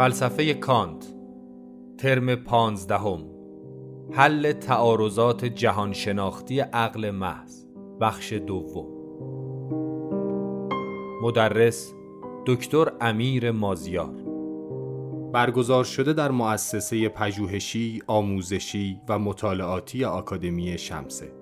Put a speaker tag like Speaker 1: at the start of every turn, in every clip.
Speaker 1: فلسفه کانت ترم پانزدهم حل تعارضات جهانشناختی عقل محض بخش دوم. مدرس دکتر امیر مازیار.
Speaker 2: برگزار شده در مؤسسه پژوهشی، آموزشی و مطالعاتی آکادمی شمسه.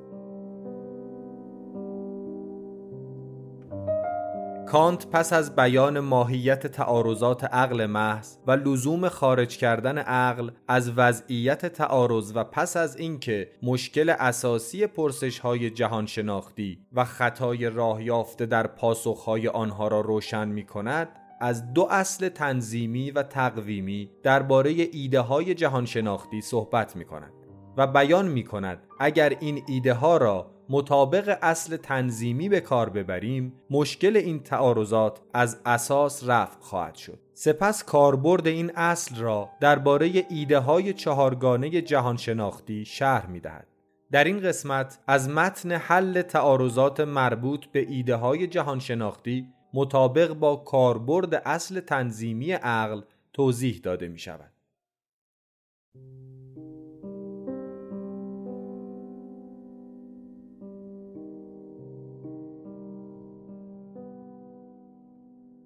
Speaker 1: کانت پس از بیان ماهیت تعارضات عقل محض و لزوم خارج کردن عقل از وضعیت تعارض و پس از اینکه مشکل اساسی پرسش های جهان شناختی و خطای راه یافته در پاسخ های آنها را روشن می کند از دو اصل تنظیمی و تقویمی درباره ایده های جهان شناختی صحبت می کند و بیان می کند اگر این ایده ها را مطابق اصل تنظیمی به کار ببریم مشکل این تعارضات از اساس رفع خواهد شد سپس کاربرد این اصل را درباره ایده های چهارگانه جهان شناختی شرح می دهد. در این قسمت از متن حل تعارضات مربوط به ایده های جهان شناختی مطابق با کاربرد اصل تنظیمی عقل توضیح داده می شود.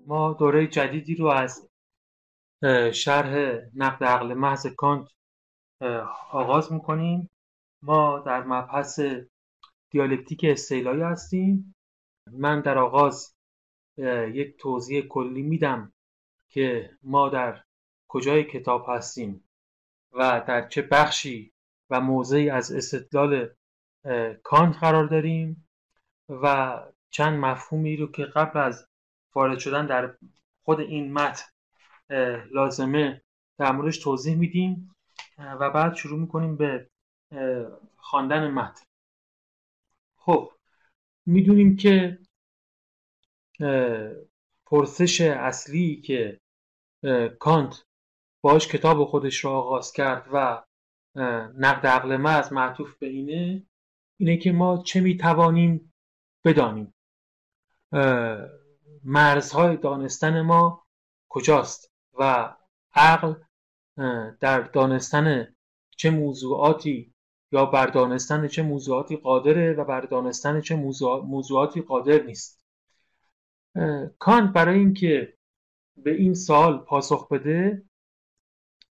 Speaker 3: ما دوره جدیدی رو از شرح نقد عقل محض کانت آغاز می‌کنیم. ما در مبحث دیالکتیک استیلایی هستیم. من در آغاز یک توضیح کلی میدم که ما در کجای کتاب هستیم و در چه بخشی و موضعی از استدلال کانت قرار داریم و چند مفهومی رو که قبل از وارد شدن در خود این متن لازمه در موردش توضیح میدیم و بعد شروع می‌کنیم به خواندن متن. خب می‌دونیم که پرسش اصلی که کانت باش کتاب خودش را آغاز کرد و نقد عقل محض معطوف به اینه اینه که ما چه می‌توانیم بدانیم. مرزهای دانستن ما کجاست و عقل در دانستن چه موضوعاتی یا بر دانستن چه موضوعاتی قادره و بر دانستن چه موضوعاتی قادر نیست. کانت برای اینکه به این سال پاسخ بده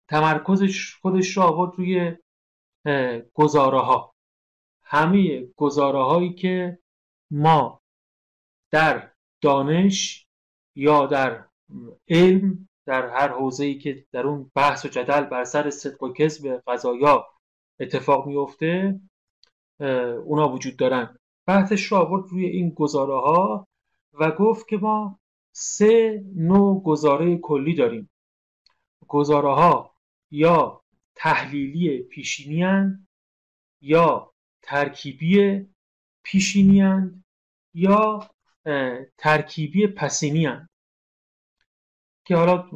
Speaker 3: تمرکزش خودش را آورد روی گزاره ها همه گزاره هایی که ما در دانش یا در علم در هر حوزه‌ای که در اون بحث و جدل بر سر صدق و کذب قضایا اتفاق میفته اونا وجود دارن. بحثش رو آورد روی این گزاره ها و گفت که ما سه نوع گزاره کلی داریم. گزاره ها یا تحلیلی پیشینی یا ترکیبی پیشینی یا ترکیبی پسینی هن. که حالا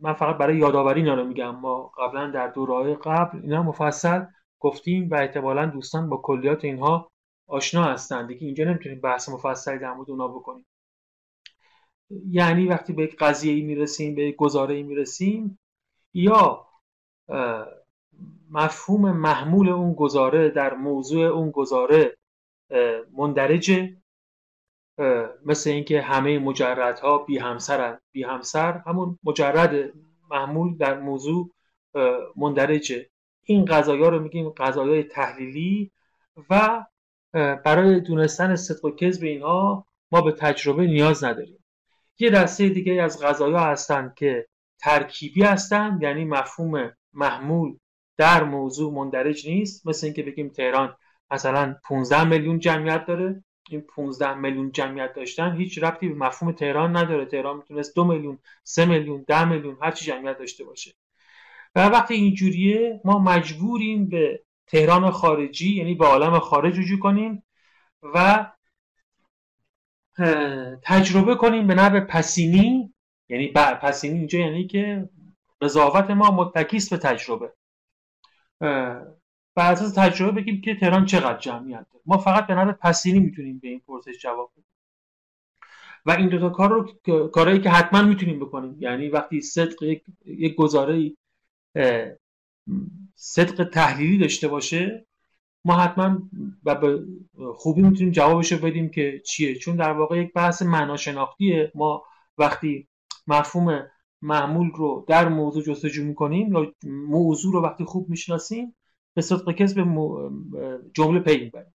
Speaker 3: من فقط برای یادآوری اینا رو میگم. ما قبلا در دورهای قبل اینا مفصل گفتیم و احتمالا دوستان با کلیات اینها آشنا هستند که اینجا نمی‌تونیم بحث مفصلی در مورد اونا بکنیم. یعنی وقتی به یک قضیه ای می‌رسیم به یک گزاره ای می‌رسیم یا مفهوم محمول اون گزاره در موضوع اون گزاره مندرجه مثل اینکه همه مجردها بی همسرن. بی همسر همون مجرد محمول در موضوع مندرجه. این قضایا رو میگیم قضایای تحلیلی و برای دونستن صدق و کذب اینها ما به تجربه نیاز نداریم. یه دسته دیگه از قضایا هستند که ترکیبی هستند یعنی مفهوم محمول در موضوع مندرج نیست. مثل اینکه بگیم تهران مثلا 15 میلیون جمعیت داره. این 15 میلیون جمعیت داشتن هیچ ربطی به مفهوم تهران نداره. تهران می‌تونست دو میلیون سه میلیون ده میلیون هر چی جمعیت داشته باشه. و وقتی اینجوریه ما مجبوریم به تهران خارجی یعنی به عالم خارج رجوع کنیم و تجربه کنیم به نوع پسینی. یعنی پسینی اینجا یعنی که قضاوت ما متکیست به تجربه. بر اساس تجربه بگیم که تهران چقدر جمعیت داره. ما فقط به نظر پسینی می‌تونیم به این پرسش جواب بدیم. و این دوتا کار رو کارهایی که حتما می‌تونیم بکنیم. یعنی وقتی صدق یک, یک گزاره صدق تحلیلی داشته باشه ما حتما و به خوبی می‌تونیم جوابش رو بدیم که چیه. چون در واقع یک بحث معناشناختیه. ما وقتی مفهوم معمول رو در موضوع جستجو می‌کنیم موضوع رو وقتی خوب می‌شناسیم به صدق به جمله پی می‌بریم.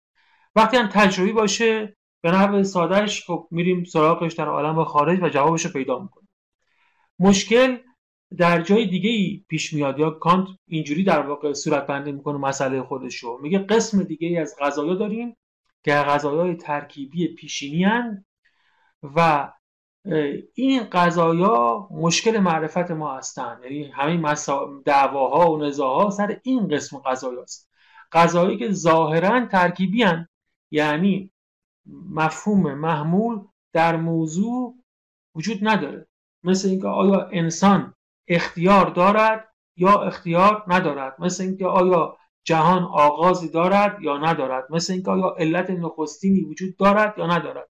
Speaker 3: وقتی هم تجربی باشه به نحو سادهش خب میریم سراغش در عالم خارج و جوابش رو پیدا می‌کنیم. مشکل در جای دیگه ای پیش میاد یا کانت اینجوری در واقع صورت بندی می‌کنه مسئله خودش رو میگه قسم دیگه ای از غذایا داریم که غذایای ترکیبی پیشینی هن و این قضایا مشکل معرفت ما هستن یعنی همین. دعواها و نزاها سر این قسم قضایاست قضایی که ظاهرا ترکیبی هن. یعنی مفهوم محمول در موضوع وجود نداره مثل اینکه آیا انسان اختیار دارد یا اختیار ندارد مثل اینکه آیا جهان آغازی دارد یا ندارد مثل اینکه آیا علت نخستینی وجود دارد یا ندارد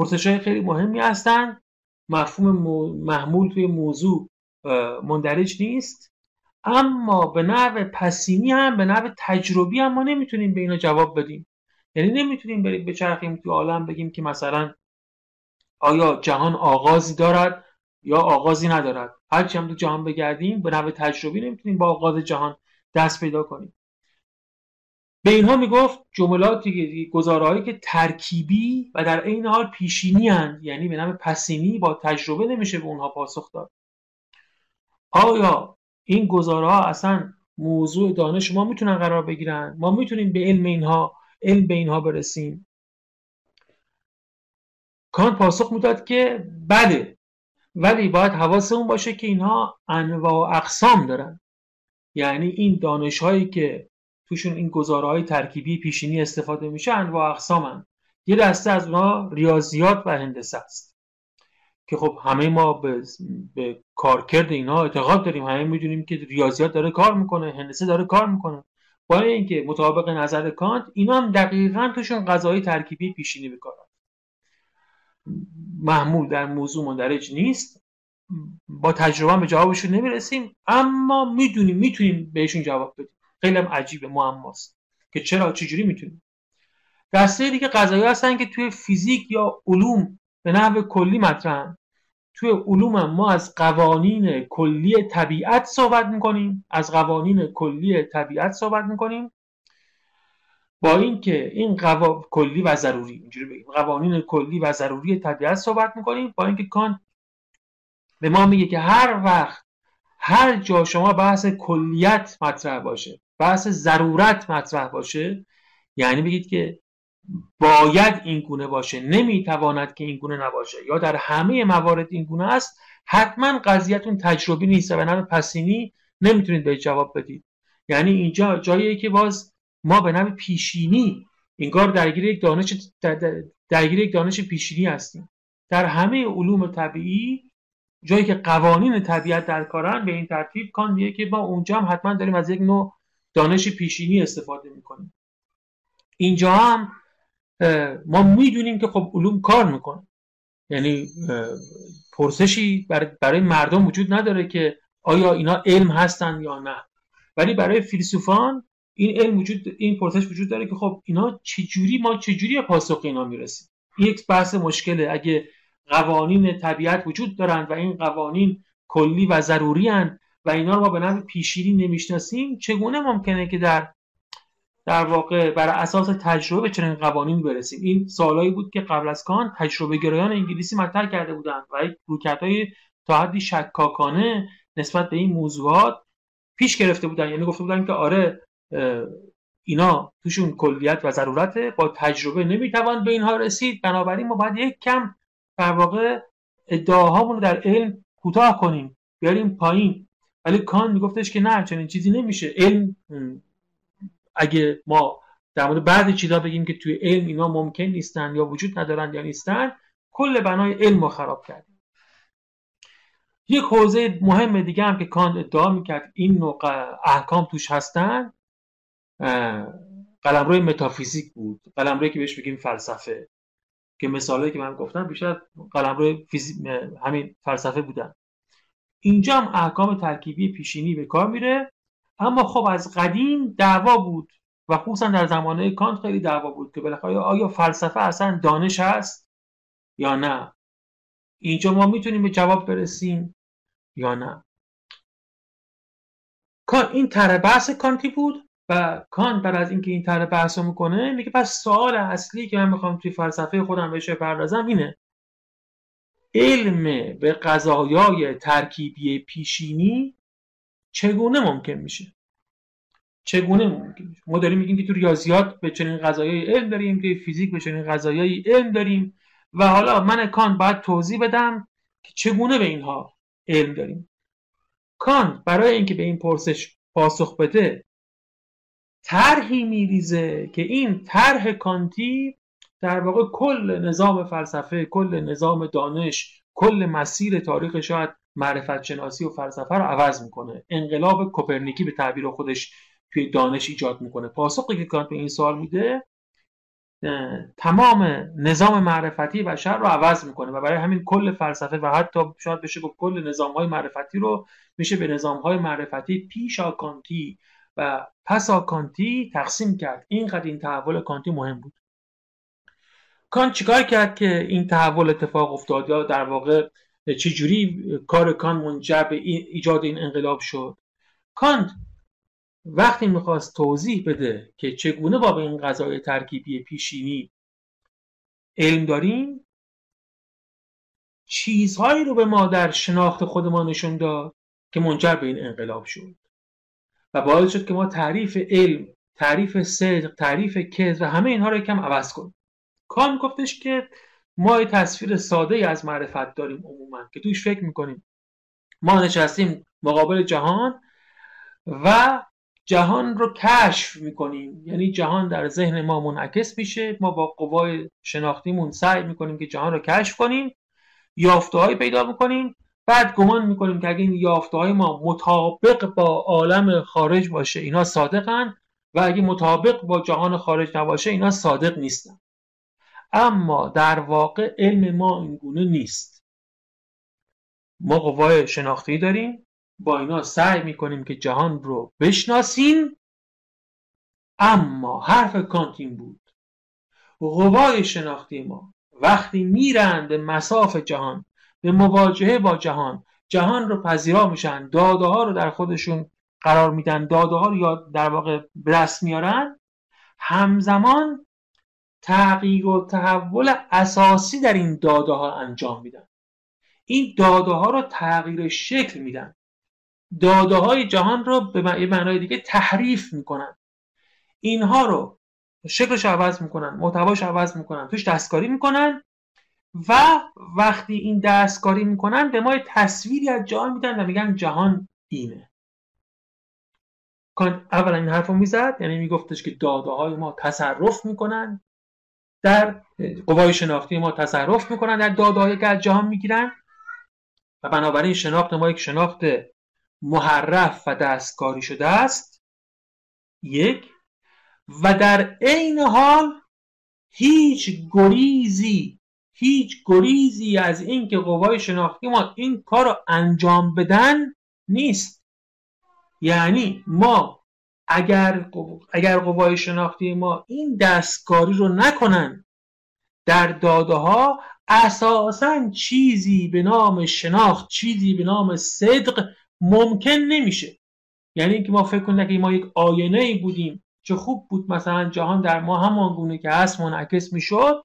Speaker 3: پرسش های خیلی مهمی هستند مفهوم محمول توی موضوع مندرج نیست. اما به نوع پسینی هم به نوع تجربی هم ما نمی‌تونیم به اینا جواب بدیم. یعنی نمی‌تونیم بریم بچرخیم توی عالم بگیم که مثلا آیا جهان آغازی دارد یا آغازی ندارد. هرچی هم تو جهان بگردیم به نوع تجربی نمی‌تونیم با آغاز جهان دست پیدا کنیم. به اینها می‌گفت جملاتی گزارهایی که ترکیبی و در عین حال پیشینی هند یعنی به نام پسینی با تجربه نمیشه به اونها پاسخ داد. آیا این گزارها اصلا موضوع دانش ما می‌تونن قرار بگیرن؟ ما می‌تونیم به علم اینها علم به اینها برسیم؟ کان پاسخ می‌داد که بله ولی باید حواسمون باشه که اینها انواع اقسام دارن. یعنی این دانش هایی که توشون این گزاره های ترکیبی پیشینی استفاده میشه انواع اقسام یه دسته از اونها ریاضیات و هندسه است. که خب همه ما به, به کارکرد اینا اعتقاد داریم. همه می‌دونیم که ریاضیات داره کار می‌کنه هندسه داره کار می‌کنه. با اینکه مطابق نظر کانت اینا هم دقیقا توشون غذای ترکیبی پیشینی بکارن محمول در موضوع مندرج نیست. با تجربه به جوابشون نمی‌رسیم. اما می‌دونیم می‌تونیم بهشون جواب بدیم. خیلی عجیبه معماست. که چرا؟ چجوری می‌تونیم دسته دیگه قضایی هستن که توی فیزیک یا علوم به نحو کلی مطرحن. توی علوم ما از قوانین کلی طبیعت صحبت می‌کنیم. از قوانین کلی طبیعت صحبت می‌کنیم. با اینکه این قوا... کلی و ضروری اینجوری بگیم. قوانین کلی و ضروری طبیعت صحبت می‌کنیم. با اینکه کان به ما میگه که هر وقت هر جا شما بحث کلیت مطرح باشه بحث ضرورت مطرح باشه یعنی بگید که باید این گونه باشه نمی‌تواند که این گونه نباشه. یا در همه موارد این گونه است حتما قضیتون تجربی نیست و به پسینی نمی‌تونید به جواب بدید. یعنی اینجا جاییه که باز ما به نام پیشینی انگار درگیر یک دانش درگیر یک دانش پیشینی هستیم. در همه علوم طبیعی جایی که قوانین طبیعت در کارن به این ترتیب کان میگه که ما اونجا هم حتما داریم از یک نوع دانش پیشینی استفاده می‌کنیم. اینجا هم ما می‌دونیم که خب علوم کار می‌کنه. یعنی پرسشی برای مردم وجود نداره که آیا اینا علم هستن یا نه. ولی برای فیلسوفان این علم وجود این پرسش وجود داره که خب اینا چجوری ما چجوری پاسخ اینا می‌رسیم. یک بحث مشکله. اگه قوانین طبیعت وجود دارند و این قوانین کلی و ضروری هن و اینا رو ما به نوع پیشینی نمی‌شناسیم. چگونه ممکنه که در در واقع بر اساس تجربه به چنین قوانین برسیم؟ این سوالایی بود که قبل از کان تجربه گرایان انگلیسی مطرح کرده بودند و یک تا حدی شکاکانه نسبت به این موضوعات پیش گرفته بودن یعنی گفته بودن که آره اینا توشون کلیت و ضرورته با تجربه نمی‌توان به اینها رسید. بنابراین ما باید یک کم در واقع ادعاهامون رو در علم کوتاه کنیم بیاریم پایین. ولی کان میگفتش که نه چنین چیزی نمیشه. علم اگه ما در مورد بعضی چیزا بگیم که توی علم اینا ممکن نیستن یا وجود ندارن یا نیستن کل بنای علم رو خراب کردیم. یک حوزه مهم دیگه هم که کان ادعا می‌کرد این نوع احکام توش هستن قلمروی متافیزیک بود. قلمروی که بهش بگیم فلسفه. که مثالی که من گفتم بیشتر قلمرو فیزی... همین فلسفه بودن. اینجا هم احکام ترکیبی پیشینی به کار میره. اما خب از قدیم دعوا بود و خصوصا در زمانه کانت خیلی دعوا بود که بالاخره آیا فلسفه اصلا دانش هست یا نه؟ اینجا ما می‌تونیم به جواب برسیم یا نه؟ این طرح بحث کانتی بود و کانت بعد از اینکه این طرح بحث رو می‌کنه میگه پس سوال اصلی که من می‌خوام توی فلسفه خودم بهش بپردازم اینه. علم به قضایای ترکیبی پیشینی چگونه ممکن میشه؟ چگونه ممکن میشه؟ ما داریم میگیم که تو ریاضیات به چنین قضایای علم داریم که فیزیک به چنین قضایای علم داریم و حالا من کان باید توضیح بدم که چگونه به اینها علم داریم. کان برای اینکه به این پرسش پاسخ بده طرحی میریزه که این طرح کانتی در واقع کل نظام فلسفه کل نظام دانش کل مسیر تاریخ شاید معرفت شناسی و فلسفه رو عوض می‌کنه. انقلاب کوپرنیکی به تعبیر خودش توی دانش ایجاد می‌کنه. پاسخی که کانت به این سوال میده تمام نظام معرفتی بشر رو عوض می‌کنه و برای همین کل فلسفه و حتی شاید بشه گفت کل نظام های معرفتی رو میشه به نظام های معرفتی پیش کانتی و پس کانتی تقسیم کرد. اینقدر این تحول کانتی مهم بود. کانت چیکار کرد که این تحول اتفاق افتاد؟ یا در واقع چجوری کار کان منجر به ایجاد این انقلاب شد؟ کانت وقتی می‌خواست توضیح بده که چگونه با به این غذای ترکیبی پیشینی علم داریم چیزهایی رو به ما در شناخت خودمان نشون داد که منجر به این انقلاب شد. و باعث شد که ما تعریف علم تعریف صدق تعریف کذب و همه اینها رو یکم عوض کنیم. کان گفتش که ما یه تصویر ساده از معرفت داریم عموما که توش فکر می‌کنیم. ما نشستیم مقابل جهان و جهان رو کشف می‌کنیم. یعنی جهان در ذهن ما منعکس میشه. ما با قوای شناختیمون سعی می‌کنیم که جهان رو کشف کنیم یافته پیدا می‌کنیم بعد گمان می‌کنیم که اگه این یافته های ما مطابق با عالم خارج باشه اینا صادقن و اگه مطابق با جهان خارج نباشه اینا صادق نیستن. اما در واقع علم ما اینگونه نیست. ما قوای شناختی داریم با اینا سعی می‌کنیم که جهان رو بشناسیم. اما حرف کانت این بود. قوای شناختی ما وقتی میرند به مساف جهان به مواجهه با جهان جهان رو پذیرا میشن داده ها رو در خودشون قرار میدن داده ها رو یا در واقع به میارن همزمان تغییر و تحول اساسی در این داده ها انجام میدن. این داده ها رو تغییر شکل میدن. داده های جهان رو به معنای دیگه تحریف می‌کنن. اینها رو شکلش عوض می‌کنن محتواش عوض می‌کنن توش دستکاری می‌کنن و وقتی این دستکاری می‌کنن به ما تصویری از جهان میدن و میگن جهان اینه. اولا این حرف رو می‌زد یعنی میگفتش که داده های ما تصرف می‌کنن. در قوای شناختی ما تصرف می‌کنن در داده های که از جهان می‌گیرن. و بنابراین شناخت ما یک شناخت محرف و دستکاری شده است. یک. و در عین حال هیچ گریزی هیچ گریزی از اینکه قوای شناختی ما این کار رو انجام بدن نیست. یعنی ما اگر اگر قوای شناختی ما این دستکاری رو نکنن در داده ها اساسا چیزی به نام شناخت چیزی به نام صدق ممکن نمیشه. یعنی اینکه ما فکر کنیم که ما یک آینه ای بودیم چه خوب بود مثلا جهان در ما همان گونه که هست منعکس می‌شد.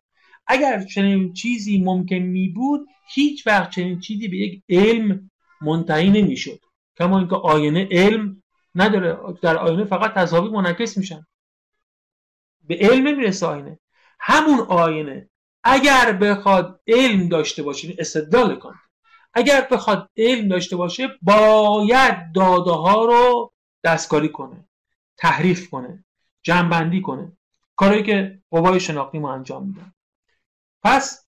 Speaker 3: اگر چنین چیزی ممکن می بود هیچ وقت چنین چیزی به یک علم منتهی نمی‌شد. کما اینکه آینه علم نداره. در آینه فقط تصاویر منعکس میشن. به علم نمی‌رسه آینه. همون آینه. اگر بخواد علم داشته باشه استدلال کن. اگر بخواد علم داشته باشه باید داده ها رو دستکاری کنه تحریف کنه جنبندی کنه. کاری که قوای شناختی ما انجام میدن. پس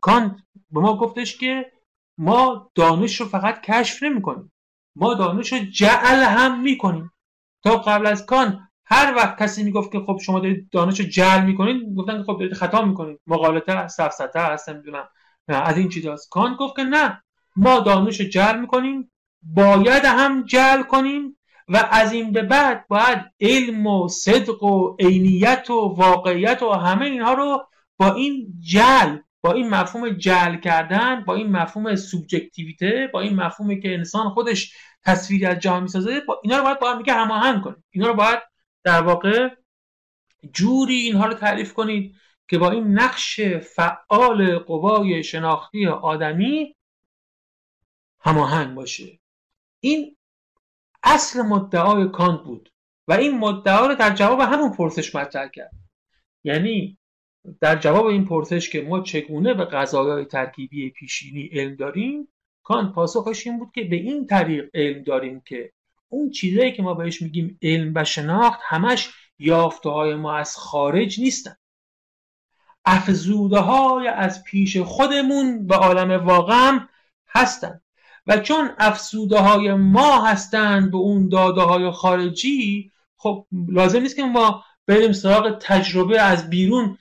Speaker 3: کانت به ما گفتش که ما دانش رو فقط کشف نمی کنیم ما دانش رو جعل هم می‌کنیم. تا قبل از کان هر وقت کسی می‌گفت که خب شما دارید دانش رو جل می‌کنید گفتن که خب دارید خطا می‌کنید. مقالطه است سفسطه هست نمی‌دونم. از این چیزاست. کانت گفت که نه ما دانش رو جل می‌کنیم باید هم جل کنیم و از این به بعد باید علم و صدق و عینیت و واقعیت و همه اینها رو با این جل با این مفهوم جل کردن با این مفهوم سوبجکتیویته با این مفهومی که انسان خودش تصویری از جهان می‌سازه با اینا رو باید با هم هماهنگ کنید اینا رو باید در واقع جوری اینها رو تعریف کنید که با این نقش فعال قوای شناختی آدمی هماهنگ باشه. این اصل مدعای کانت بود و این مدعا رو در جواب همون پرسش مطرح کرد. یعنی در جواب این پرسش که ما چگونه به قضایای ترکیبی پیشینی علم داریم کانت پاسخش این بود که به این طریق علم داریم که اون چیزایی که ما بهش میگیم علم و شناخت همش یافته های ما از خارج نیستن. افزوده های از پیش خودمون به عالم واقع هستند و چون افزوده های ما هستند به اون داده های خارجی خب لازم نیست که ما بریم سراغ تجربه از بیرون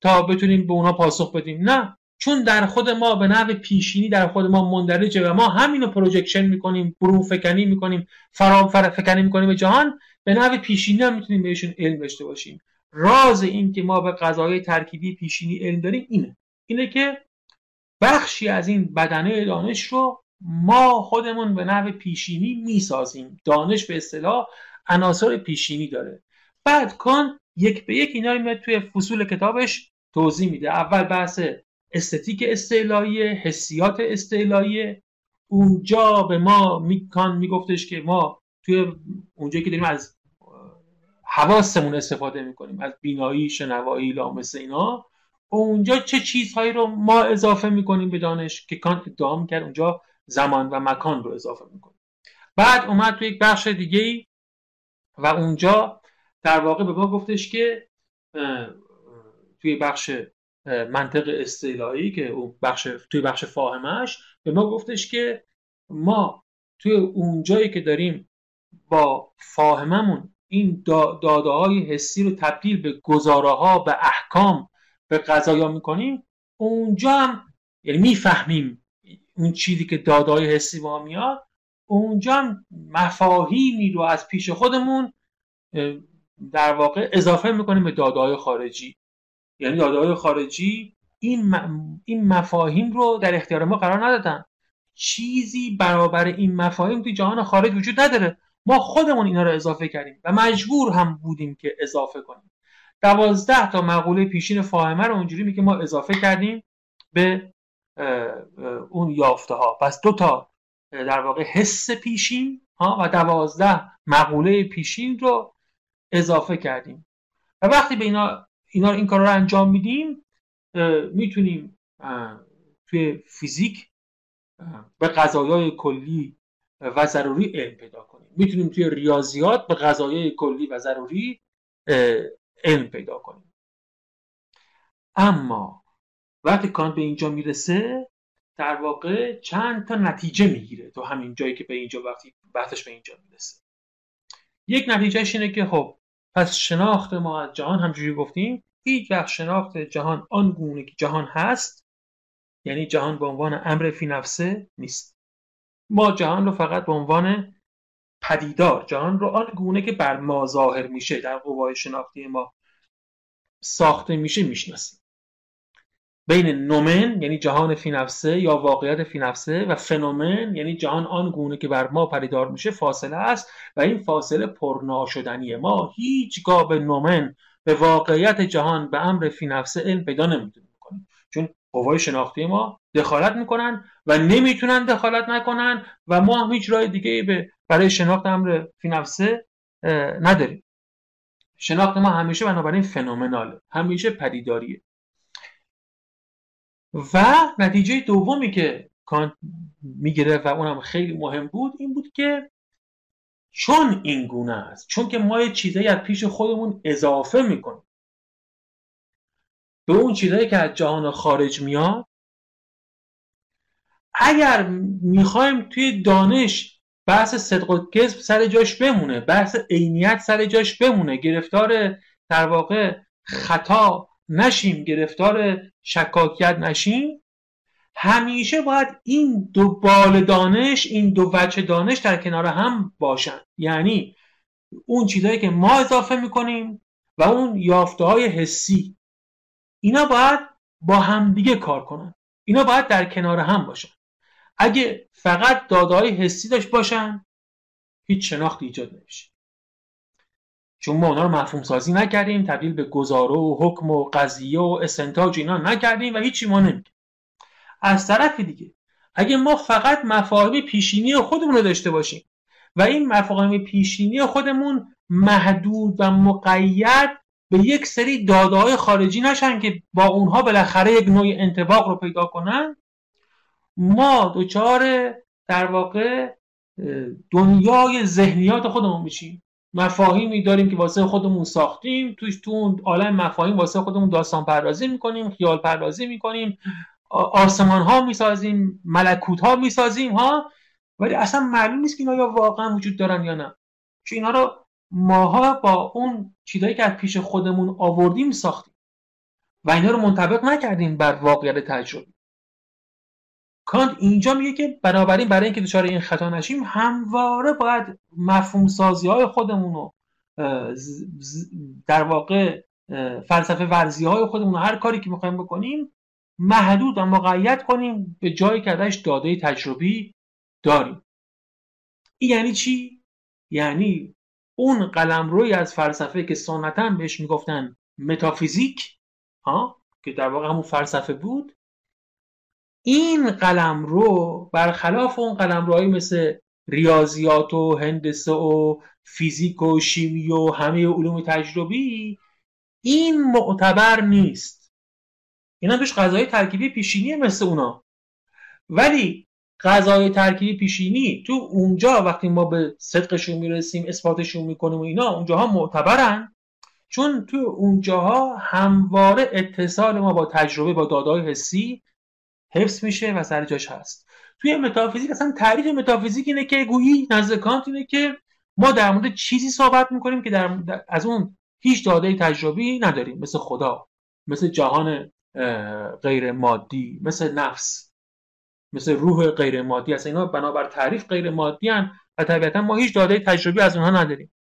Speaker 3: تا بتونیم به اونا پاسخ بدیم. نه چون در خود ما به نحو پیشینی در خود ما مندرجه و ما همینو پروژکشن می‌کنیم برون فکنی می‌کنیم فرام فکنی می‌کنیم به جهان به نحو پیشینی هم می‌تونیم بهشون علم داشته باشیم. راز این که ما به قضایای ترکیبی پیشینی علم داریم اینه. اینه که بخشی از این بدنه دانش رو ما خودمون به نحو پیشینی می‌سازیم. دانش به اصطلاح عناصر پیشینی داره. بعد کان یک به یک اینا رو میاد توی فصول کتابش توضیح میده. اول بحث استتیک استعلایی حسیات استعلایی. اونجا به ما میکان میگفتش که ما توی اونجایی که داریم از حواسمون استفاده می‌کنیم از بینایی شنوایی لامس اینا. اونجا چه چیزهایی رو ما اضافه می‌کنیم به دانش که کان ادعا کرد اونجا زمان و مکان رو اضافه می‌کنیم. بعد اومد توی یک بخش دیگه و اونجا در واقع به ما گفتش که توی بخش منطق استعلایی که اون بخش توی بخش فاهمش به ما گفتش که ما توی اون جایی که داریم با فاهممون این داده های حسی رو تبدیل به گزاره ها به احکام به قضایا می‌کنیم اونجا هم یعنی می‌فهمیم اون چیزی که داده های حسی با میاد اونجا هم مفاهیمی رو از پیش خودمون در واقع اضافه می‌کنیم به داده های خارجی. یعنی داده های خارجی این, این مفاهیم رو در اختیار ما قرار ندادن. چیزی برابر این مفاهیم توی جهان خارج وجود نداره. ما خودمون اینا رو اضافه کردیم و مجبور هم بودیم که اضافه کنیم. دوازده تا مقوله پیشین فاهمه رو اونجوری میگه ما اضافه کردیم به اون یافته ها پس دو تا در واقع حس پیشین ها و دوازده مقوله پیشین رو اضافه کردیم. و وقتی به اینا اینا این کار رو انجام میدیم می‌تونیم توی فیزیک به قضایای کلی و ضروری علم پیدا کنیم. می‌تونیم توی ریاضیات به قضایای کلی و ضروری علم پیدا کنیم. اما وقتی کانت به اینجا می‌رسه در واقع چند تا نتیجه می‌گیره تو همین جایی که به اینجا وقتی بحثش به اینجا می‌رسه. یک نتیجهش اینه که خب پس شناخت ما از جهان همجوری گفتیم هیچ وقت شناخت جهان آن گونه که جهان هست یعنی جهان به عنوان امر فی نفسه نیست. ما جهان رو فقط به عنوان پدیدار جهان رو آن گونه که بر ما ظاهر میشه در قوای شناختی ما ساخته میشه می‌شناسیم. بین نومن یعنی جهان فی نفسه یا واقعیت فی نفسه و فنومن یعنی جهان آن گونه که بر ما پدیدار میشه فاصله است و این فاصله پرناشدنیه ما. هیچگاه به نومن به واقعیت جهان به امر فی نفسه علم پیدا نمی‌تونیم کنیم چون قوای شناختی ما دخالت می‌کنن و نمی‌تونن دخالت نکنن و ما هم هیچ راه دیگه به برای شناخت امر فی نفسه نداریم. شناخت ما همیشه بنابراین فنومناله. همیشه پدیداریه. و نتیجه دومی که کانت می‌گیره و اونم خیلی مهم بود این بود که چون این گونه است چون که ما یه چیزایی از پیش خودمون اضافه می‌کنیم. به اون چیزایی که از جهان خارج میاد اگر می‌خوایم توی دانش بحث صدق و کذب سر جاش بمونه بحث عینیت سر جاش بمونه گرفتار در واقع خطا نشیم گرفتار شکاکیت نشیم همیشه باید این دو بال دانش این دو وجه دانش در کنار هم باشن. یعنی اون چیزهایی که ما اضافه می‌کنیم و اون یافته های حسی. اینا باید با همدیگه کار کنن. اینا باید در کنار هم باشن. اگه فقط داده حسی داشت باشن هیچ شناختی ایجاد نمیشه. چون ما اونا رو مفهوم سازی نکردیم تبدیل به گزاره و حکم و قضیه و استنتاج اینا نکردیم و هیچی ما نمیگیم از طرف دیگه اگه ما فقط مفاهیم پیشینی خودمون رو داشته باشیم و این مفاهیم پیشینی خودمون محدود و مقید به یک سری داده های خارجی نشن که با اونها بالاخره یک نوع انتباق رو پیدا کنن ما دچار در واقع دنیای ذهنیات خودمون میشیم. مفاهیمی داریم که واسه خودمون ساختیم توش تو اون عالم مفاهیم واسه خودمون داستان پردازی می‌کنیم خیال پردازی می‌کنیم. آسمان ها می‌سازیم ملکوت ها می‌سازیم ها؟ ولی اصلا معلوم نیست که اینا یا واقعا وجود دارن یا نه. چون اینا رو ماها با اون چیزایی که از پیش خودمون آوردیم ساختیم. و اینا رو منطبق نکردیم بر واقعیت تجربی. کانت اینجا میگه که بنابراین برای اینکه دچار این خطا نشیم همواره باید مفهوم سازی های خودمون رو در واقع فلسفه ورزی های خودمون رو هر کاری که می‌خوایم بکنیم محدود و مقید کنیم به جایی که ازش داده تجربی داریم. این یعنی چی؟ یعنی اون قلم روی از فلسفه که سنتا بهش می‌گفتن متافیزیک ها که در واقع همون فلسفه بود این قلم رو برخلاف اون قلم روی مثل ریاضیات و هندسه و فیزیک و شیمی و همه علوم تجربی این معتبر نیست. اینا توش غذای ترکیبی پیشینی مثل اونا. ولی غذای ترکیبی پیشینی تو اونجا وقتی ما به صدقشون می‌رسیم اثباتشون می‌کنیم و اینا اونجاها معتبرن. چون تو اونجاها همواره اتصال ما با تجربه با دادای حسی حفظ میشه و سر جاش هست. توی متافیزیک اصلا تعریف متافیزیک اینه که گویی نزد کانت اینه که ما در مورد چیزی صحبت می‌کنیم که در از اون هیچ داده تجربی نداریم. مثل خدا مثل جهان غیر مادی مثل نفس مثل روح غیر مادی اصلا اینا بنابر تعریف غیر مادی هن و طبیعتا ما هیچ داده تجربی از اونها نداریم.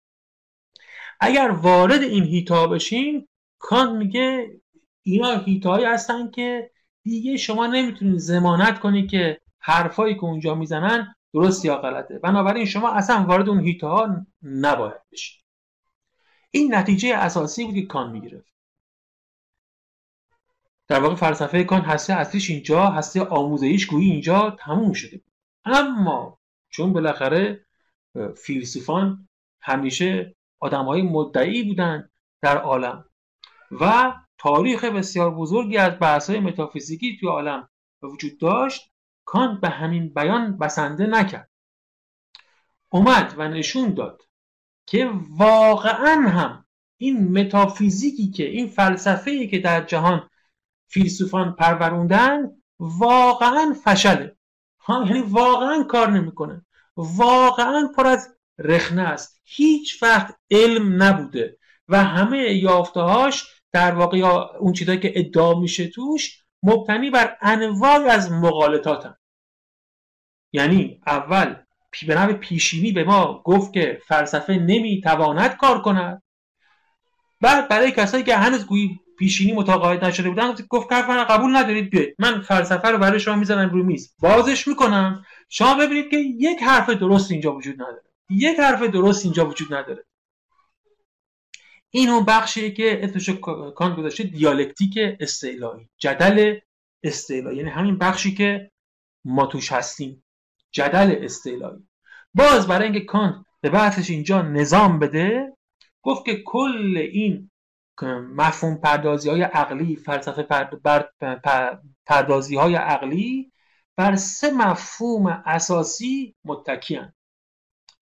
Speaker 3: اگر وارد این هیتا بشیم کانت میگه اینا هیتایی هستن که دیگه شما نمی‌تونید زمانت کنی که حرفایی که اونجا می‌زنن درست یا غلطه. بنابراین شما اصلا وارد اون هیته ها نباید بشید این نتیجه اساسی بود که کان می‌گرفت. در واقع فلسفه کان هسته اصلیش اینجا هسته آموزهیش گویی اینجا تموم شده بود. اما چون بالاخره فیلسوفان همیشه آدم های مدعی بودن در عالم و تاریخ بسیار بزرگی از بحث های متافیزیکی توی عالم وجود داشت. کانت به همین بیان بسنده نکرد. اومد و نشون داد که واقعا هم این متافیزیکی که این فلسفه که در جهان فیلسوفان پروروندن واقعا فشله. یعنی واقعا کار نمی‌کنه. واقعا پر از رخنه است. هیچ وقت علم نبوده و همه یافتهاش در واقع یا اون چیزایی که ادعا میشه توش مبتنی بر انواع از مقالطات یعنی اول به نوع پیشینی به ما گفت که فلسفه نمی‌تواند کار کند. بعد برای کسایی که هنوز گویی پیشینی متقاعد نشده بودن گفت که قبول ندارید بیاید من فلسفه رو برای شما می‌زنم روی میز. بازش می‌کنم. شما ببینید که یک حرف درست اینجا وجود نداره. یک حرف درست اینجا وجود نداره. این اون بخشیه که اسمش کانت گذاشته دیالکتیک استعلایی جدل استعلایی. یعنی همین بخشی که ما توش هستیم. جدل استعلایی. باز برای اینکه کانت به بحثش اینجا نظام بده گفت که کل این مفهوم پردازی های عقلی فلسفه پردازی های عقلی بر سه مفهوم اساسی متکیان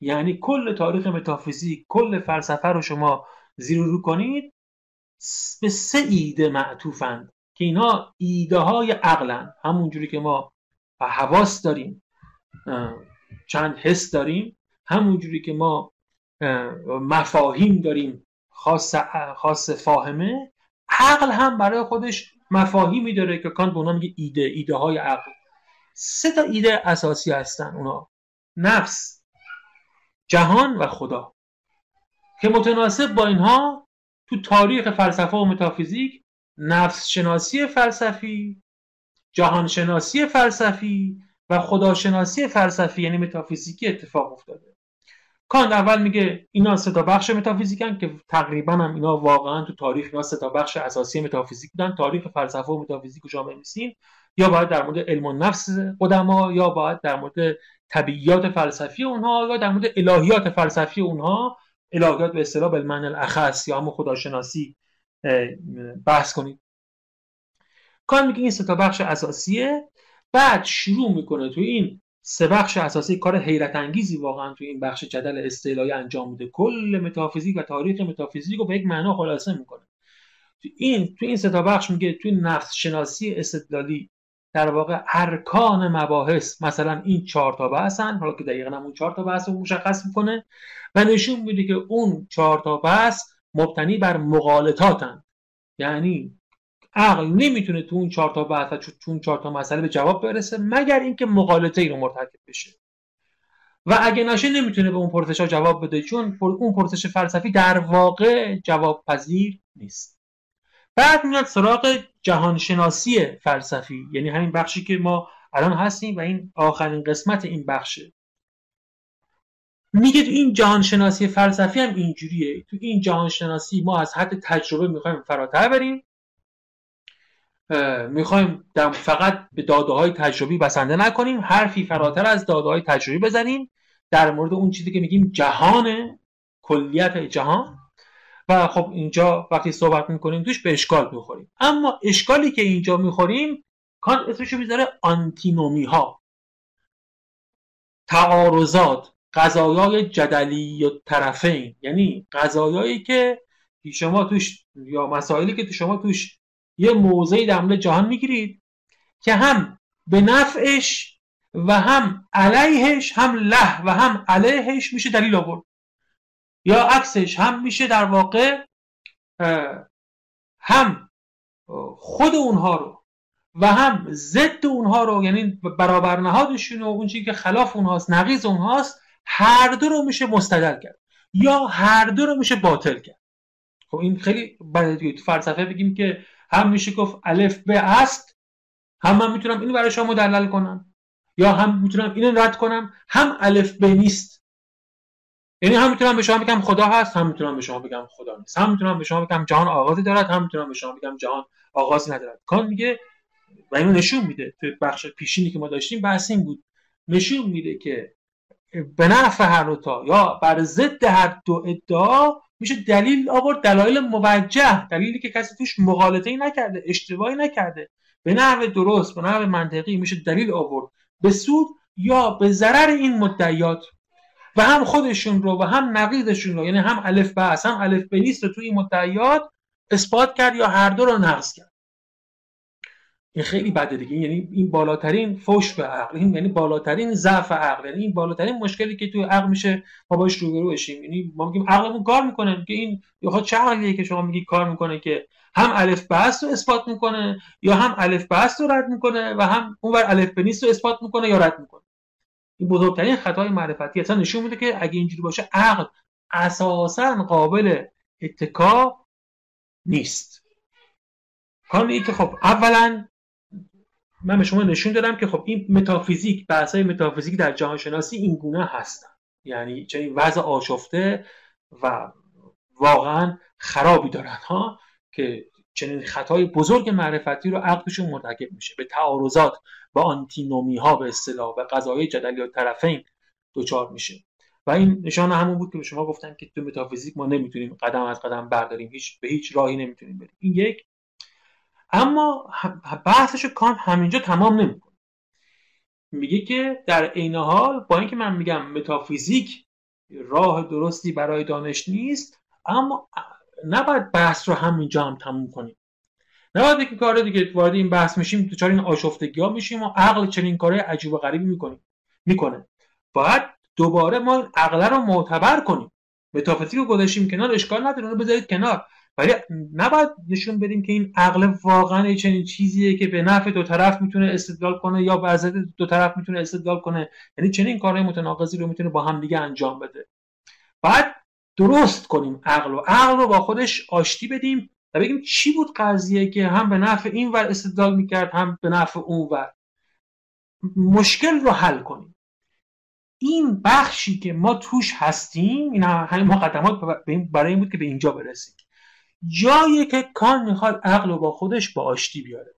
Speaker 3: یعنی کل تاریخ متافیزیک کل فلسفه رو شما زیر رو کنید به سه ایده معطوفند که اینا ایده های عقلن همونجوری که ما حواس داریم چند حس داریم همونجوری که ما مفاهیم داریم خاص, خاص فاهمه عقل هم برای خودش مفاهیمی داره که کانت به اونا میگه ایده ایده های عقل. سه تا ایده اساسی هستن اونا. نفس جهان و خدا. که متناسب با اینها تو تاریخ فلسفه و متافیزیک نفس شناسی فلسفی جهان شناسی فلسفی و خداشناسی فلسفی یعنی متافیزیکی اتفاق افتاده. کانت اول میگه اینا سه تا بخش متافیزیکن که تقریبا هم اینا واقعا تو تاریخ اینا سه تا بخش اساسی متافیزیک بودن تاریخ فلسفه و متافیزیک رو شما بنویسین یا باید در مورد علم و نفس قدما یا باید در مورد طبیعیات فلسفی اونها یا در مورد الهیات فلسفی اونها. الهیات به اصطلاح بالمعنی الاخص یا هم خداشناسی بحث کنید کار میگه این سه تا بخش اساسیه. بعد شروع می‌کنه تو این سه بخش اساسی کار حیرت انگیزی واقعا تو این بخش جدل استعلایی انجام میده. کل متافیزیک و تاریخ متافیزیک رو به یک معنا خلاصه می‌کنه. تو این تو این سه تا بخش میگه تو نفس شناسی استدلالی در واقع ارکان مباحث مثلا این چهار تا بحثن حالا که دقیقا اون چهار تا بحث رو مشخص می‌کنه و نشون میده که اون چهار تا بحث مبتنی بر مغالطاتن یعنی عقل نمی‌تونه تو اون چهار تا بحث تو اون چهار تا مسئله به جواب برسه مگر اینکه مغالطه ای رو مرتکب بشه. و اگه نشه نمی‌تونه به اون پرسش جواب بده چون اون پرسش فلسفی در واقع جواب پذیر نیست. بعد میاد سراغ جهانشناسی فلسفی یعنی همین بخشی که ما الان هستیم و این آخرین قسمت این بخشه. میگه این جهانشناسی فلسفی هم اینجوریه. تو این جهانشناسی ما از حد تجربه می‌خوایم فراتر بریم. می‌خوایم فقط به داده های تجربی بسنده نکنیم. حرفی فراتر از داده های تجربی بزنیم. در مورد اون چیزی که میگیم جهان کلیت جهان. خب اینجا وقتی صحبت می‌کنیم توش به اشکال می‌خوریم. اما اشکالی که اینجا می‌خوریم کان اسمشو می‌ذاره آنتینومی ها تعارضات قضایای جدلی و طرفین. یعنی قضایایی که شما توش یا مسائلی که شما توش یه موضعی در جهان می‌گیرید که هم به نفعش و هم علیهش هم له و هم علیهش میشه دلیل آورد. یا عکسش هم میشه در واقع هم خود اونها رو و هم ضد اونها رو یعنی برابر نهادشون و اون چیزی که خلاف اونهاست نقیض اونهاست هر دو رو میشه مستدل کرد یا هر دو رو میشه باطل کرد. خب این خیلی بده تو فلسفه بگیم که هم میشه گفت الف به است هم من می‌تونم اینو برای شما مدلل کنم یا هم می‌تونم اینو رد کنم هم الف به نیست. یعنی هم می‌تونم به شما بگم خدا هست هم می‌تونم به شما بگم خدا نیست. هم می‌تونم به شما بگم جهان آغازی دارد هم می‌تونم به شما بگم جهان آغازی ندارد. کان میگه و اینو نشون میده تو بخش پیشینی که ما داشتیم بحث این بود. نشون میده که به نفع هر تا یا بر ضد هر دو ادعا میشه دلیل آورد دلایل موجه دلیلی که کسی توش مغالطه ای نکرده اشتباهی نکرده. به نحو درست به نحو منطقی میشه دلیل آورد. به سود یا به ضرر این مدعیات و هم خودشون رو و هم نقیدشون رو یعنی هم الف به هم الف به نیست رو توی این مدعیات اثبات کرد یا هر دو رو نقض کرد. این خیلی بده دیگه. یعنی این بالاترین فوش به عقل این یعنی بالاترین ضعف عقل یعنی این بالاترین مشکلی که توی عقل میشه ما باش روبرو بشیم. یعنی ما میگیم عقلمون کار می‌کنه که این یا چه عقلیه که شما میگی کار می‌کنه که هم الف بحث رو اثبات می‌کنه یا هم الف بحث رو رد می‌کنه و هم اونور الف به رو اثبات می‌کنه یا رد می‌کنه. این بزرگترین خطای معرفتی. اصلا نشون میده که اگه اینجوری باشه عقل اساسا قابل اتکا نیست. کار که خب اولا من به شما نشون دادم که خب این متافیزیک بحث‌های متافیزیک در جهان شناسی این گونه هستن. یعنی چنین وضع آشفته و واقعا خرابی دارن ها که چنین خطای بزرگ معرفتی رو عقلشون مرتکب میشه. به تعارضات با آنتینومی ها به اصطلاح و قضایای جدلی و طرفین دچار میشه. و این نشان همون بود که به شما گفتم که تو متافیزیک ما نمی‌تونیم قدم از قدم برداریم. هیچ به هیچ راهی نمی‌تونیم بریم. این یک. اما بحثش کان همینجا تمام نمی‌کنه. میگه که در عین حال با اینکه من میگم متافیزیک راه درستی برای دانش نیست اما نباید بحث رو همینجا هم تموم کنیم. نباید که کار دیگه وارد این بحث میشیم چرا این آشفتگی ها میشیم و عقل چنین کارهای عجیب و غریبی می‌کنیم می‌کنه. باید دوباره ما عقله رو معتبر کنیم. متافیزیک رو گذاشتیم کنار اشکال نداره رو بذارید کنار. ولی نباید نشون بدیم که این عقل واقعا چنین چیزیه که به نفع دو طرف می‌تونه استدلال کنه یا به دو طرف می‌تونه استدلال کنه. یعنی چنین کارهای متناقضی رو می‌تونه با هم دیگه انجام بده. بعد درست کنیم عقل و عقل رو با خودش آشتی بدیم و بگیم چی بود قضیه که هم به نفع این ور استدلال می‌کرد هم به نفع اون ور. مشکل رو حل کنیم. این بخشی که ما توش هستیم این همین مقدمات برای این بود که به اینجا برسیم. جایی که کان می‌خواد عقل رو با خودش با آشتی بیاره.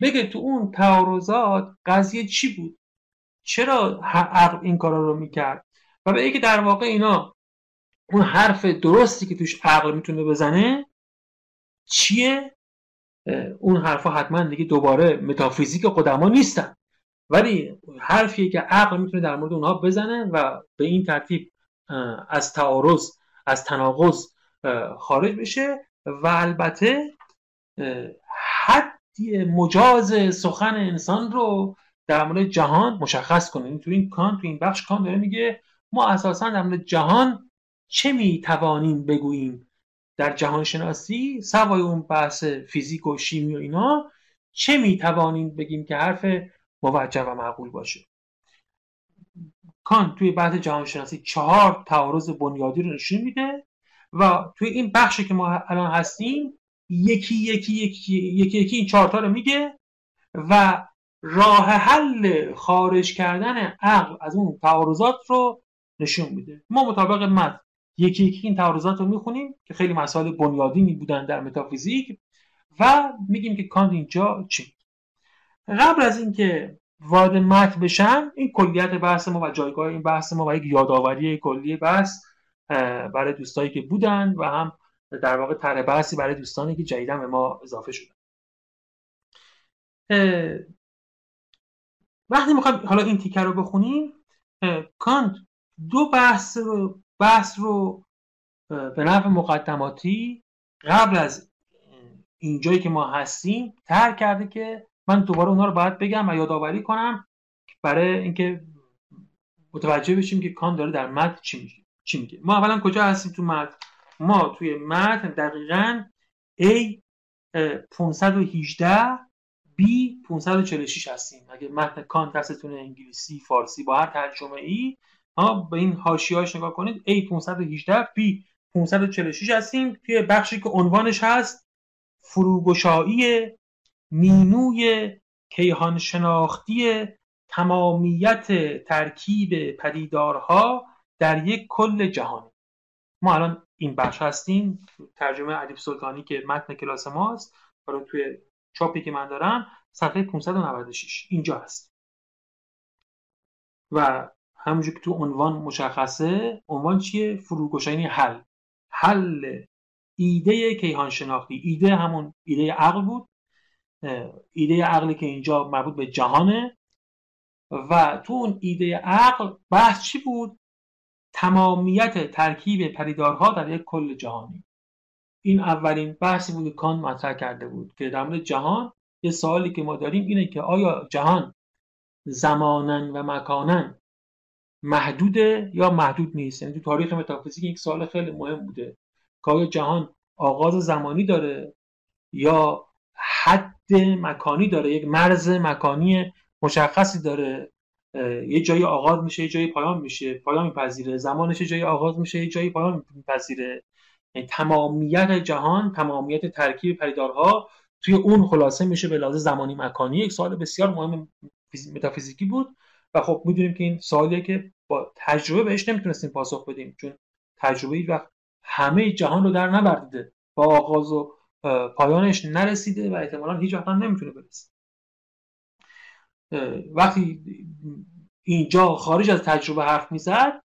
Speaker 3: بگه تو اون تعارضات قضیه چی بود؟ چرا عقل این کارا رو می‌کرد؟ و به که در واقع اینا اون حرف درستی که توش عقل می‌تونه بزنه چیه؟ اون حرفا حتما دیگه دوباره متافیزیک قدما نیستن. ولی حرفیه که عقل می‌تونه در مورد اونها بزنه و به این ترتیب از تعارض از تناقض خارج بشه و البته حدی مجاز سخن انسان رو در مورد جهان مشخص کنه. تو این کان تو این بخش کان داره میگه ما اساسا در مورد جهان چه می‌توانیم بگوییم در جهان شناسی سوای اون بحث فیزیک و شیمی و اینا چه می‌توانیم بگیم که حرف موجه و معقول باشه؟ کان توی بحث جهان شناسی چهار تعارض بنیادی رو نشون میده و توی این بخشی که ما الان هستیم یکی یکی یکی یکی, یکی این چهارتا رو میگه و راه حل خارج کردن عقل از اون تعارضات رو نشون میده. ما مطابق متن یکی یکی این تعارضات رو می‌خونیم که خیلی مسائل بنیادینی بودن در متافیزیک و میگیم که کانت اینجا چی؟ قبل از اینکه وارد متن بشم این کلیت بحث ما و جایگاه این بحث ما و یک یادآوری کلی بحث برای دوستایی که بودن و هم در واقع طرح بحثی برای دوستانی که جدیدا به ما اضافه شدن وقتی می‌خوایم حالا این تیکر رو بخونیم کانت دو بحث رو بحث رو به نفع مقدماتی قبل از اینجایی که ما هستیم ترک کرده که من دوباره اونا رو باید بگم و یادآوری کنم برای اینکه متوجه بشیم که کان داره در متن چی میگه چی ما اولا کجا هستیم تو متن؟ ما توی متن دقیقا A 518 B 546 هستیم. اگه متن کان دستتون انگلیسی فارسی با هر ترجمه ای به این حاشیه‌اش نگاه کنید A 518 B 546 هستیم توی بخشی که عنوانش هست فروگشایی مینوی کیهان شناختی تمامیت ترکیب پدیدارها در یک کل جهانی ما الان این بخش هستیم ترجمه ادیب سلطانی که متن کلاس ماست حالا توی چاپی که من دارم صفحه 596 اینجا هست. و همونجور که تو عنوان مشخصه عنوان چیه؟ فروگشایی حل. حل ایده کیهان شناختی ایده همون ایده عقل بود. ایده عقلی که اینجا مربوط به جهانه. و تو اون ایده عقل بحث چی بود؟ تمامیت ترکیب پریدارها در یک کل جهانی. این اولین بحثی بود که کان مطرح کرده بود که در مورد جهان یه سوالی که ما داریم اینه که آیا جهان زمانن و مکانن محدوده یا محدود نیست. یعنی تو تاریخ متافیزیک یک سوال خیلی مهم بوده. آیا جهان آغاز زمانی داره یا حد مکانی داره؟ یک مرز مکانی مشخصی داره. یه جایی آغاز میشه یه جایی پایان میشه پایان میپذیره. زمانش یه جایی آغاز میشه یه جایی پایان میپذیره. یعنی تمامیت جهان تمامیت ترکیب پریدارها توی اون خلاصه میشه به لحاظ زمانی مکانی. یک سوال بسیار مهم متافیزیکی بود. و خب می‌دونیم که این سوالیه که با تجربه بهش نمی‌تونستیم پاسخ بدیم چون تجربه ای وقت همه جهان رو در نبردیده با آغاز و پایانش نرسیده و احتمالا هیچ وقت نمی‌تونه برسه. وقتی اینجا خارج از تجربه حرف می‌زد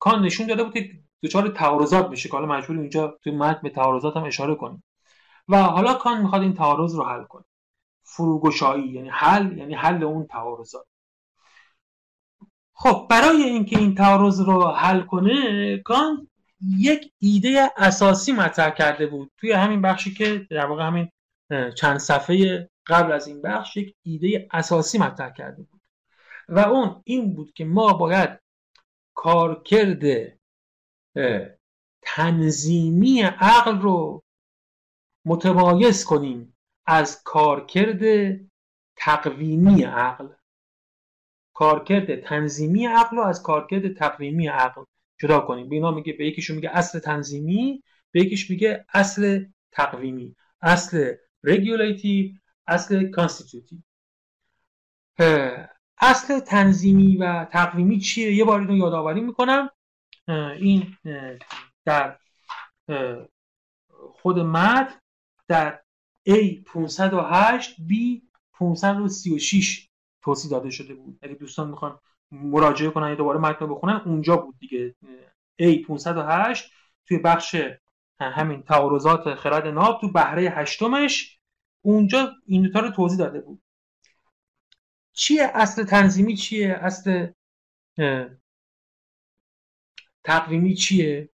Speaker 3: کان نشون داده بود که دچار تعارضات میشه که حالا مجبور اینجا توی متن به تعارضات هم اشاره کنیم. و حالا کان می‌خواد این تعارض رو حل کنه. فروگشایی یعنی حل یعنی حل اون تعارضات. خب برای اینکه این تعارض رو حل کنه کان یک ایده اساسی مطرح کرده بود. توی همین بخشی که در واقع همین چند صفحه قبل از این بخش یک ایده اساسی مطرح کرده بود. و اون این بود که ما باید کارکرد تنظیمی عقل رو متمایز کنیم از کارکرد تقویمی عقل. کارکرد تنظیمی عقل رو از کارکرد تقویمی عقل جدا کنیم. به اینا میگه به یکیشون میگه اصل تنظیمی به یکیش میگه اصل تقویمی اصل regulative اصل constitutive اصل تنظیمی و تقویمی چیه؟ یه بار اینو یادآوری می‌کنم. این در خود متن در A 508 B 536 توضیح داده شده بود. اگه دوستان می‌خوان مراجعه کنن یا دوباره متن بخونن اونجا بود دیگه. A 508 توی بخش همین تعارضات خرد ناب تو بهره هشتمش اونجا این دوتا رو توضیح داده بود. چیه؟ اصل تنظیمی چیه؟ اصل تقویمی چیه؟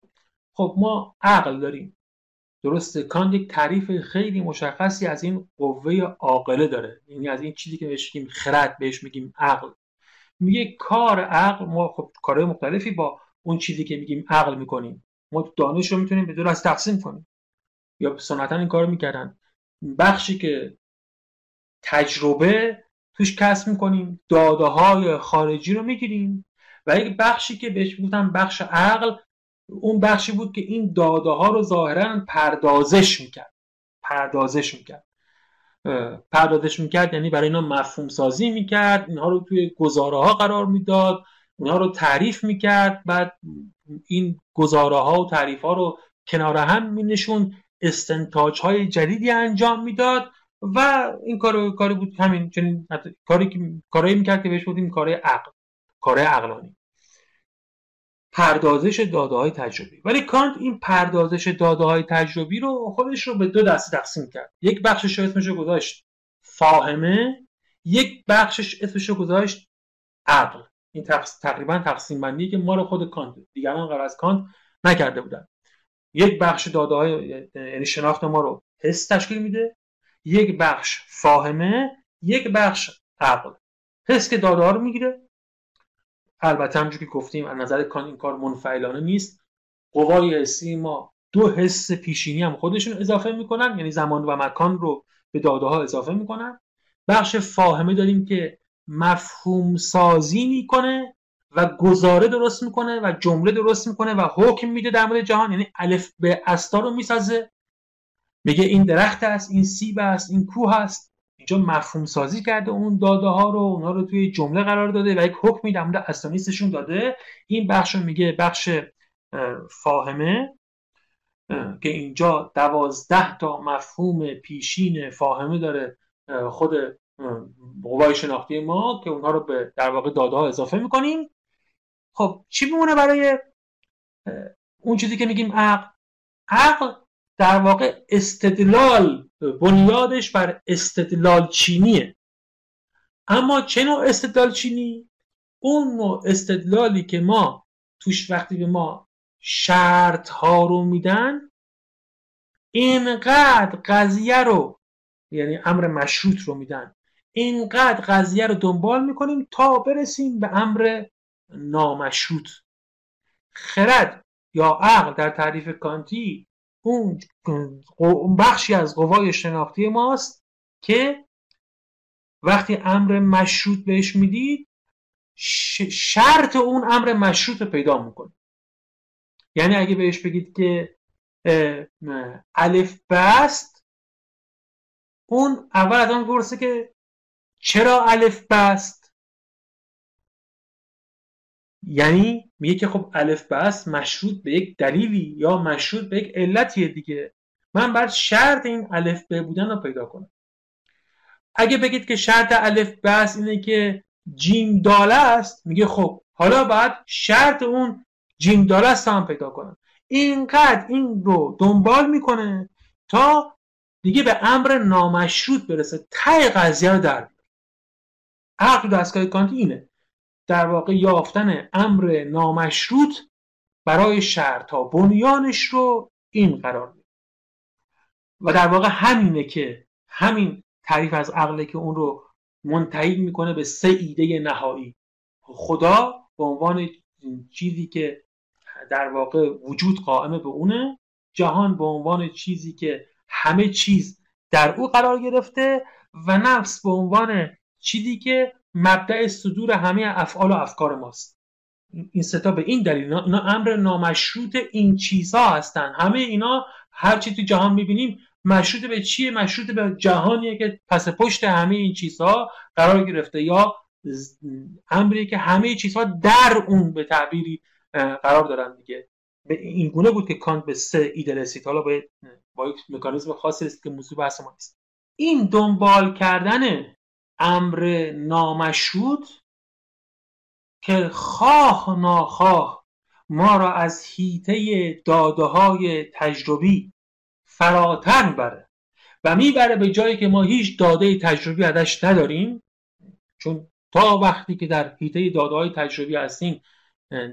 Speaker 3: خب ما عقل داریم. درسته. کانت یک تعریف خیلی مشخصی از این قوه عاقله داره. یعنی از این چیزی که بهش میگیم خرد بهش میگیم عقل. میگه کار عقل ما خب کارهای مختلفی با اون چیزی که میگیم عقل می‌کنیم. ما دانش رو می‌تونیم به دور از تقسیم کنیم. یا سنتا این کار می‌کردن. بخشی که تجربه توش کسب می‌کنیم داده های خارجی رو می‌گیریم. و یک بخشی که بهش می‌گفتن بخش عقل اون بخشی بود که این داده ها رو ظاهرا پردازش می‌کرد. پردازش می‌کرد. پردازش می‌کرد یعنی برای اینا مفهوم سازی می‌کرد اینها رو توی گزاره ها قرار می‌داد اینها رو تعریف می‌کرد بعد این گزاره ها و تعریف ها رو کنار هم مینشون استنتاج های جدیدی انجام می‌داد و این کار کاری بود همین چنین کاری که کارایی می‌کرد که بهش بودیم کار عقل کار عقلانی. پردازش داده های تجربی. ولی کانت این پردازش داده های تجربی رو خودش رو به دو دسته تقسیم کرد. یک بخشش رو اسمش گذاشت فاهمه یک بخشش اسمش رو گذاشت عقل. این تقریبا تقسیم بندی که ما رو خود کانت دیگران قرار از کانت نکرده بودن. یک بخش داده های یعنی شناخت ما رو حس تشکیل میده یک بخش فاهمه یک بخش عقل. حس که داده ها رو می‌گیره البته همونجور که گفتیم از نظر کان این کار منفعلانه نیست. قوای حسی ما دو حس پیشینی هم خودشون اضافه می‌کنن یعنی زمان و مکان رو به داده ها اضافه می‌کنن. بخش فاهمه داریم که مفهوم سازی می‌کنه و گزاره درست می‌کنه و جمله درست می‌کنه و حکم میده در مورد جهان. یعنی الف به استا رو می‌سازه. میگه این درخت است این سیب است این کوه است. اینجا مفهوم سازی کرده اون داده ها رو اونها رو توی جمله قرار داده و یک حکمی در مورد اسانیستشون داده. این بخش رو میگه بخش فاهمه که اینجا دوازده تا مفهوم پیشین فاهمه داره خود قوای شناختی ما که اونها رو به در واقع داده ها اضافه می‌کنیم. خب چی میمونه برای اون چیزی که میگیم عقل؟ عقل در واقع استدلال بنیادش بر استدلال چینیه. اما چه نوع استدلال چینی؟ اون نوع استدلالی که ما توش وقتی به ما شرط ها رو میدن اینقدر قضیه رو یعنی امر مشروط رو میدن. اینقدر قضیه رو دنبال می‌کنیم تا برسیم به امر نامشروط. خرد یا عقل در تعریف کانتی اون بخشی از قوای شناختی ماست که وقتی امر مشروط بهش می‌دید شرط اون امر مشروط رو پیدا می‌کنه. یعنی اگه بهش بگید که الف بست اون اول از آن که چرا الف بست؟ یعنی میگه که خب الف بس مشروط به یک دلیلی یا مشروط به یک علتیه دیگه. من باید شرط این الف ب بودن رو پیدا کنم. اگه بگید که شرط الف بس اینه که جیم داله است میگه خب حالا باید شرط اون جیم داله است هم پیدا کنم. اینقدر این رو دنبال می‌کنه تا دیگه به امر نامشروط برسه. تای قضیه رو در عقل دستگاه کانتی اینه. در واقع یافتن امر نامشروط برای شرط ها بنیانش رو این قرار میده. و در واقع همینه که همین تعریف از عقله که اون رو منتهی می‌کنه به سه ایده نهایی. خدا به عنوان چیزی که در واقع وجود قائمه به اونه جهان به عنوان چیزی که همه چیز در او قرار گرفته و نفس به عنوان چیزی که مبدع صدور همه افعال و افکار ماست. این ستا به این دلیل اینا امر نامشروط این چیزها هستن. همه اینا هر چی تو جهان می‌بینیم مشروط به چیه؟ مشروط به جهانیه که پس پشت همه این چیزها قرار گرفته یا امری که همه چیزها در اون به تعبیری قرار دارن دیگه. به این گونه بود که کانت به سه ایده رسید. حالا با, با یک مکانیزم خاصی است که موضوع بحث ما نیست. این دنبال کردن امر نامشروط که خواه ناخواه ما را از حیطه داده های تجربی فراتر بره و می‌بره به جایی که ما هیچ داده تجربی ازش نداریم چون تا وقتی که در حیطه داده های تجربی هستیم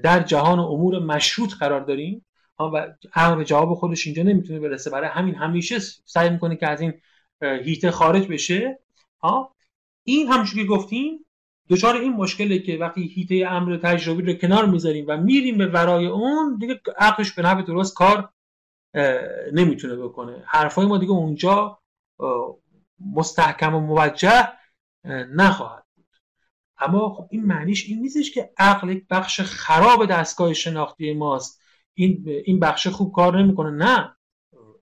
Speaker 3: در جهان امور مشروط قرار داریم و عقل جواب خودش اینجا نمی‌تونه برسه. برای همین همیشه سعی می‌کنه که از این هیته خارج بشه. ها این همچون که گفتیم دچار این مشکله که وقتی هیته امر تجربی رو کنار می‌ذاریم و میریم به ورای اون دیگه عقلش به نحو درست کار نمی‌تونه بکنه. حرفای ما دیگه اونجا مستحکم و موجه نخواهد بود. اما خب این معنیش این نیستش که عقل یک بخش خراب دستگاه شناختی ماست. این این بخش خوب کار نمی‌کنه. نه.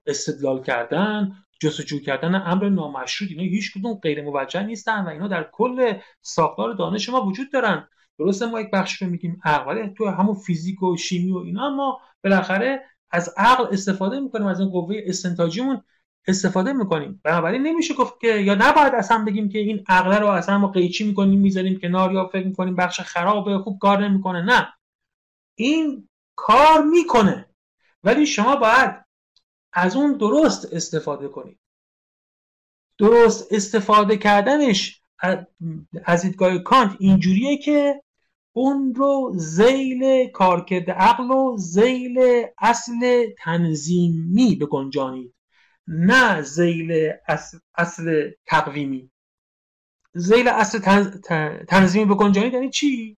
Speaker 3: استدلال کردن جستجو کردن امر نامشروط اینا هیچ کدوم غیر موجه نیستن و اینا در کل ساختار دانش ما وجود دارن. درسته ما یک بخش رو میگیم عقل تو همون فیزیک و شیمی و اینا اما بالاخره از عقل استفاده می‌کنیم از این قوه استنتاجیمون استفاده می‌کنیم. بنابراین نمیشه گفت که یا نباید اصلا بگیم که این عقل رو اصلا ما قیچی می‌کنیم می‌ذاریم کنار یا فکر می‌کنیم بخش خرابه خوب کار نمی‌کنه نه. این کار می‌کنه. ولی شما باید از اون درست استفاده کنید. درست استفاده کردنش از دیدگاه کانت اینجوریه که اون رو زیل کارکرد عقل و زیل اصل تنظیمی بگنجانید. نه زیل اصل, اصل تقویمی. زیل اصل تنظیمی بگنجانید یعنی چی؟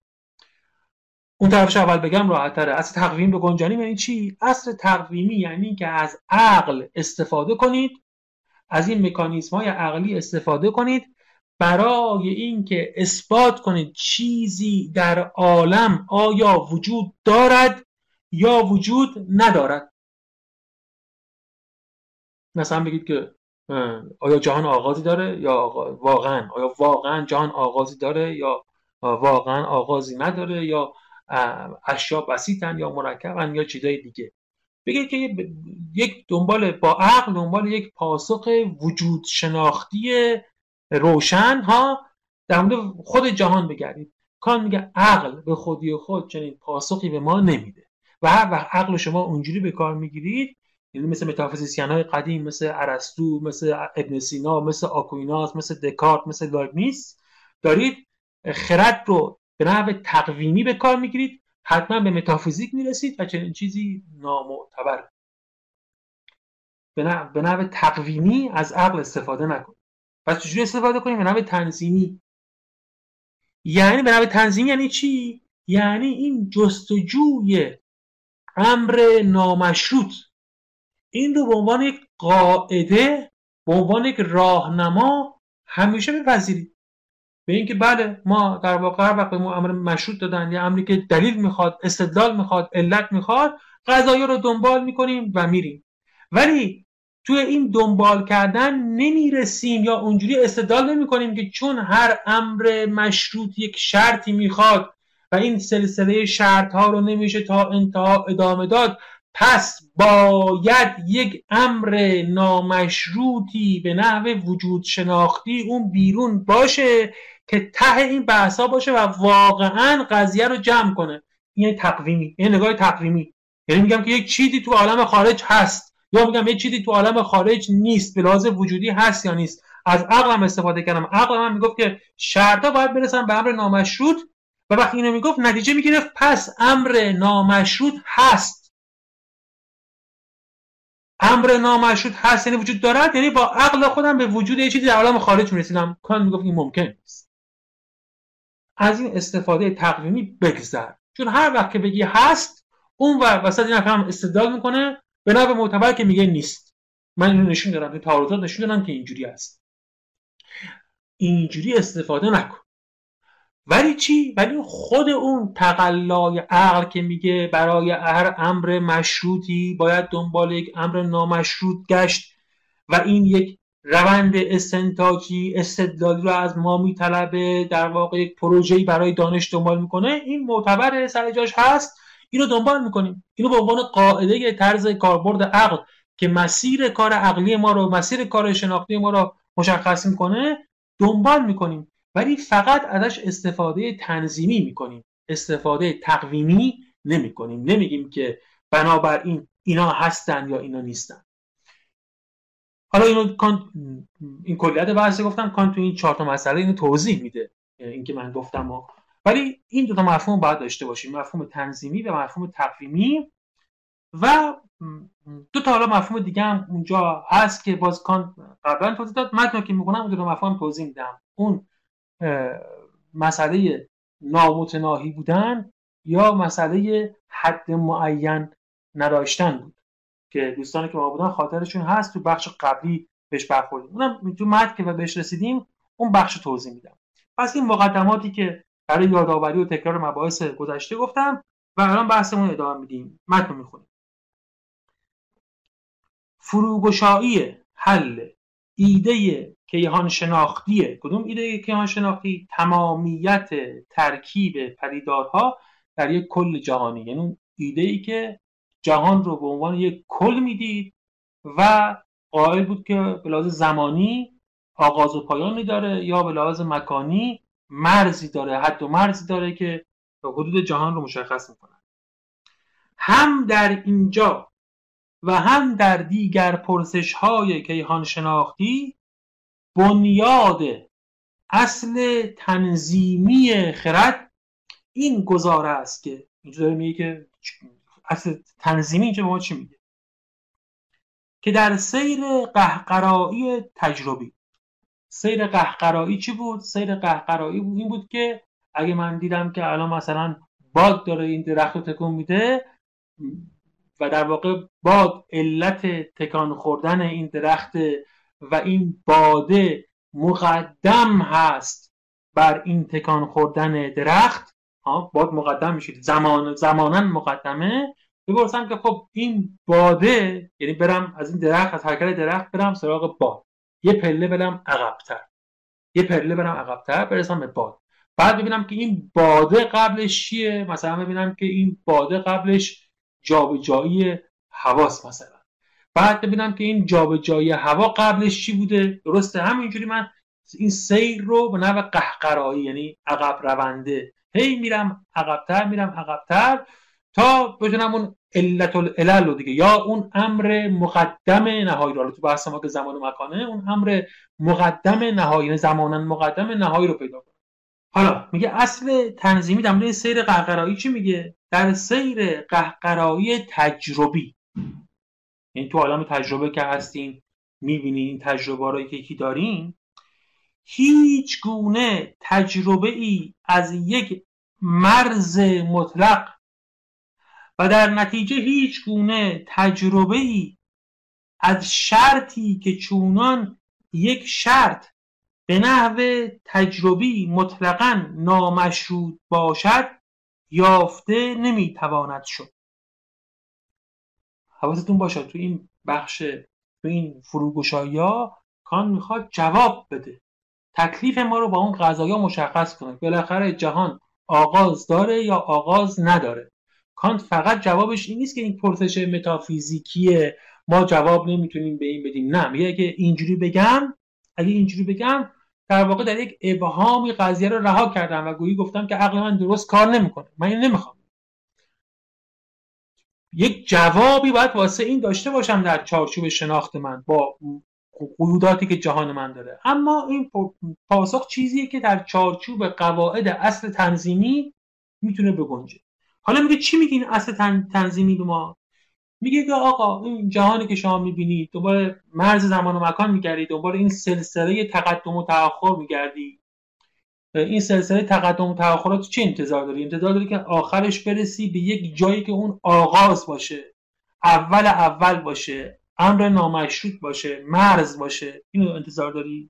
Speaker 3: اون طرفش اول بگم راحت تره. اصل تقویم به گنجانی یعنی چی؟ اصل تقویمی یعنی که از عقل استفاده کنید از این مکانیزم های عقلی استفاده کنید برای اینکه اثبات کنید چیزی در عالم آیا وجود دارد یا وجود ندارد. مثلا بگید که آیا جهان آغازی داره یا واقعا آیا واقعا جهان آغازی داره یا واقعا آغازی نداره یا اشیا بسیطن یا مرکبن یا چیزای دیگه. بگه که یک دنبال با عقل دنبال یک پاسخ وجود شناختی روشن ها در مورد خود جهان بگردید کانت میگه عقل به خودی خود چنین پاسخی به ما نمیده. و هر وقت عقل شما اونجوری به کار می‌گیرید یعنی مثل متافیزیسین های قدیم مثل ارسطو مثل ابن سینا مثل آکویناس مثل دکارت مثل لایبنیتس دارید خرد رو به نحو تقویمی به کار می‌گیرید. حتما به متافیزیک می‌رسید و چنین چیزی نامعتبر. به نحو تقویمی از عقل استفاده نکنید. پس چجوری استفاده کنیم؟ به نحو تنظیمی. یعنی به نحو تنظیمی یعنی چی؟ یعنی این جستجوی امر نامشروط. این رو به عنوان یک قاعده به عنوان یک راهنما همیشه بپذیرید. به اینکه بله ما در واقع هر وقت ما امر مشروط دادن یا امری که دلیل می‌خواد استدلال می‌خواد علت می‌خواد قضایی رو دنبال می‌کنیم و میریم. ولی توی این دنبال کردن نمی‌رسیم یا اونجوری استدلال نمی‌کنیم که چون هر امر مشروط یک شرطی می‌خواد و این سلسله شرط ها رو نمیشه تا انتها ادامه داد پس باید یک امر نامشروطی به نحو وجود شناختی اون بیرون باشه که ته این بحثا باشه و واقعا قضیه رو جمع کنه. این یعنی تقویمی این نگاه تقویمی. یعنی میگم که یک چیزی تو عالم خارج هست. یا میگم یک چیزی تو عالم خارج نیست به لحاظ وجودی هست یا نیست. از عقلم استفاده کردم. عقل من می‌گفت که شرطا باید برسن به امر نامشروط و وقتی اینو می‌گفت نتیجه می‌گرفت پس امر نامشروط هست. امر نامشروط هست یعنی وجود دارد. یعنی با عقل خودم به وجود یه چیزی در عالم خارج می‌رسیدم. کان می‌گفت این ممکن نیست. از این استفاده تقویمی بگذر. چون هر وقت که بگی هست اون وسط این هم استدلال می‌کنه به نوع معتبر که میگه نیست. من اینو نشون دارم تو تعارضات نشون دارم که اینجوری هست. اینجوری استفاده نکن. ولی چی؟ ولی خود اون تقلای عقل که میگه برای هر امر مشروطی باید دنبال یک امر نامشروط گشت و این یک روند استنتاجی استدلالی رو از ما میطلبه در واقع یک پروژه‌ای برای دانش دنبال می‌کنه. این معتبر سر جاش هست. اینو دنبال می‌کنیم. اینو به عنوان قاعده طرز کاربرد عقل که مسیر کار عقلی ما رو مسیر کار شناختی ما رو مشخص می‌کنه دنبال می‌کنیم. ولی فقط ازش استفاده تنظیمی می‌کنیم. استفاده تقویمی نمی‌کنیم. نمیگیم که بنابراین اینا هستن یا اینا نیستن. حالا اینو این کلیت بحث گفتم کان تو این چهار تا مسئله اینو توضیح میده اینکه من گفتم و ولی این دو تا مفهوم باید داشته باشیم مفهوم تنظیمی و مفهوم تقویمی. و دو تا حالا مفهوم دیگه هم اونجا هست که باز کان قبلا توضیح داد. متن که می‌کنم اون دو تا مفهوم توضیح میدم. اون مسئله نامتناهی بودن یا مسئله حد معین نداشتن بود. که دوستانی که ما بودن خاطرشون هست تو بخش قبلی بهش برخوردیم. اونم تو متن که بهش رسیدیم اون بخش توضیح میدم. پس این مقدماتی که برای یادآوری و تکرار مباحث گذشته گفتم و الان بحثمون ادامه میدیم. متن می‌خونیم. فروگشایی حل ایده کیهان شناختیه کدوم ایده کیهان شناختی تمامیت ترکیب پدیدارها در یک کل جهانی. یعنی اون ایده ای که جهان رو به عنوان یک کل می‌دید و قائل بود که به لحاظ زمانی آغاز و پایانی داره یا به لحاظ مکانی مرزی داره حد و مرزی داره که حدود جهان رو مشخص می‌کنه. هم در اینجا و هم در دیگر پرسش های کیهان شناختی بنیاد اصل تنظیمی خرد این گزاره است که اینجا داره میگه که اصل تنظیمی اینجا به ما چی میگه؟ که در سیر قهقرایی تجربی. سیر قهقرایی چی بود؟ سیر قهقرایی بود این بود که اگه من دیدم که الان مثلا باد داره این درخت رو تکون میده و در واقع باد علت تکان خوردن این درخت و این باده مقدم هست بر این تکان خوردن درخت باد مقدم میشه زمان زمانا مقدمه. بپرسم که خب این باده یعنی برم از این درخت از حرکت درخت برم سراغ باد. یه پله برم عقبتر. یه پله برم عقبتر برسم به باد. بعد ببینم که این باده قبلش چیه؟ مثلا ببینم که این باده قبلش جابجایی حواس مثلا. بعد ببینم که این جابجایی هوا قبلش چی بوده؟ درسته همینجوری من این سیر رو به نوع قهقرایی یعنی عقب رونده هی میرم عقبتر میرم عقبتر تا بتونم اون علت العلل دیگه. یا اون امر مقدم نهایی رو. تو بحث ما که زمان و مکانه اون امر مقدم نهایی یعنی زمانا مقدم نهایی رو پیدا کنم حالا میگه اصل تنظیمی در سیر قهقرایی چی میگه؟ در سیر قهقرایی تجربی. این تو عالم تجربه که هستیم می‌بینین این تجربه رو که یکی داریم هیچ گونه تجربه ای از یک مرز مطلق. و در نتیجه هیچ گونه تجربه ای از شرطی که چونان یک شرط به نحو تجربی مطلقا نامشروط باشد یافته نمی‌تواند شد. حواستون باشه تو این بخش تو این فروگشایی کان می‌خواد جواب بده. تکلیف ما رو با اون قضایا مشخص کنه. بالاخره جهان آغاز داره یا آغاز نداره. کانت فقط جوابش این نیست که این پرسش متافیزیکیه ما جواب نمی‌تونیم به این بدیم. نه میگه که اینجوری بگم اگه اینجوری بگم در واقع در یک ابهامی قضیه رو رها کردم و گویی گفتم که عقل من درست کار نمی‌کنه. من این نمی‌خوام. یک جوابی باید واسه این داشته باشم در چارچوب شناخت من با قیوداتی که جهان من داره. اما این پاسخ چیزیه که در چارچوب قواعد اصل تنظیمی می‌تونه بگنجه. حالا میگه چی میگه این اصل تنظیمی به ما؟ میگه که آقا این جهانی که شما می‌بینید دوباره مرز زمان و مکان میگردید دوباره این سلسله تقدم و تأخر میگردی. این سلسله تقدم و تأخرات چه انتظار داری؟ انتظار داری که آخرش برسی به یک جایی که اون آغاز باشه. اول اول باشه. امر نامشروط باشه مرز باشه اینو انتظار داری؟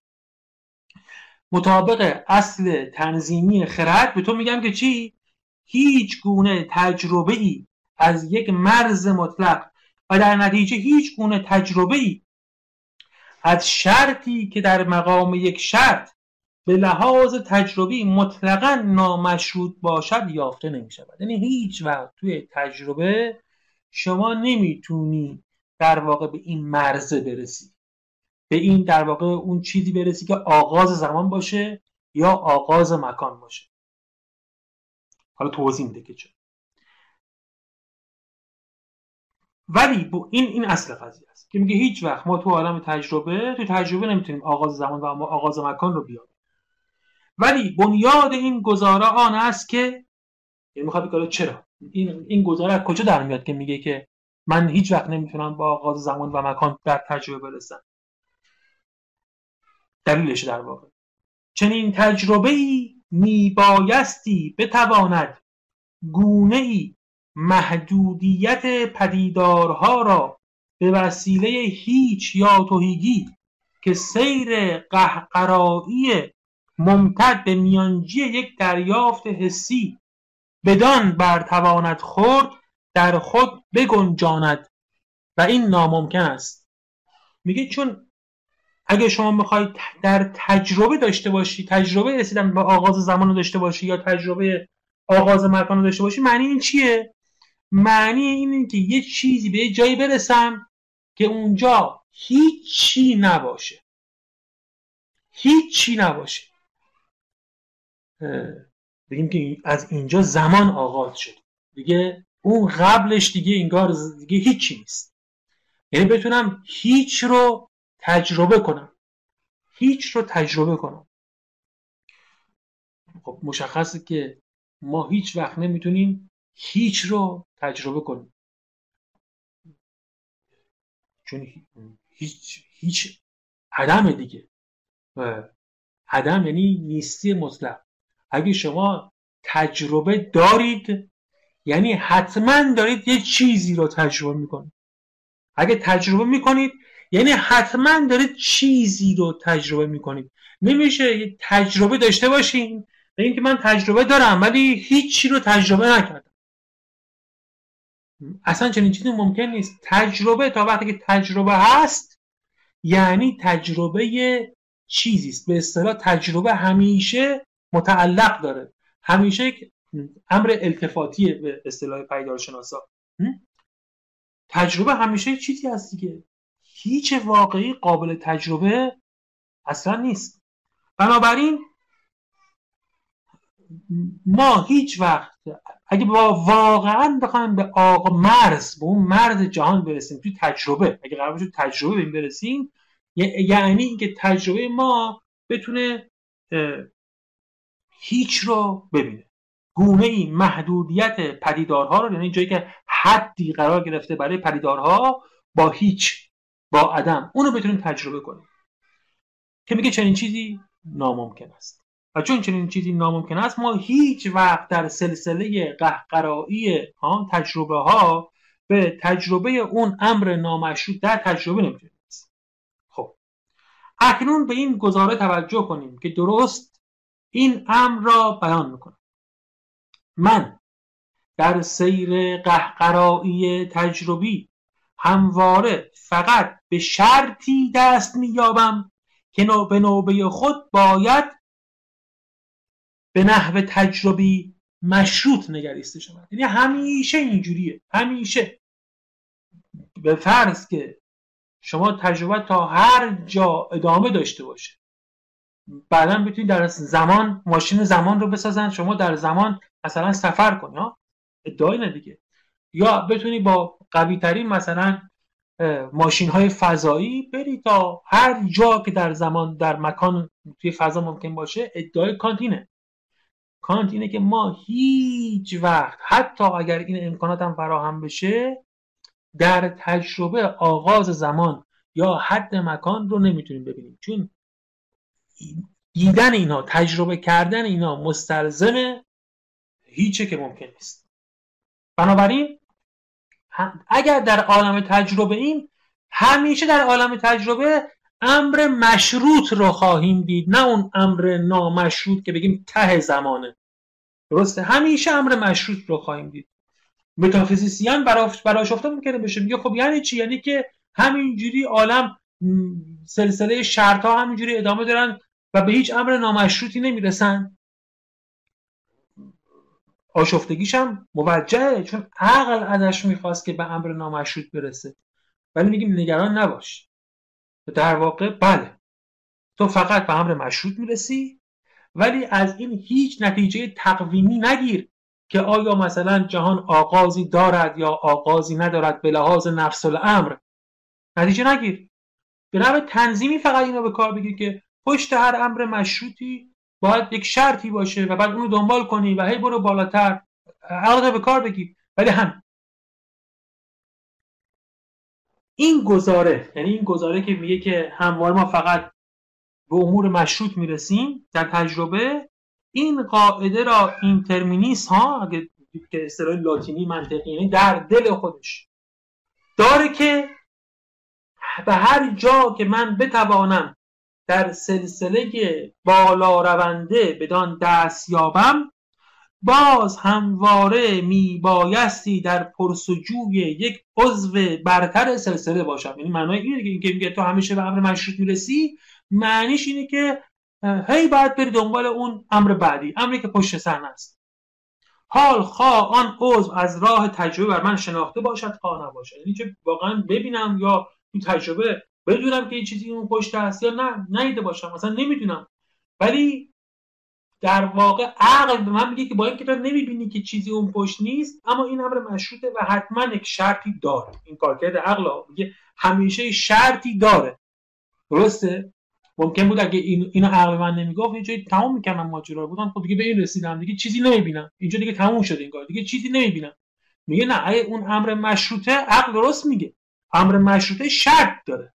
Speaker 3: مطابق اصل تنظیمی خرد به تو میگم که چی؟ هیچ گونه تجربه ای از یک مرز مطلق و در نتیجه هیچ گونه تجربه ای از شرطی که در مقام یک شرط به لحاظ تجربی مطلقا نامشروط باشد یافته نمی شود یعنی هیچ وقت توی تجربه شما نمی‌تونی در واقع به این مرزه برسی. به این در واقع اون چیزی برسی که آغاز زمان باشه یا آغاز مکان باشه. حالا توضیح میده که چه ولی این این اصل قضیه است که میگه هیچ وقت ما تو عالم تجربه تو تجربه نمی‌تونیم آغاز زمان و آغاز مکان رو بیاریم. ولی بنیاد این گزاره آن است که یعنی می‌خواد بگه چرا؟ این این گزاره از کجا در میاد که میگه که من هیچ وقت نمی‌تونم با آغاز زمان و مکان در تجربه برسم. دلیلش در واقع. چنین تجربه ای میبایستی بتواند گونه ای محدودیت پدیدارها را به وسیله هیچ یا توهیگی که سیر قهقرایی ممتد به میانجی یک دریافت حسی بدان برتواند خورد در خود بگنجاند و این ناممکن است. میگه چون اگه شما می‌خواید در تجربه داشته باشی تجربه رسیدن به آغاز زمان رو داشته باشی یا تجربه آغاز مکان رو داشته باشی معنی این چیه؟ معنی اینه که یه چیزی به یه جایی برسم که اونجا هیچی نباشه. هیچی نباشه. بگیم که از اینجا زمان آغاز شد. دیگه اون قبلش دیگه انگار دیگه هیچی نیست. یعنی بتونم هیچ رو تجربه کنم. هیچ رو تجربه کنم. خب مشخصه که ما هیچ وقت نمی‌تونیم هیچ رو تجربه کنیم. چون هیچ هیچ عدم دیگه. عدم یعنی نیستی مطلق. اگه شما تجربه دارید یعنی حتما دارید یه چیزی رو تجربه می‌کنید. اگه تجربه می‌کنید یعنی حتما دارید چیزی رو تجربه می‌کنید. نمیشه یه تجربه داشته باشین به اینکه من تجربه دارم ولی هیچی رو تجربه نکردم. اصلا چنین چیزی ممکن نیست. تجربه تا وقتی که تجربه هست یعنی تجربه چیزی است. به اصطلاح تجربه همیشه متعلق داره. همیشه یک امر التفاتیه به اصطلاح پیدارشناسا. تجربه همیشه چیزی هست دیگه. هیچ واقعی قابل تجربه اصلا نیست. بنابراین ما هیچ وقت اگه با واقعا بخوایم به آقا مرز به اون مرز جهان برسیم توی تجربه اگه قرار باشه تجربه بیم برسیم یعنی اینکه تجربه ما بتونه هیچ رو ببینه. گونه ای محدودیت پدیدارها رو یعنی جایی که حدی قرار گرفته برای پدیدارها با هیچ با عدم. اونو بتونیم تجربه کنیم. که میگه چنین چیزی ناممکن است. و چون چنین چیزی ناممکن است ما هیچ وقت در سلسله قهقرایی تجربه ها به تجربه اون امر نامشروط در تجربه نمی‌تونیم خب. اکنون به این گزاره توجه کنیم که درست این امر را بیان می‌کنم من در سیر قهقرایی تجربی همواره فقط به شرطی دست مییابم که به نوبه خود باید به نحو تجربی مشروط نگریسته شود. یعنی همیشه اینجوریه. همیشه. به فرض که شما تجربه تا هر جا ادامه داشته باشه. بعدا بتونید در زمان ماشین زمان رو بسازن. شما در زمان مثلا سفر کنی ها؟ ادعای نه دیگه. یا بتونی با قوی ترین مثلا ماشین های فضایی بری تا هر جا که در زمان در مکان توی فضا ممکن باشه ادعای کانتینه. کانتینه که ما هیچ وقت حتی اگر این امکانات هم فراهم بشه در تجربه آغاز زمان یا حد مکان رو نمی‌تونیم ببینیم. چون دیدن اینا تجربه کردن اینا مستلزم هیچه که ممکن نیست. بنابراین اگر در عالم تجربه این همیشه در عالم تجربه امر مشروط رو خواهیم دید نه اون امر نامشروط که بگیم ته زمانه. درسته؟ همیشه امر مشروط رو خواهیم دید. متافیزیسیان براش افته ممکنه بشه. میگه خب یعنی چی؟ یعنی که همینجوری عالم سلسله شرط ها همینجوری ادامه دارن و به هیچ امر نامشروطی نمی‌رسن؟ آشفتگیش هم موجهه چون عقل ازش می‌خواست که به امر نامشروط برسه. ولی میگیم نگران نباش. در واقع بله. تو فقط به امر مشروط می‌رسی ولی از این هیچ نتیجه تقویمی نگیر که آیا مثلا جهان آغازی دارد یا آغازی ندارد به لحاظ نفس الامر. نتیجه نگیر. به نوع تنظیمی فقط اینو به کار بگیر که پشت هر امر مشروطی باید یک شرطی باشه و بعد اونو دنبال کنی و هی برو بالاتر. عقل به کار بگیر. ولی هم این گزاره یعنی این گزاره که میگه که همواره ما فقط به امور مشروط می‌رسیم در تجربه این قاعده را اینترمینیس ها اگه که اصطلاح لاتینی منطقی یعنی در دل خودش داره که به هر جا که من بتوانم در سلسله بالا رونده بدان دست یابم باز همواره می بایستی در پرسجوی یک عضو برتر سلسله باشم. یعنی معنای اینه که اینکه میگه تو همیشه به امر مشروط می‌رسی معنیش اینه که هی باید بری دنبال اون امر بعدی امری که پشت سر است حال خواه آن عضو از راه تجربه بر من شناخته باشد خواه نباشد. یعنی که واقعا ببینم یا این تجربه بدونم که این چیزی اون پشت هست یا نه نیده باشم مثلا نمی‌دونم. ولی در واقع عقل به من میگه که با اینکه تو نمی‌بینی که چیزی اون پشت نیست اما این امر مشروطه و حتما یک شرطی داره. این کارکرد عقل میگه همیشه شرطی داره. درسته؟ ممکن بود اگه این اینو عقل من نمی‌گفت یه جایی تمام می‌کردم ماجرا بودم. خب دیگه به این رسیدم. دیگه چیزی نمی‌بینم. اینجا دیگه تموم شده این کار. دیگه چیزی نمی‌بینم. میگه نه اون امر مشروطه عقل درست میگه. امر مشروطه شرط داره.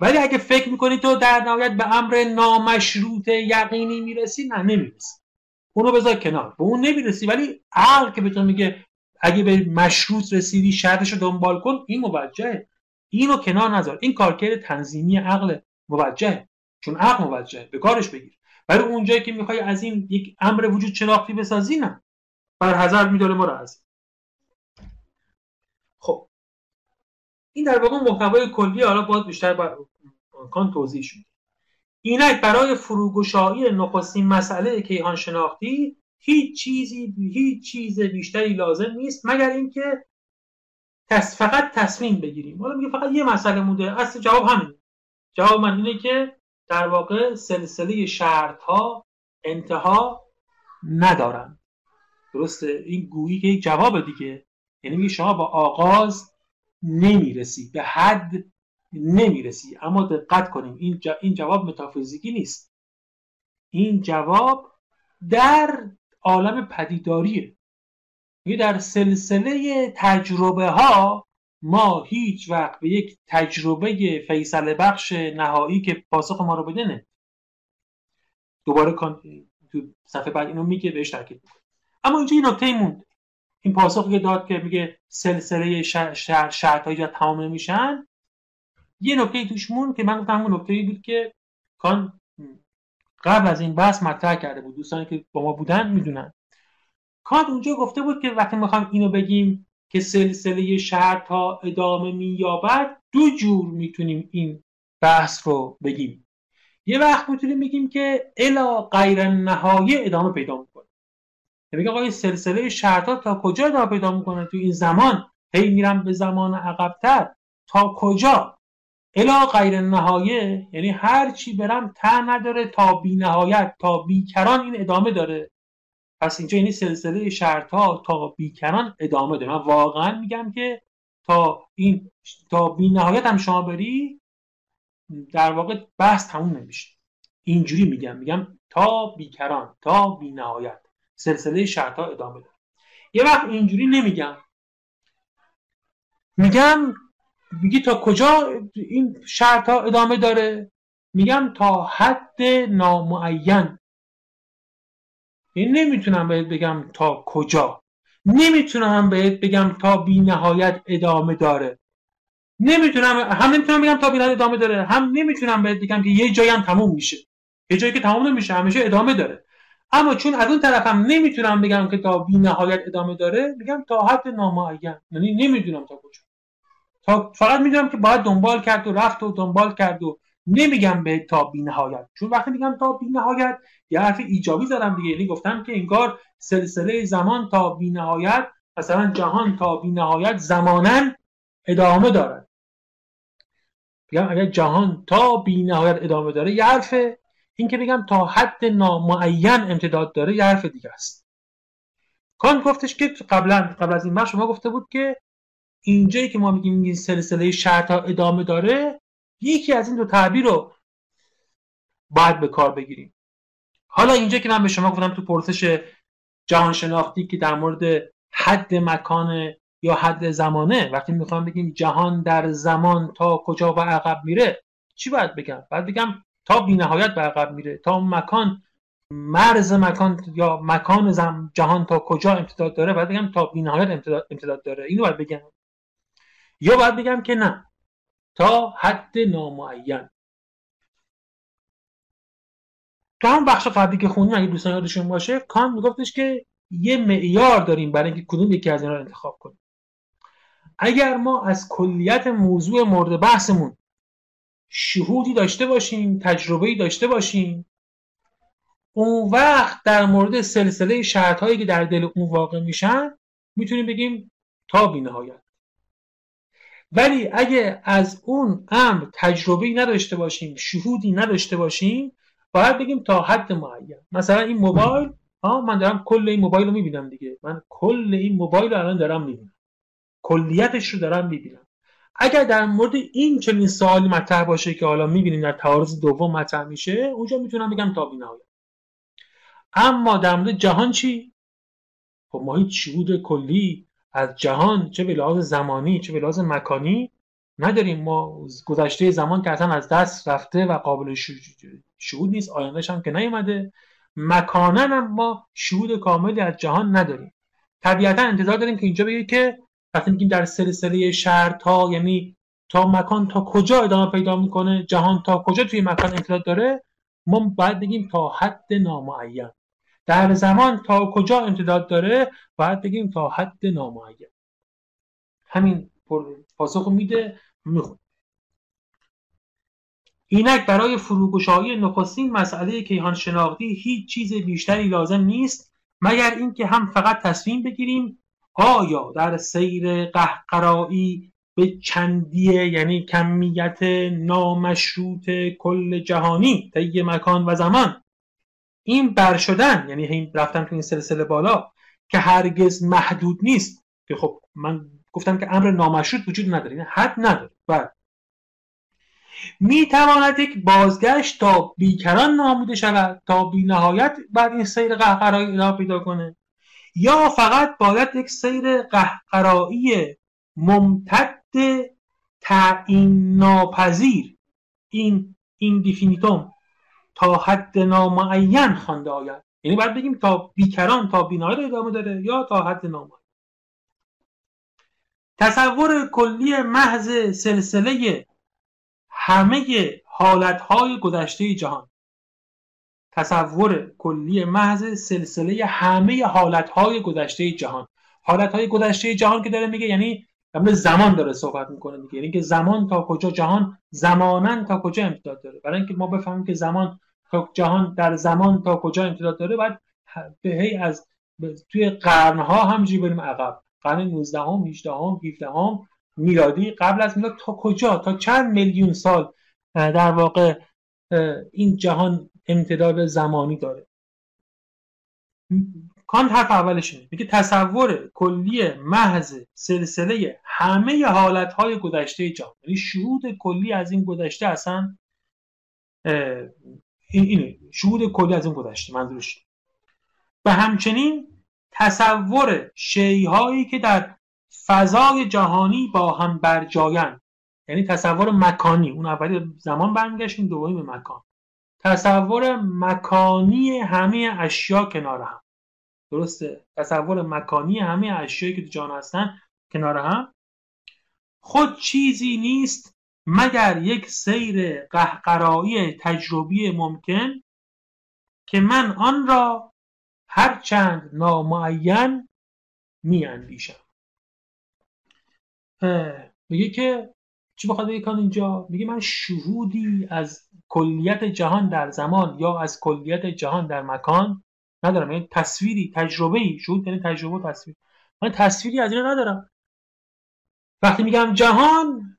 Speaker 3: ولی اگه فکر می‌کنی تو در نهایت به امر نامشروط یقینی می‌رسی نه نمی‌رسی. اونو بذار کنار. به اون نمی‌رسی ولی عقل که به تو میگه اگه به مشروط رسیدی شرطش رو دنبال کن این موجهه. اینو کنار نذار. این کارکرد تنظیمی عقل موجهه. چون عقل موجهه. به کارش بگیر. ولی اونجایی که می‌خوای از این یک امر وجود شناختی بسازی نه. بر حذر میداره ما رو از. خب. این در واقع محتوای کلی حالا باز بیشتر بر کان توضیح شد. اینک برای فروگشایی نخستین مسئله کیهان شناختی هیچ چیزی هیچ چیز بیشتری لازم نیست مگر اینکه تص... فقط تصمیم بگیریم. حالا میگه فقط یه مسئله مونده. اصل جواب همینه. جواب من اینه که در واقع سلسله شرط ها انتها ندارن. درسته؟ این گویی که جواب دیگه. یعنی شما با آغاز نمی‌رسی به حد نمی‌رسی. اما دقت کنیم. این, این جواب متافیزیکی نیست. این جواب در عالم پدیداریه. میگه در سلسله تجربه ها ما هیچ وقت به یک تجربه فیصل بخش نهایی که پاسخ ما رو بده نه دوباره تو صفحه بعد اینو میگه بهش تاکید اما اینجا این نکته موند. این پاسخی که داد که میگه سلسله شرط شرط ها تمام نمیشن یه نکته توش مون که من گفتم همون نکته بود که کان قبل از این بحث مطرح کرده بود دوستانی که با ما بودن می‌دونن. کانت اونجا گفته بود که وقتی می‌خوایم اینو بگیم که سلسله شرط ها ادامه مییابد دو جور می‌تونیم این بحث رو بگیم. یه وقت می‌تونیم بگیم که الا غیر نهایه ادامه پیدا می‌کنه. یعنی آقای سلسله شرط تا کجا ادامه پیدا می‌کنه؟ تو این زمان هی میرم به زمان عقبتر. تا کجا؟ الا غیر نهایه یعنی هر چی برم ته نداره تا بی نهایت تا بیکران این ادامه داره. پس اینجا یعنی سلسله شرط ها تا بیکران ادامه داره. من واقعا میگم که تا این تا بی نهایت هم شما بری در واقع بحث تموم نمیشه. اینجوری میگم. میگم تا بیکران تا بی نهایت. سلسله شرط ها ادامه داره. یه وقت اینجوری نمیگم. میگم میگی تا کجا این شرط ها ادامه داره؟ میگم تا حد نامعین. یعنی نمی‌تونم بهت بگم تا کجا. نمی‌تونم بهت بگم تا بی نهایت ادامه داره. نمی‌تونم هم نمی‌تونم بگم تا بی نهایت ادامه داره هم نمی‌تونم بهت بگم که یه جایی هم تموم میشه. یه جایی که تموم نمیشه همیشه ادامه داره. اما چون از اون طرفم نمی‌تونم بگم که تا بی نهایت ادامه داره میگم تا حد نامعین. یعنی نمی‌دونم تا کجا. تا فقط می‌دونم که باید دنبال کرد و رفت و دنبال کرد و نمیگم به تا بی نهایت چون وقتی میگم تا بی نهایت یه حرف ایجابی زدم دیگه. یعنی گفتم که انگار سلسله زمان تا بی نهایت مثلا جهان تا بی نهایت زمانا ادامه دارد. بگم اگر جهان تا بی نهایت ادامه داره یه حرفه. این که بگم تا حد نامعین امتداد داره یه حرف دیگه است. کان گفتش که قبلا قبل از این بخش شما گفته بود که اینجایی که ما میگیم این سلسله شرط ادامه داره یکی از این دو تعبیر رو باید به کار بگیریم. حالا اینجا که من به شما گفتم تو پرسش جهان شناختی که در مورد حد مکان یا حد زمانه وقتی می‌خوام بگیم جهان در زمان تا کجا و عقب میره چی باید بگم؟ باید بگم تا بی نهایت به عقب میره تا مکان مرز مکان یا مکان زم جهان تا کجا امتداد داره باید بگم تا بی نهایت امتداد, امتداد داره. اینو باید بگم. یا باید بگم که نه. تا حد نامعین. تو هم بخش قبلی که خوندیم اگه دوستان یادشون باشه کان میگفتش که یه معیار داریم برای اینکه کدوم یکی از اینا رو انتخاب کنیم. اگر ما از کلیت موضوع مورد بحثمون شهودی داشته باشیم تجربه‌ای داشته باشیم اون وقت در مورد سلسله شرط هایی که در دل اون واقع میشن می‌تونیم بگیم تا بینهایت. ولی اگه از اون امر تجربه نداشته باشیم شهودی نداشته باشیم باید بگیم تا حد معین. مثلا این موبایل ها من دارم کل این موبایل رو می‌بینم دیگه. من کل این موبایل رو الان دارم می‌بینم. کلیتش رو دارم می‌بینم. اگر در مورد این چنین سوالی مطرح باشه که حالا می‌بینیم در تعارض دوم مطرح میشه اونجا می‌تونم بگم تا بینهایت اما در مورد جهان چی؟ خب ما هیچ شهود کلی از جهان چه به لحاظ زمانی چه به لحاظ مکانی نداریم. ما گذشته زمان که اصلا از دست رفته و قابل شهود نیست آیندهش هم که نیومده. مکانا هم ما شهود کاملی از جهان نداریم. طبیعتا انتظار داریم که اینجا بگه که وقتی میگیم در سلسله شهر تا یعنی تا مکان تا کجا ادامه پیدا می‌کنه جهان تا کجا توی مکان امتداد داره ما باید بگیم تا حد نامعین. در زمان تا کجا امتداد داره باید بگیم تا حد نامعین. همین پاسخ میده میخون اینک برای فروگشایی نخستین مسئله کیهان شناختی هیچ چیز بیشتری لازم نیست مگر اینکه هم فقط تصمیم بگیریم آیا در سیر قهقرایی به چندیه یعنی کمیت نامشروط کل جهانی طی مکان و زمان این بر شدن یعنی رفتن تو این سلسله بالا که هرگز محدود نیست. که خب من گفتم که امر نامشروط وجود نداره این حد نداره. بله. می تواند یک بازگشت تا بیکران ناموده شود تا بی نهایت بعد این سیر قهقرایی ادامه پیدا کنه. یا فقط باید یک سیر قهقرایی ممتد تعیین ناپذیر این این دیفینیتوم. تا حد نامعین خوانده آید. یعنی باید بگیم تا بیکران تا بینایی رو ادامه داره یا تا حد نامعین. تصور کلی محض سلسله همه حالتهای گذشته جهان. تصور کلی محض سلسله همه حالتهای گذشته جهان. حالتهای گذشته جهان که داره میگه یعنی در زمان داره صحبت می‌کنه دیگه. یعنی که زمان تا کجا جهان زمانا تا کجا امتداد داره. برای اینکه ما بفهمیم که زمان تا جهان در زمان تا کجا امتداد داره باید هی از توی قرنها همجوری بریم عقب. قرن 19 هم 18 هم 17 هم میلادی قبل از میلاد تا کجا؟ تا چند میلیون سال در واقع این جهان امتداد زمانی داره. کانت حرف اولش میگه تصور کلی محض سلسله همه حالتهای گذشته جهان. یعنی شهود کلی از این گذشته اصلا این اینه شهود کلی از این گذشته منظورش و همچنین تصور شیهایی که در فضای جهانی با هم برجایند. یعنی تصور مکانی. اون اولی زمان برمیگشتیم دومی به مکان. تصور مکانی همه اشیا کنار هم. درسته؟ تصور مکانی همه اشیایی که تو جان هستن کنار هم. خود چیزی نیست مگر یک سیر قهقرایی تجربی ممکن که من آن را هرچند نامعین می اندیشم میگه که چی بخواد بگه اینجا؟ میگه من شهودی از کلیت جهان در زمان یا از کلیت جهان در مکان ندارم. یعنی تصویری تجربه ای شهود یعنی تجربه و تصویر. من تصویری از این ندارم. وقتی میگم جهان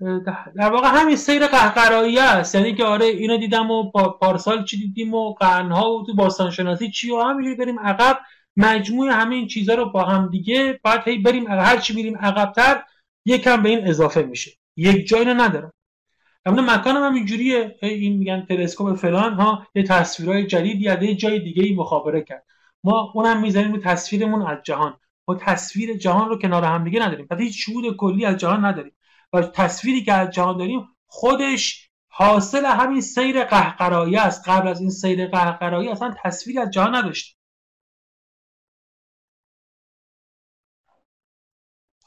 Speaker 3: در واقع همین سیر قهقرایی است. یعنی که آره اینو دیدم و پارسال چی دیدیم و قرنها و تو باستانشناسی چی و همینجوری بریم عقب. مجموع همه این چیزها رو با هم دیگه بعد هی بریم هر چی میریم عقبتر یکم به این اضافه میشه. یک جایی رو ندارم. همون مکان هم اینجوریه. این میگن تلسکوپ فلان ها یه تصویرهای جدید یه جای دیگه مخابره کرد. ما اونم رو تصویرمون از جهان. تصویر جهان رو کنار هم دیگه نداریم. پس هیچ شهود کلی از جهان نداریم. و تصویری که از جهان داریم خودش حاصل همین سیر قهقرایی است. قبل از این سیر قهقرایی اصلا تصویری از جهان نداشتیم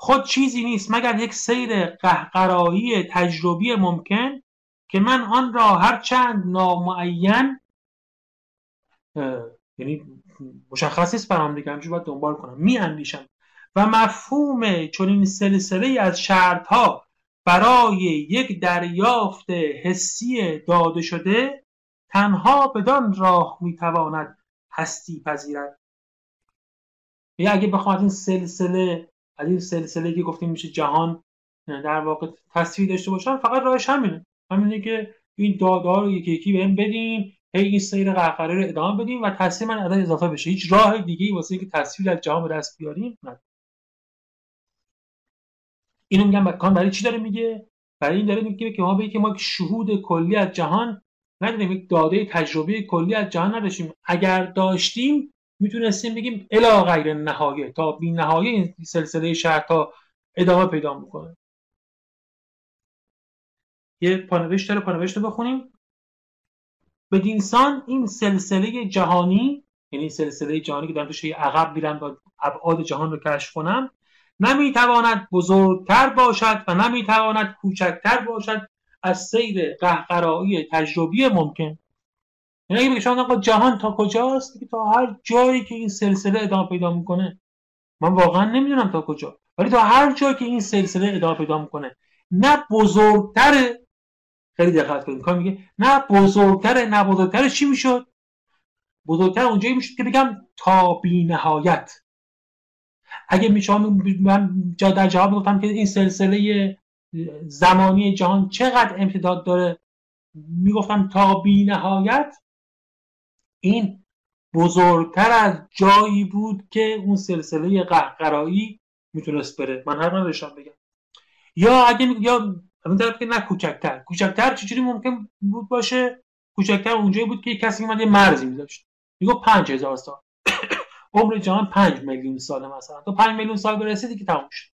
Speaker 3: خود چیزی نیست مگر یک سیر قهقرایی تجربی ممکن که من آن را هر چند نامعین یعنی مشخص نیست برام دیگه همچون باید دنبال کنم. می اندیشم و مفهوم چون این سلسله از شرط ها برای یک دریافت حسی داده شده تنها بدان راه می‌تواند هستی پذیرد. یا اگه بخواد این سلسله از این سلسله که گفتیم میشه جهان در واقع تصویر داشته باشن فقط راهش همینه. همینه که این داده رو یکی یکی بهم بدین هی این سیر قهقره رو ادامه بدیم و تصویر من ادای اضافه بشه. هیچ راه دیگه ای واسه اینکه تصویر از جهان به دست بیاریم نه اینو میگم مکان برای چی داره میگه؟ برای این داره میگه که ما به که ما شهود کلی از جهان نداریم یک داده تجربه کلی از جهان نداشتیم. اگر داشتیم می‌تونستیم بگیم الا غیر نهایه تا بی نهایه این سلسله شرط ها ادامه پیدا می‌کنه. یه پانوشت داره پانوشت رو بخونیم. بدینسان این سلسله جهانی یعنی سلسله جهانی که دارم توش عقب میرم و ابعاد جهان رو کشف کنم نمی‌تواند بزرگتر باشد و نمی‌تواند کوچکتر باشد از سیر قهقرایی تجربی ممکن. یعنی اگه شما جهان تا کجاست؟ تا هر جایی که این سلسله ادامه پیدا می‌کنه. من واقعا نمی‌دونم تا کجا. ولی تا هر جایی که این سلسله ادامه پیدا می‌کنه نه بزرگتره خیلی دقت کنید. کار میگه نه بزرگتره نه بزرگتره چی می‌شد؟ بزرگتر اونجایی می‌شد که بگم تا بی نهایت اگه میشه من در جواب گفتم که این سلسله زمانی جهان چقدر امتداد داره می‌گفتم تا بی نهایت این بزرگتر از جایی بود که اون سلسله قهقرایی می‌تونست بره. من هر نداشتم بگم. یا اگه یا همین طرف که نه کوچکتر. کوچکتر چجوری ممکن بود باشه؟ کوچکتر اونجایی بود که کسی میمد یه مرزی میذاشت. میگو پنج هزار سال. عمر جهان پنج میلیون ساله مثلا. تو پنج میلیون سال برسیدی که تموم شد.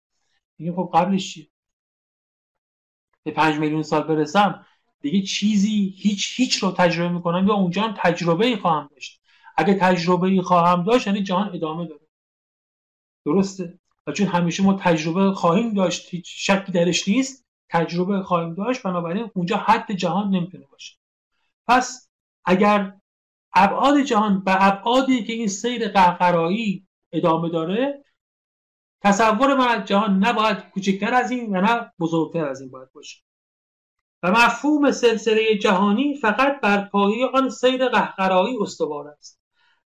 Speaker 3: دیگه خب قبلش چیه به پنج میلیون سال برسم دیگه چیزی هیچ هیچ رو تجربه می‌کنم یا اونجا هم تجربه ای خواهم داشت. اگه تجربه ای خواهم داشت یعنی جهان ادامه داره. درسته؟ و چون همیشه ما تجربه خواهیم داشت هیچ شکی درش نیست تجربه خواهیم داشت بنابراین اونجا حد جهان نمی‌تونه باشه. پس اگر ابعاد جهان به ابعادی که این سیر قهقرایی ادامه داره تصور من از جهان نباید کوچکتر از این و نه بزرگتر از این باید باشه. و مفهوم سلسله جهانی فقط بر پایه آن سیر قهقرایی استوار است.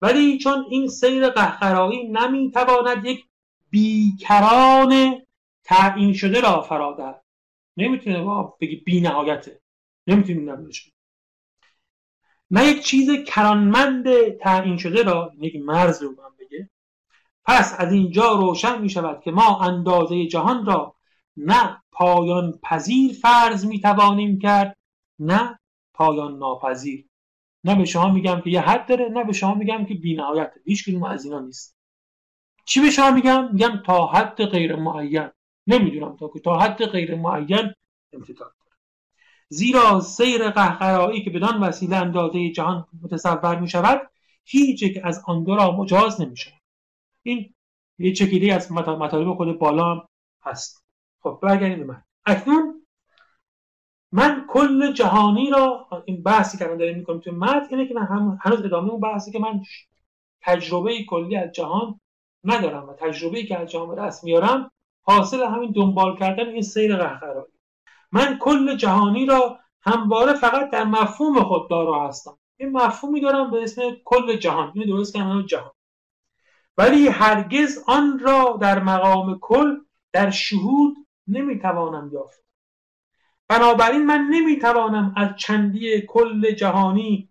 Speaker 3: ولی چون این سیر قهقرایی نمی‌تواند یک بیکران تعیین شده را فرا نمی‌تونه ما بگی بی نهایته نمی‌تونیم نه یک چیز کرانمند تعیین شده را یک مرز رو من بگه پس از اینجا روشن می شود که ما اندازه جهان را نه پایان پذیر فرض می توانیم کرد نه پایان ناپذیر. نه به شما میگم که یه حد داره نه به شما میگم که بی‌نهایته. هیچ کدوم از اینا نیست. چی به شما میگم؟ میگم تا حد غیر معین. نمی‌دونم تا تا حد غیر معین امتداد داره زیرا سیر قهقرایی که بدان وسیله اندازه جهان متصور می شود هیچ یک از آن دو را مجاز نمی شود این یه چکیده از مطالب خود بالا هم هست. خب برگردیم به من. اکنون من کل جهانی را این بحثی که من داریم می‌کنم تو متن اینه که من هم هنوز ادامه اون بحثی که من تجربه کلی از جهان ندارم و تجربه که از جهان دست میارم حاصل همین دنبال کردن این سیر قهقرایی من کل جهانی را همواره فقط در مفهوم خود دارا هستم. این مفهومی دارم به اسم کل جهان. این درست کردن جهان. ولی هرگز آن را در مقام کل در شهود نمی‌توانم یافت. بنابراین من نمی‌توانم از چندی کل جهانی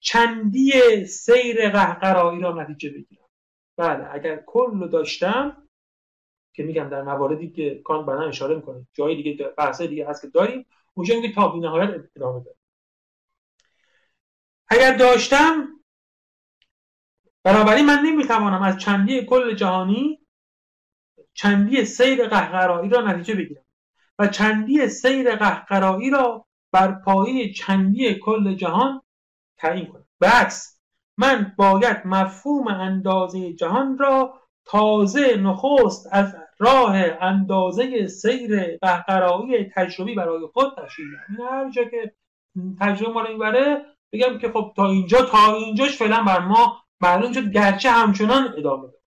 Speaker 3: چندی سیر قهقرایی را نتیجه بگیرم. بله اگر کل رو داشتم که میگم در مواردی که کان بنا اشاره می‌کنه. جای دیگه بحث دیگه هست که داریم اونجا میگه تا نهایت ادامه داره. اگر داشتم بنابراین من نمی‌توانم از چندی کل جهانی چندی سیر قهقرایی را نتیجه بگیرم و چندی سیر قهقرایی را بر پایه چندی کل جهان تعیین کنم. به عکس من باید مفهوم اندازه جهان را تازه نخست از راه اندازه سیر قهقرایی تجربی برای خود تشکیل دهم هر جا که تجربه ما رو بگم که خب تا اینجا تا اینجاش فعلا بر ما معلوم شد گرچه همچنان ادامه داره.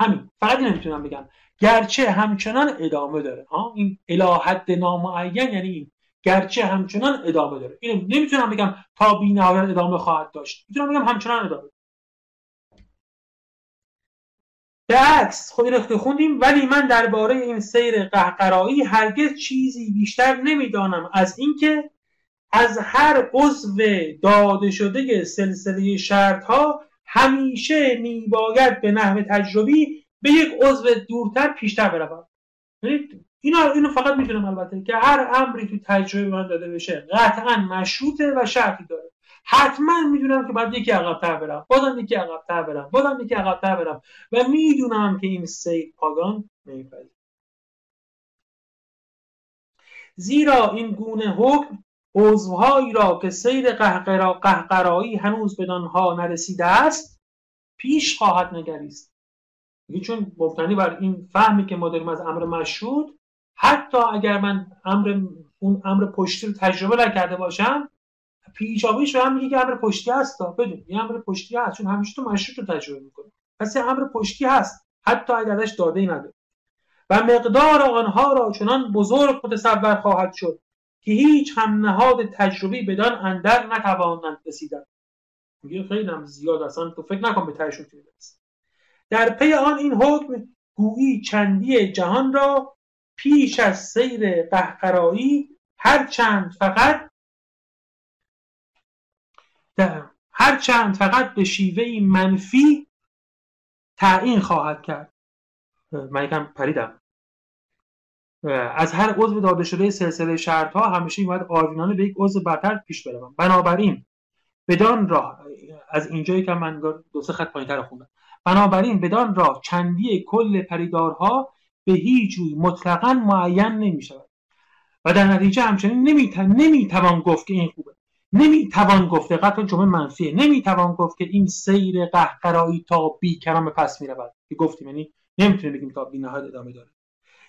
Speaker 3: همین فقط نمی‌تونم بگم. گرچه همچنان ادامه داره. ها این الهت نامعین یعنی این. گرچه همچنان ادامه داره. اینو نمی‌تونم بگم تا بی ادامه خواهد داشت. می‌تونم بگم همچنان ادامه به عکس خب این خوندیم ولی من درباره این سیر قهقرایی هرگز چیزی بیشتر نمی‌دانم. از اینکه از هر عضو داده شده سلسله شرط ها همیشه میباید به نحو تجربی به یک عضو دورتر پیشتر بروم. یعنی اینا اینو فقط می‌دونم البته که هر امری تو تجربه من داده بشه قطعا مشروطه و شرطی داره. حتما می‌دونم که باید یکی عقبتر برم. بازم یکی عقبتر برم. بازم یکی عقبتر برم. و می‌دونم که این سیر پاگان نمیپذیره. زیرا این گونه حکم عضوهایی را که سیر قهقرا قهقرایی هنوز بدانها نرسیده است پیش خواهد نگریست. چون مبتنی بر این فهمی که ما داریم از امر مشهود حتی اگر من امر اون امر پشتی رو تجربه نکرده باشم پیشاپیش به هم میگه که امر پشتی هست بدون این امر پشتی هست چون همیشه تو مشروط رو تجربه می‌کنه. پس امر پشتی هست حتی اگرش داده ای نداره. و مقدار آنها را چنان بزرگ متصور خواهد شد که هیچ هم نهاد تجربی بدان اندر نتوانند رسیدن میگه خیلی هم زیاد اصلا تو فکر نکن به تهشون در پی آن این حکم گویی چندی جهان را پیش از سیر قهقرایی هر چند فقط هر چند فقط به شیوه منفی تعیین خواهد کرد. من یکم پریدم. از هر عضو داده شده سلسله شرط ها همیشه باید آروینانه به یک عضو برتر پیش بروم. بنابراین بدان راه از اینجایی که من دو سه خط پایینتر خوندم. بنابراین بدان راه چندی کل پریدارها به هیچ روی مطلقا معین نمی شود و در نتیجه همچنین نمی توان گفت که این خوبه. نمی‌توان گفت دقت جمله منفیه. نمی‌توان گفت که این سیر قهقرایی تا بی پس می‌رود. که گفتیم یعنی نمی‌تونیم بگیم تا بی نهایت ادامه داره.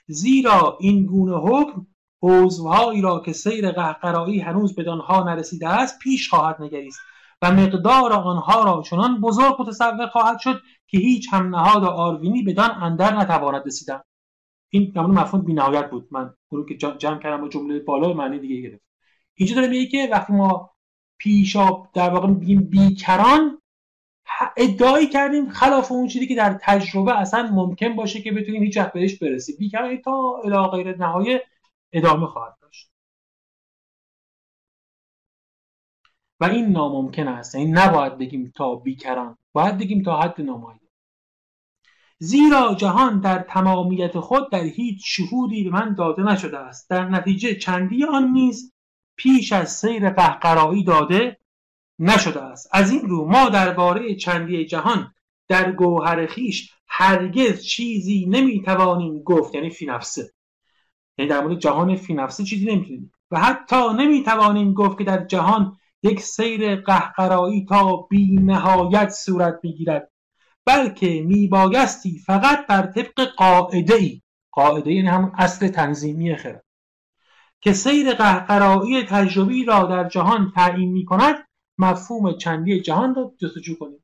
Speaker 3: زیرا این گونه حکم عضوهایی را که سیر قهقرایی هنوز بدانها نرسیده است پیش خواهد نگریست و مقدار آنها را چنان بزرگ متصور خواهد شد که هیچ هم نهاد آروینی بدان اندر نتواند رسیدن. این نمونه مفهوم بینهایت بود. من اون که جمع کردم با جمله بالا معنی دیگه گرفت اینجا داره میگه که وقتی ما پیشا در واقع میگیم بیکران ادعایی کردیم خلاف اون چیزی که در تجربه اصلا ممکن باشه که بتونیم هیچ وقت بهش برسیم. بیکران تا الی غیر نهایه ادامه خواهد داشت. و این ناممکن است. این یعنی نباید بگیم تا بیکران باید بگیم تا حد نامایی زیرا جهان در تمامیت خود در هیچ شهودی به من داده نشده است. در نتیجه چندی آن نیز پیش از سیر قهقرایی داده نشده است. از این رو ما درباره چندی جهان در گوهر خیش هرگز چیزی نمی‌توانیم گفت. یعنی فی نفسه یعنی در مورد جهان فی نفسه چیزی نمی‌تونیم. و حتی نمی‌توانیم گفت که در جهان یک سیر قهقرایی تا بی نهایت صورت می‌گیرد. بلکه میبایستی فقط بر طبق قاعده ای قاعده یعنی همون اصل تنظیمی خرد. که سیر قهقرایی تجربی را در جهان تعیین می کند مفهوم چندی جهان را جستجو کنیم.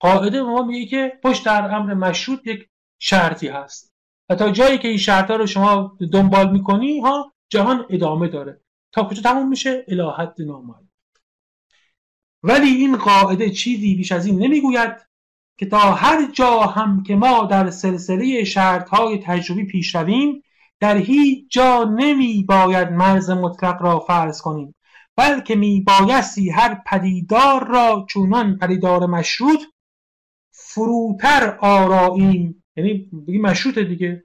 Speaker 3: قاعده ما میگه که پشت در امر مشروط یک شرطی هست. و تا جایی که این شرط رو شما دنبال می‌کنی ها جهان ادامه داره. تا کجا تموم میشه؟ الهت نامعلوم ولی این قاعده چیزی بیش از این نمی‌گوید که تا هر جا هم که ما در سلسله های تجربی پیش رویم در هیچ جا نمی باید مرز مطلق را فرض کنیم بلکه می بایستی هر پدیدار را چونان پدیدار مشروط فروتر آراییم. یعنی بگیم مشروطه دیگه.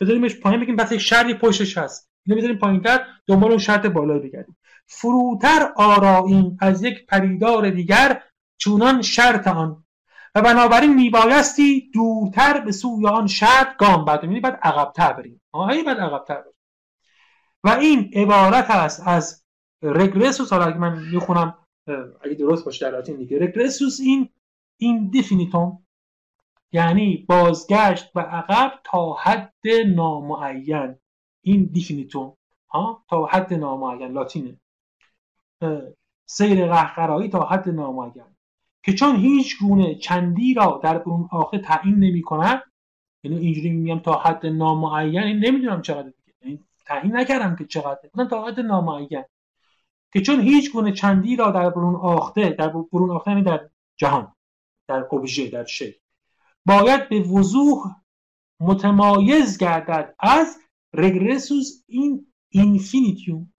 Speaker 3: بذاریمش پایین بگیم بس یک شرطی پشتش هست. اینو بذاریم پایینتر دنبال اون شرط بالا بگردیم. فروتر آراییم از یک پدیدار دیگر چونان شرط آن. و بنابراین میبایستی دورتر به سوی آن شرط گام بعد یعنی بعد عقبتر بریم. آهی بعد عقبتر بریم. و این عبارت است از رگرسوس حالا اگه من می‌خونم اگه درست باشه در لاتین دیگه. رگرسوس این این دیفینیتوم یعنی بازگشت و عقب تا حد نامعین. این دیفینیتوم ها؟ تا حد نامعین لاتینه. سیر قهقرایی تا حد نامعین. که چون هیچ گونه چندی را در اون آخه تعیین نمی کند یعنی اینجوری میگم تا حد نامعین نمی‌دونم چقدر دیگه. یعنی تعیین نکردم که چقدر گفتم تا حد نامعین. که چون هیچ گونه چندی را در برون‌آخته در برون‌آخته یعنی در جهان در اوبژه در شی باید به وضوح متمایز گردد از regressus in infinitum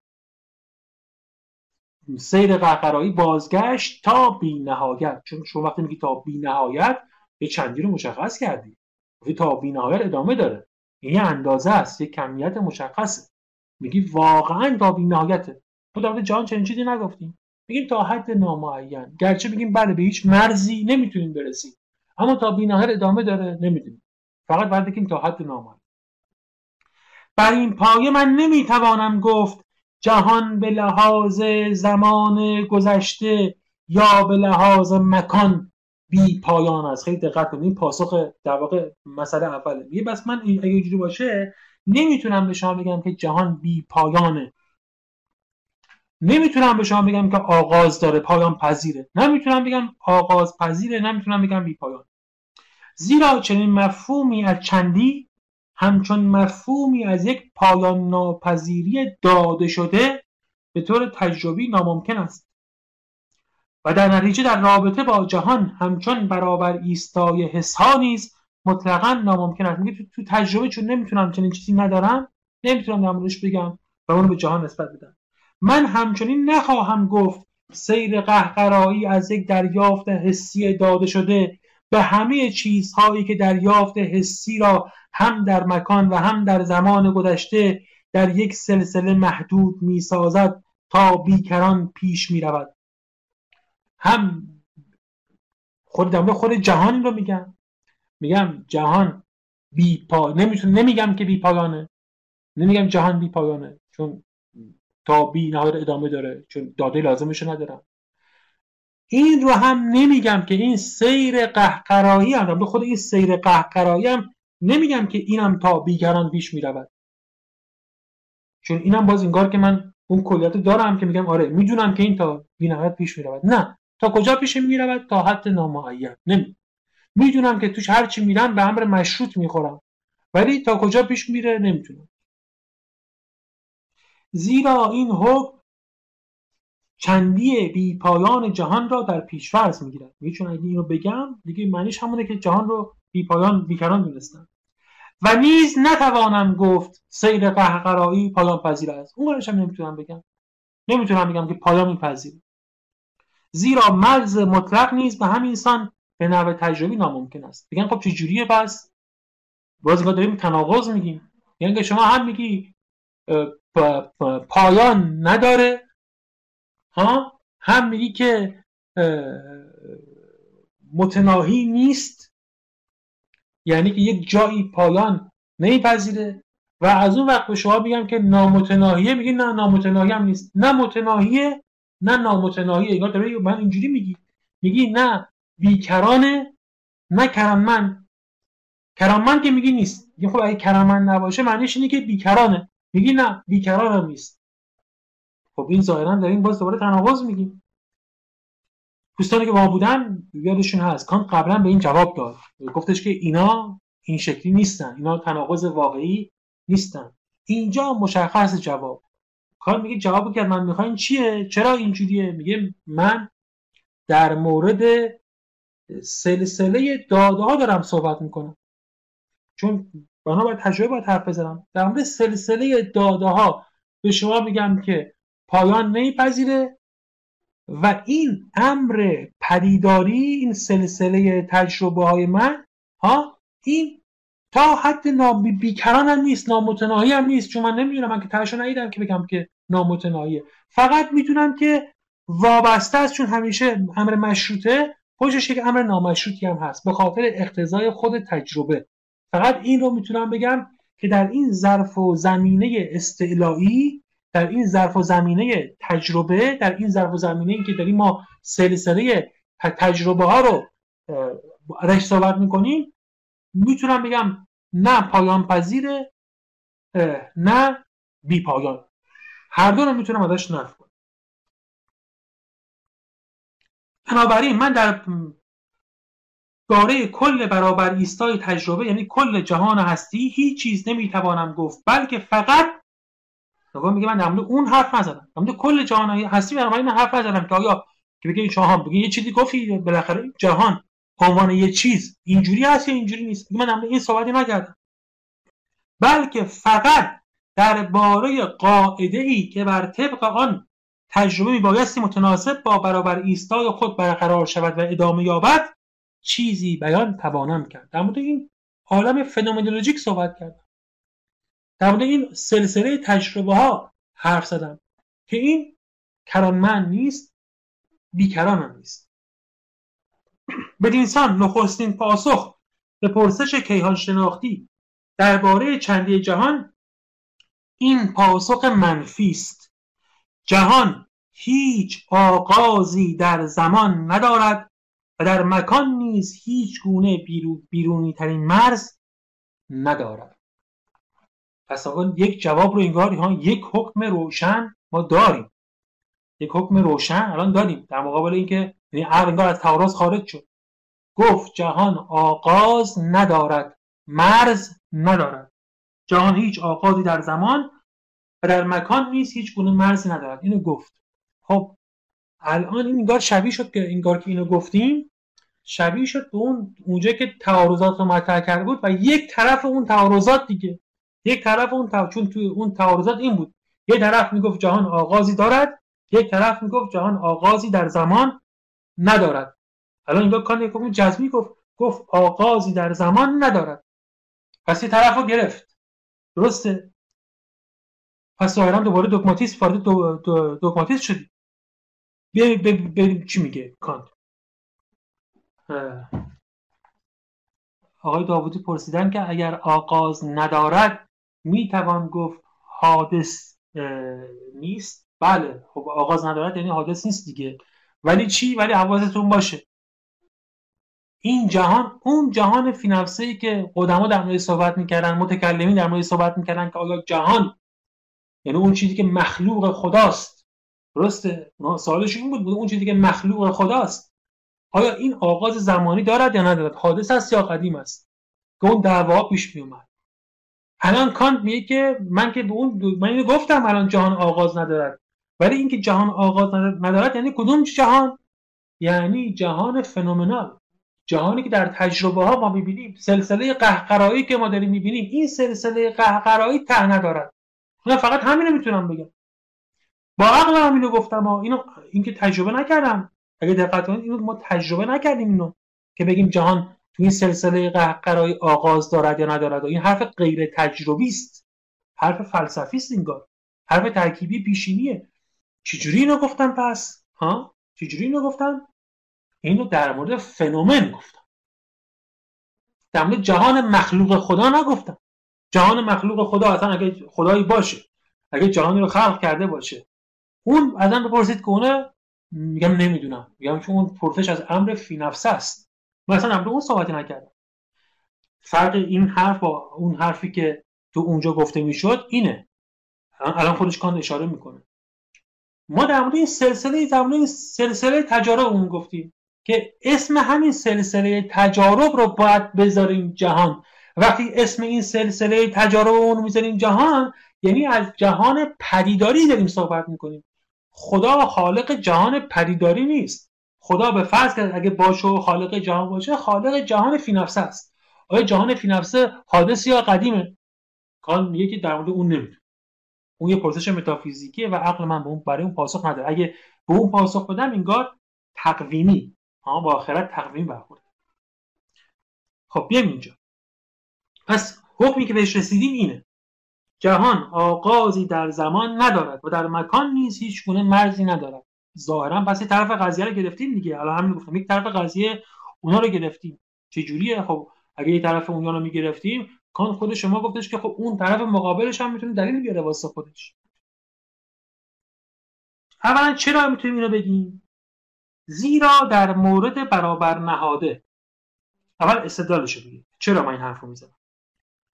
Speaker 3: سیر قهقرایی بازگشت تا بی نهایت چون شما وقتی میگی تا بی نهایت یه چندی رو مشخص کردی. تا بی نهایت ادامه داره. این یه اندازه است یه کمیت مشخصه. میگی واقعا تا بی نهایته تو در جهان چنین چیزی نگفتیم. میگیم تا حد نامعین. گرچه میگیم بله به هیچ مرزی نمی‌تونیم برسیم. اما تا بی نهایت ادامه داره نمی‌دونیم. فقط باید بگیم تا حد نامعین. بر این پایه من نمی‌توانم گفت جهان به لحاظ زمان گذشته یا به لحاظ مکان بی پایان است. خیلی دقت کنید. پاسخ در واقع مسئله اوله. میگه بس من اگه اینجوری باشه نمی‌تونم به شما بگم که جهان بی پایانه. نمی‌تونم به شما بگم که آغاز داره پایان پذیره. نمی‌تونم بگم آغاز پذیره نمی‌تونم بگم بی پایان. زیرا چنین مفهومی از چندی همچون مفهومی از یک پایان ناپذیری داده شده به طور تجربی ناممکن است. و در نتیجه در رابطه با جهان همچون برابر ایستای حسها نیز مطلقا ناممکن است. میگه تو, تجربه چون نمی‌تونم چنین چیزی ندارم نمی‌تونم موردش بگم و اونو به جهان نسبت بدم. من همچنین نخواهم گفت سیر قهقرایی از یک دریافت حسی داده شده به همه چیزهایی که دریافت حسی را هم در مکان و هم در زمان گذشته در یک سلسله محدود می سازد تا بیکران پیش می رود هم خود در خود جهان رو میگم. میگم جهان بی پا نمیتون نمیگم که بی پایانه. نمیگم جهان بی پایانه. چون تا بی نهایت ادامه داره. چون داده لازمش ندارم. این رو هم نمیگم که این سیر قهقرایی هم به خود این سیر قهقرایی هم نمیگم که اینم تا بیگران پیش می‌رود. چون اینم باز انگار که من اون کلیت دارم که میگم آره می‌دونم که این تا بینهایت پیش می‌رود. نه. تا کجا پیش می‌رود؟ تا حد نامعین. نمی. می‌دونم که توش هرچی میرم به امر مشروط می‌خورم. ولی تا کجا پیش میره؟ نمی‌تونم زیرا این حکم چندی بی پایان جهان را در پیشفرض می‌گیرد. میگه چون اگه اینو بگم دیگه معنیش همونه که جهان رو بی پایان بیکران دونستم و نیز نتوانم گفت سیر قهقرایی پایان پذیر است. اون هم نمی‌تونم بگم. نمی‌تونم بگم که پایان میپذیره زیرا مرز مطلق نیز به همین سان به نوع تجربی ناممکن است. بگن خب چه جوریه پس؟ باز داریم تناقض میگیم. یعنی که شما هم میگی پایان نداره. ها؟ هم میگی که متناهی نیست؟ یعنی که یک جایی پایان نمیپذیره؟ و از اون وقت به شما میگم که نامتناهیه میگی نه نامتناهی هم نیست. نه متناهیه نه نامتناهیه من اینجوری میگی. میگی نه بیکرانه نه کراممند کراممند که میگی نیست. میگی خب اگه کراممند نباشه معنیش اینه که بیکرانه. میگی نه بیکران هم نیست. خب این ظاهرا داریم باز دوباره تناقض میگیم. دوستانی که با بودن یادشون هست. کانت قبلا به این جواب داد. گفتش که اینا این شکلی نیستن. اینا تناقض واقعی نیستن. اینجا مشخص جواب. کار میگه جوابی که من می‌خواین چیه؟ چرا اینجوریه؟ میگه من در مورد سلسله داده ها دارم صحبت می‌کنم. چون بنا باید تجربه باید حرف بزنم. در مورد سلسله داده ها به شما میگم که پایان نمیپذیره و این امر پدیداری این سلسله تجربه های من ها این تا حد نام بیکران هم نیست نامتناهی هم نیست چون من نمی‌دونم من که تاشو ندیدم که بگم که نامتناهیه. فقط می‌تونم که وابسته است چون همیشه امر مشروطه پشتش یک امر نامشروطی هم هست به خاطر اقتضای خود تجربه. فقط این رو می‌تونم بگم که در این ظرف و زمینه استعلایی در این ظرف و زمینه تجربه در این ظرف و زمینه ای که داریم ما سلسله تجربه ها رو رش صحبت می‌کنیم می‌تونم بگم نه پایان پذیره نه بی پایان. هر دو رو می‌تونم ازش نفت کنم. بنابراین من در باره کل برابر ایستای تجربه یعنی کل جهان هستی هیچ چیز نمی‌توانم گفت بلکه فقط نگاه میگه من در اون حرف نزدم. در کل جهان هستی بنابراین من حرف نزدم که آیا که بگه شما بگه یه چیزی گفتی بالاخره جهان عنوان یه چیز اینجوری هست یا اینجوری نیست؟ من در این صحبتی نکردم. بلکه فقط درباره قاعده ای که بر طبق آن تجربه میبایستی متناسب با برابر ایستای خود برقرار شود و ادامه یابد چیزی بیان توانم کرد. در مورد این عالم فنومنولوژیک صحبت کردم. در مورد این سلسله تجربه ها حرف زدم که این کرانمند نیست بیکران هم نیست. بدینسان نخستین پاسخ به پرسش کیهان شناختی درباره چندی جهان این پاسخ منفی است. جهان هیچ آغازی در زمان ندارد و در مکان نیز هیچ گونه بیرونی ترین مرز ندارد. پس آقا یک جواب رو انگار ها یک حکم روشن ما داریم. یک حکم روشن الان داریم در مقابل اینکه یعنی عقل انگار از تعارض خارج شد. گفت جهان آغاز ندارد مرز ندارد. جهان هیچ آغازی در زمان و در مکان نیست هیچ گونه مرزی ندارد. اینو گفت. خب الان این انگار شبیه شد که انگار که اینو گفتیم. شبیه شد به اون اونجا که تعارضات رو مطرح کرده بود و یک طرف اون تعارضات دیگه. یک طرف اون تا... چون توی اون تعارضات این بود. یه طرف می‌گفت جهان آغازی دارد یک طرف می‌گفت جهان آغازی در زمان ندارد. الان اینجا کان یک جزمی گفت گفت آغازی در زمان ندارد. پس یه طرف رو گرفت. درسته؟ پس ظاهرا دوباره دوگماتیسم وارد. دوگماتیسم شدی بریم چی میگه کانت. آقای داوودی پرسیدن که اگر آغاز ندارد می‌توان گفت حادث نیست. بله خب آغاز ندارد یعنی حادث نیست دیگه. ولی چی؟ ولی حواستون باشه. این جهان اون جهان فی نفسه ای که قدما در مورد صحبت می‌کردن متکلمین در مورد صحبت می‌کردن که آیا جهان یعنی اون چیزی که مخلوق خداست. درسته؟ سوالش این بود اون چیزی که مخلوق خداست. آیا این آغاز زمانی دارد یا ندارد؟ حادث است یا قدیم است؟ که اون دعوا پیش می اومد الان کانت میگه که من که به اون من اینو گفتم الان جهان آغاز ندارد. ولی اینکه جهان آغاز ندارد یعنی کدوم جهان؟ یعنی جهان فنومنال. جهانی که در تجربه ها ما می‌بینیم سلسله قهقرایی که ما داریم می‌بینیم این سلسله قهقرایی ته ندارد. من فقط همینو می‌تونم بگم. با عقل هم اینو گفتم ها اینو اینکه تجربه نکردم. اگه دقت کنید اینو ما تجربه نکردیم اینو که بگیم جهان این سلسله قهقرایی آغاز دارد یا ندارد؟ این حرف غیر تجربی است. حرف فلسفی است انگار. حرف ترکیبی پیشینیه. چجوری اینو گفتم پس؟ ها؟ چجوری اینو گفتم؟ اینو در مورد فنومن گفتم. در مورد جهان مخلوق خدا نگفتم. جهان مخلوق خدا اصلا اگه خدایی باشه اگه جهانی رو خلق کرده باشه. اون ازم بپرسید که اونه؟ میگم نمی‌دونم. میگم چون اون پرسش از امر فی نفسه است. من اصلا امر اون صحبتی نکردم. فرق این حرف با اون حرفی که تو اونجا گفته می‌شد اینه. الان خودش کان اشاره می‌کنه. ما در مورد این سلسله در مورد سلسله تجارب اون گفتیم که اسم همین سلسله تجارب رو باید بذاریم جهان. وقتی اسم این سلسله تجارب اون می‌ذاریم جهان یعنی از جهان پدیداری داریم صحبت می‌کنیم. خدا خالق جهان پدیداری نیست. خدا به فرض که اگه باشه و خالق جهان باشه خالق جهان فی نفسه است. آیا جهان فی نفسه حادث یا قدیمه؟ کان میگه که در مورد اون نمی‌دونه. اون یه پرسش متافیزیکیه و عقل من به اون برای اون پاسخ نداره. اگه به اون پاسخ بدم انگار تقویمی. ها با آخرت تقویم برخورد خب بیایم اینجا. پس حکمی که بهش رسیدیم اینه. جهان آغازی در زمان ندارد و در مکان نیز هیچ گونه مرزی ندارد. ظاهرا پس طرف قضیه رو گرفتیم دیگه. الان همین گفتم یک طرف قضیه اونا رو گرفتیم. چه جوریه خب اگه یه طرف اونا رو می‌گرفتیم کان خود شما گفتش که خب اون طرف مقابلش هم می‌تونه دلیل بیاره واسه خودش. اولا چرا می‌تونیم اینو بگیم؟ زیرا در مورد برابر نهاده. اول استدلالش بگیم. چرا من این حرف رو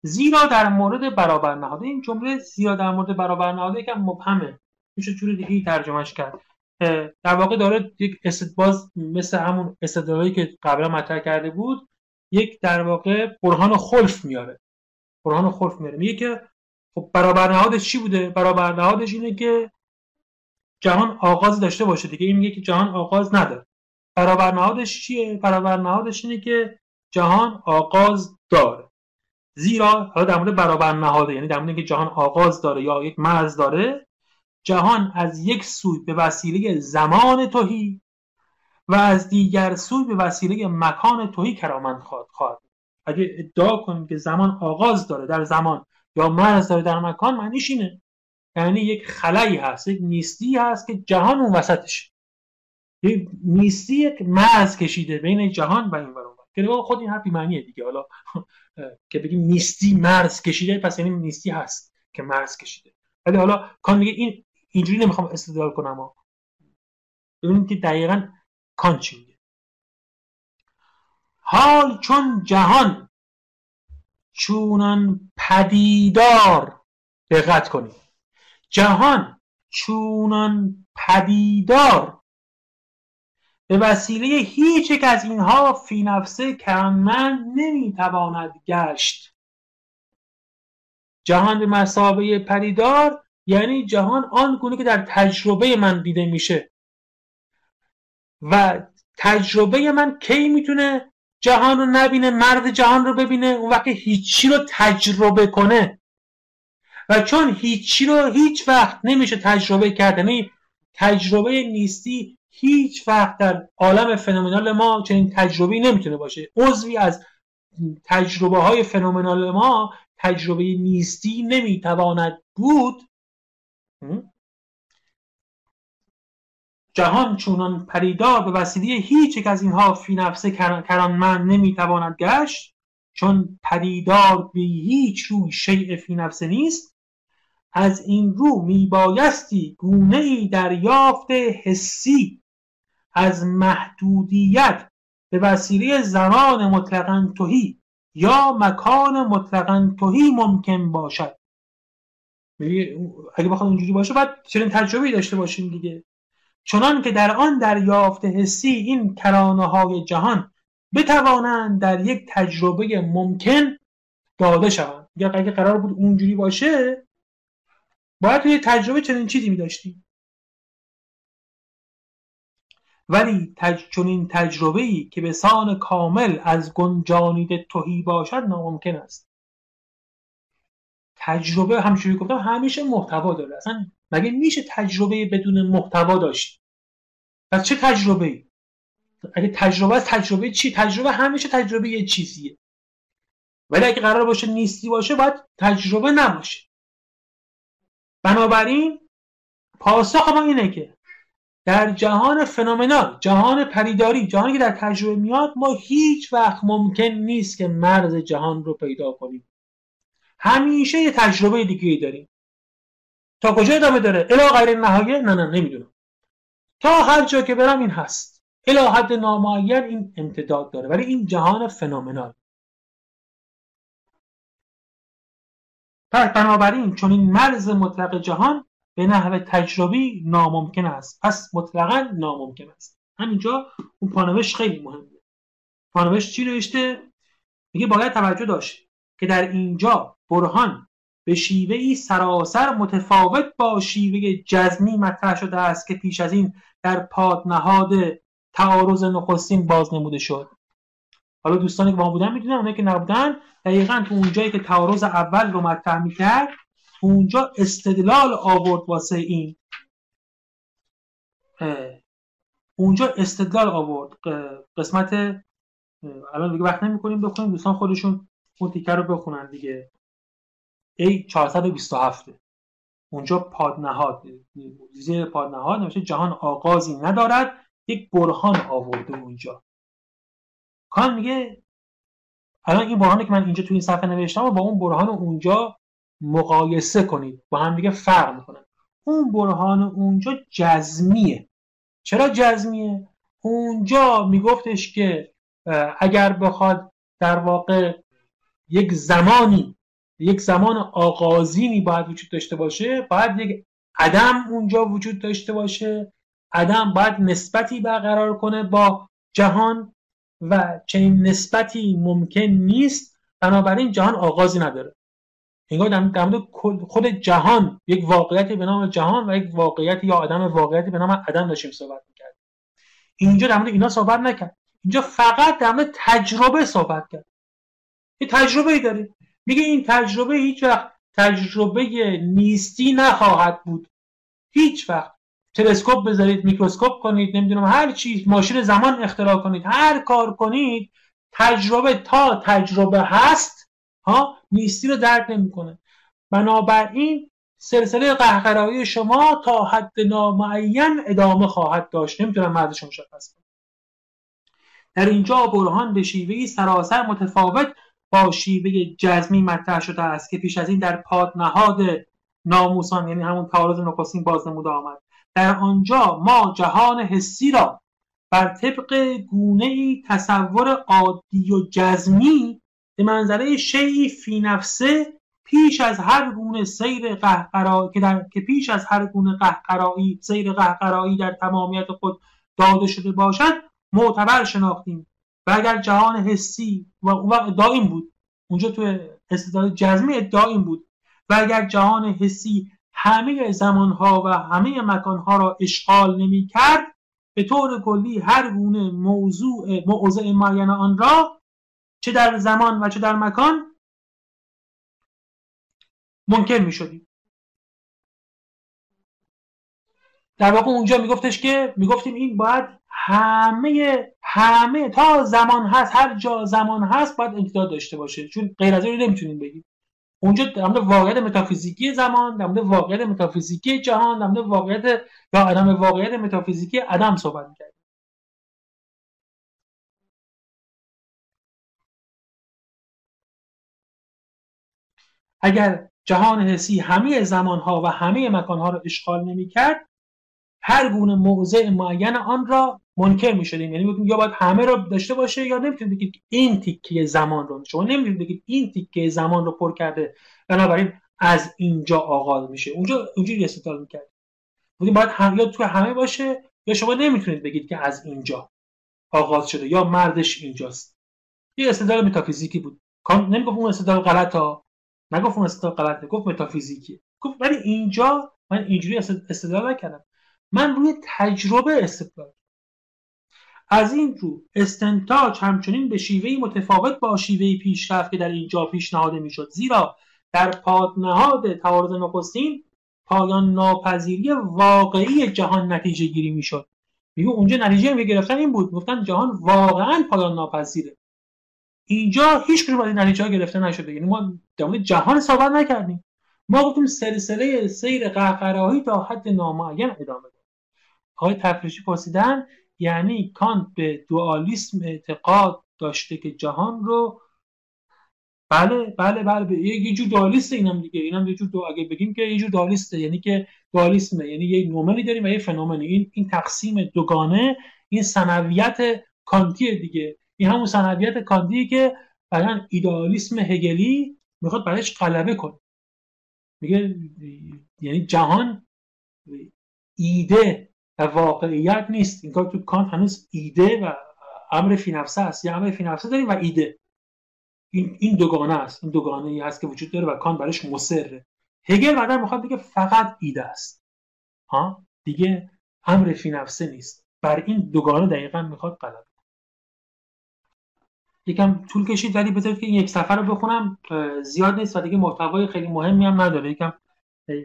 Speaker 3: زیرا در مورد برابر نهاده. این جمله زیرا در مورد برابر نهاده یکم مبهمه. میشه جور دیگه ترجمهش کرد. در واقع داره یک باز مثل همون استدلالی که قبلا مطرح کرده بود یک در واقع برهان خلف میاره. برهان خلف میاره. میگه که خب برابر نهادش چی بوده؟ برابر نهادش اینه که جهان آغاز داشته باشه دیگه. این میگه که جهان آغاز نداره. برابر نهادش چیه؟ برابر نهادش اینه که جهان آغاز داره. زیرا حالا در مورد برابر نهاده یعنی در مورد که جهان آغاز داره یا یک مرز داره جهان از یک سوی به وسیله زمان توهی و از دیگر سوی به وسیله مکان توهی کرامند خواهد خواهد. اگه ادعا کنیم که زمان آغاز داره در زمان یا مرز داره در مکان معنیش اینه. یعنی یک خلایی هست یک نیستی هست که جهان اون وسطش. یک نیستی یک مرز کشیده بین جهان و این برون که خود این حرفی معنیه دیگه. حالا که بگیم نیستی مرز کشیده پس یعنی نیستی هست که مرز کشیده. ولی حالا کان میگه این اینجوری نمی‌خوام استدلال کنم ها. ببینید که دقیقا کان چی میگه. حال چون جهان چونان پدیدار دقت کنید. جهان چونان پدیدار. به وسیله هیچ یک از اینها فی نفسه من نمی‌تواند گشت. جهان به مسابه پدیدار یعنی جهان آن گونه که در تجربه من دیده میشه. و تجربه من کی می‌تونه جهان رو نبینه مرد جهان رو ببینه اون وقت هیچی رو تجربه کنه. و چون هیچی رو هیچ وقت نمیشه تجربه کرد یعنی تجربه نیستی هیچ وقت در عالم فنومنال ما چنین تجربه نمی‌تونه باشه. عضوی از تجربه های فنومنال ما تجربه نیستی نمی‌تواند بود. جهان چونان پریدار به وسیله هیچ یک از اینها فی نفسه کران من نمی‌تواند گشت چون پدیدار به هیچ روی شیء فی نفسه نیست. از این رو میبایستی گونه ای دریافت حسی. از محدودیت به وسیله زمان مطلقا توهی یا مکان مطلقا توهی ممکن باشد. اگه بخواد اونجوری باشه باید چنین تجربه داشته باشیم دیگه. چنان که در آن دریافت حسی این کرانه های جهان بتوانند در یک تجربه ممکن داده شوند. اگه قرار بود اونجوری باشه باید توی تجربه چنین چیزی می داشتیم. ولی تج... چنین تجربه ای که به سان کامل از گنجانیده توهی باشد ناممکن است. تجربه همچنین گفتم همیشه محتوا داره. اصلا مگه میشه تجربه بدون محتوا داشت؟ پس چه تجربه ای؟ اگه تجربه از تجربه چی؟ تجربه همیشه تجربه یه چیزیه. ولی اگه قرار باشه نیستی باشه باید تجربه نباشه. بنابراین پاسخ ما اینه که در جهان فنومنال جهان پریداری جهانی که در تجربه میاد ما هیچ وقت ممکن نیست که مرز جهان رو پیدا کنیم. همیشه یه تجربه دیگه ای داریم. تا کجا ادامه داره؟ الا غیر نهایه نه نه نمی‌دونم. تا هر جا که برم این هست. الا حد نامعین این امتداد داره. ولی این جهان فنومنال. پس بنابراین چون این مرز مطلق جهان به نحو تجربی ناممکن است. پس مطلقا ناممکن است. همینجا اون پانوش خیلی مهمه. پانوش چی نوشته؟ میگه باید توجه داشت. که در اینجا برهان به شیوه ای سراسر متفاوت با شیوه جزمی مطرح شده است که پیش از این در پادنهاد تعارض نخستین باز نموده شد. حالا دوستانی که با بودن می‌دونن اونایی که نبودن دقیقا تو اونجایی که تعارض اول رو مطرح می‌کرد اونجا استدلال آورد واسه این. اونجا استدلال آورد. قسمت الان دیگه وقت نمی‌کنیم بخونیم دوستان خودشون اون تیکر رو بخونن دیگه. ای 427 اونجا پادنهاد زیر پادنهاد نمیشه جهان آغازی ندارد یک برهان آورده اونجا. کان میگه الان این برهانی که من اینجا توی این صفحه نوشتم و با اون برهان اونجا مقایسه کنید. با هم دیگه فرق می‌کنن اون برهان اونجا جزمیه. چرا جزمیه؟ اونجا میگفتش که اگر بخواد در واقع یک زمانی یک زمان آغازینی باید وجود داشته باشه باید یک عدم اونجا وجود داشته باشه. عدم باید نسبتی برقرار کنه با جهان و چنین نسبتی ممکن نیست. بنابراین جهان آغازی نداره. انگار در مورد خود جهان یک واقعیتی به نام جهان و یک واقعیت یا آدم واقعیتی به نام عدم داشتیم صحبت می‌کرد اینجا در مورد اینا صحبت نکرد. اینجا فقط در مورد تجربه صحبت کرد. یه تجربه ای داریم. میگه این تجربه هیچ وقت تجربه نیستی نخواهد بود. هیچ وقت. تلسکوپ بذارید میکروسکوپ کنید نمی‌دونم هر چیز ماشین زمان اختراع کنید هر کار کنید تجربه تا تجربه هست ها نیستی رو درک نمی‌کنه. بنابراین سلسله قهقرایی شما تا حد نامعین ادامه خواهد داشت. نمی‌تونم مردش مشخص کنم. در اینجا برهان به شیوهی سراسر متفاوت با شیوه جزمی مطرح شده است که پیش از این در پادنهاد ناموسان یعنی همون تعارض نخستین بازنموده آمد. در آنجا ما جهان حسی را بر طبق گونه ای تصور عادی و جزمی به منظره شیعی فی نفسه پیش از هر گونه سیر قهقرایی که, در... که پیش از هر گونه قهقرایی سیر قهقرایی در تمامیت خود داده شده باشد معتبر شناختیم. و اگر جهان حسی و اون این بود اونجا تو استدلال جزمی این بود. و اگر جهان حسی همه زمانها و همه مکانها را اشغال نمی کرد به طور کلی هر گونه موضوع موضع معین آن را چه در زمان و چه در مکان منکر می شدیم در واقع اونجا میگفتش که می‌گفتیم این باید همه همه تا زمان هست هر جا زمان هست باید امتداد داشته باشه چون غیر از این نمی‌تونیم بگیم. اونجا در مورد واقعیت متافیزیکی زمان در مورد واقعیت متافیزیکی جهان در مورد واقعیت یا عدم واقعیت متافیزیکی عدم صحبت می‌کرد اگر جهان حسی همه زمانها و همه مکانها را اشغال نمی‌کرد هر گونه موضع معین آن را منکر می شدیم یعنی یا باید همه رو داشته باشه یا نمی‌تونید بگید این تیکه زمان رو. شما نمی‌تونید بگید این تیکه زمان رو پر کرده. بنابراین از اینجا آغاز میشه. اونجا اونجوری استدلال می‌کرد بودیم باید هم یا تو همه باشه یا شما نمی‌تونید بگید که از اینجا آغاز شده یا مردش اینجاست. یه استدلال متافیزیکی بود. نمی‌گفت اون استدلال غلط ها نگفت اون استدلال غلطه. گفت متافیزیکی گفت ولی اینجا من اینجوری استدلال نکردم. من روی تجربه استدلال از این رو استنتاج همچنین به شیوهی متفاوت با شیوه پیشرفت که در اینجا پیشنهاده می‌شد. زیرا در پادنهاد تعارض نخستین پایان ناپذیری واقعی جهان نتیجه گیری می‌شد. میگه اونجا نتیجه می گرفتن این بود. گفتن جهان واقعا پایان ناپذیره. اینجا هیچ کدوم از این نتیجه گرفته نشده. یعنی ما در جهان صحبت نکردیم. ما گفتیم سلسله سیر قهقرایی تا حد نامعین ادامه آقای تفریشی پرسیدن یعنی کانت به دوالیسم اعتقاد داشته که جهان رو بله بله بله یه جور دوالیسته اینم دیگه. اینم یه جور دو اگه بگیم که یه جور دوالیسته یعنی که دوالیسمه یعنی یه نومنی داریم و یه فنومنی این این تقسیم دوگانه این سنویت کانتی دیگه. این همون سنویت کانتی که بعدا ایدئالیسم هگلی می‌خواد برایش غلبه کنه. میگه یعنی جهان ایده واقعیت نیست. این کار تو کانت هنوز ایده و امر فی نفسه است. یا امر فی نفسه داریم و ایده. این این دوگانه است. این دوگانه ای هست که وجود داره و کانت برش مصره. هگل بعدا می‌خواد بگه فقط ایده است. ها؟ دیگه امر فی نفسه نیست. بر این دوگانه دقیقا می‌خواد غلبه یکم طول کشید ولی بذارید که این یک سفر رو بخونم. زیاد نیست و دیگه محتوای خیلی مهمی هم نداره. یکم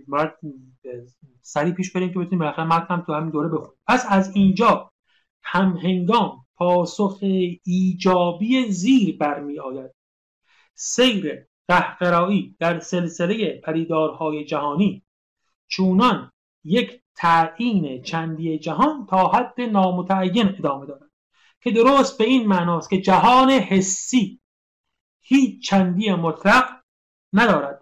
Speaker 3: باید سریع پیش بریم که بتونیم بالاخره متنم تو همین دوره بخونیم. پس از اینجا هم هنگام پاسخ ایجابی زیر برمی آید. سیر قهقرایی در سلسله پریدارهای جهانی چونان یک تعیین چندی جهان تا حد نامتعین ادامه دارد که درست به این معناست که جهان حسی هیچ چندی مطلق ندارد.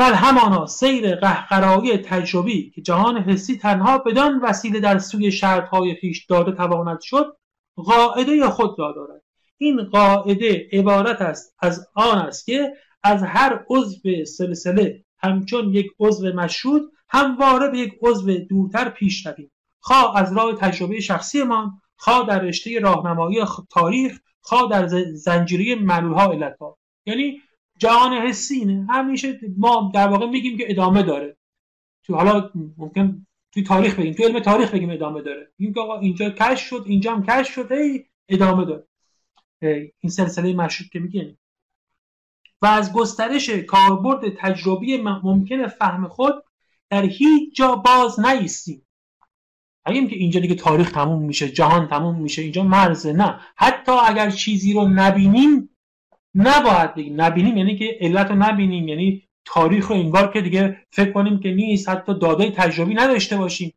Speaker 3: بل همانا سیر قهقرایی تجربی که جهان حسی تنها بدان وسیله در سوی شرطهای پیش داده تواند شد قاعده خود را دارد. این قاعده عبارت است از آن است که از هر عضو سلسله همچون یک عضو مشروط همواره به یک عضو دورتر پیش رویم. خواه از راه تجربه شخصیمان خواه در رشته راهنمایی تاریخ خواه در زنجیره معلولها علتها. یعنی جهان حسی اینه همیشه ما در واقع میگیم که ادامه داره. تو حالا ممکن توی تاریخ بگیم تو علم تاریخ بگیم ادامه داره. این آقا اینجا کش شد اینجا هم کش شد ای ادامه داره. این سلسله مشروط که میگه و از گسترش کاربرد تجربی ممکن فهم خود در هیچ جا باز نیستیم. اگه که اینجا دیگه تاریخ تموم میشه جهان تموم میشه اینجا مرزه نه. حتی اگر چیزی رو نبینیم نباید بگیم. نبینیم یعنی که علت رو نبینیم. یعنی تاریخ رو انگار که دیگه فکر کنیم که نیست. حتی داده تجربی نداشته باشیم.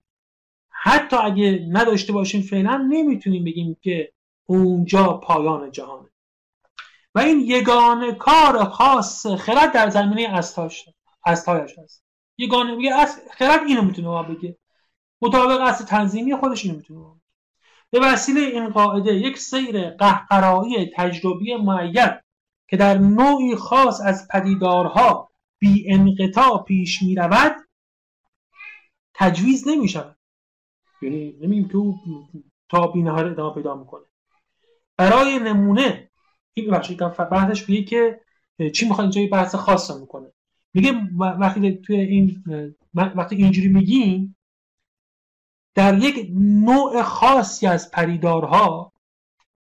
Speaker 3: حتی اگه نداشته باشیم فعلا نمی‌تونیم بگیم که اونجا پایان جهانه. و این یگانه کار خاص خرد در زمینه استایش هست یگانه میگه خرد اینو می‌تونه بگه. مطابق اصل تنظیمی خودش اینو می‌تونه به وسیله این قاعده یک سیر قهقرایی تجربی معید که در نوعی خاص از پدیدارها بی انقطاع پیش می رود تجویز نمی شود. یعنی نمیم که او تا بی نهار ادامه پیدا می‌کنه. برای نمونه این بخشی بحثش میگه که چی می‌خواد اینجا بحث خاص می‌کنه. میگه وقتی توی این وقتی اینجوری میگیم در یک نوع خاصی از پریدارها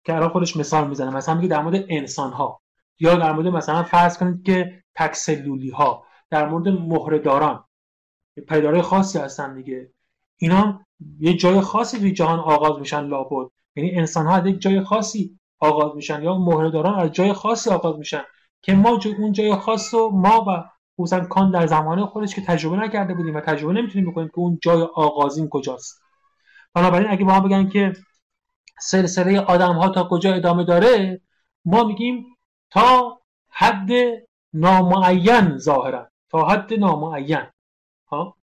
Speaker 3: که الان خودش مثال می‌زنه مثلا میگه در مورد انسان ها یا در مورد مثلا فرض کنید که تکسلولی ها در مورد مهرهداران پریدارهای خاصی هستن دیگه. اینا یه جای خاصی توی جهان آغاز میشن لابد. یعنی انسان ها از یک جای خاصی آغاز میشن یا مهرهداران از جای خاصی آغاز میشن که ما اون جای خاص رو ما و خصوصا کان در زمان خودش که تجربه نکرده بودیم و تجربه نمی‌تونیم بکنیم که اون جای آغازین کجاست. بنابراین اگه ما بگن که سلسله آدم ها تا کجا ادامه داره ما میگیم تا حد نامعین ظاهرا. تا حد نامعین. ها؟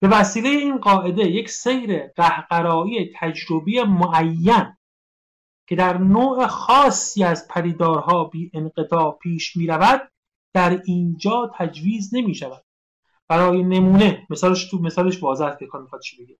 Speaker 3: به وسیله این قاعده یک سیر قهقرایی تجربی معین که در نوع خاصی از پریدارها بی انقطاع پیش می رود در اینجا تجویز نمی شود. برای نمونه مثالش تو مثالش واضح که می‌خواد چی بگه.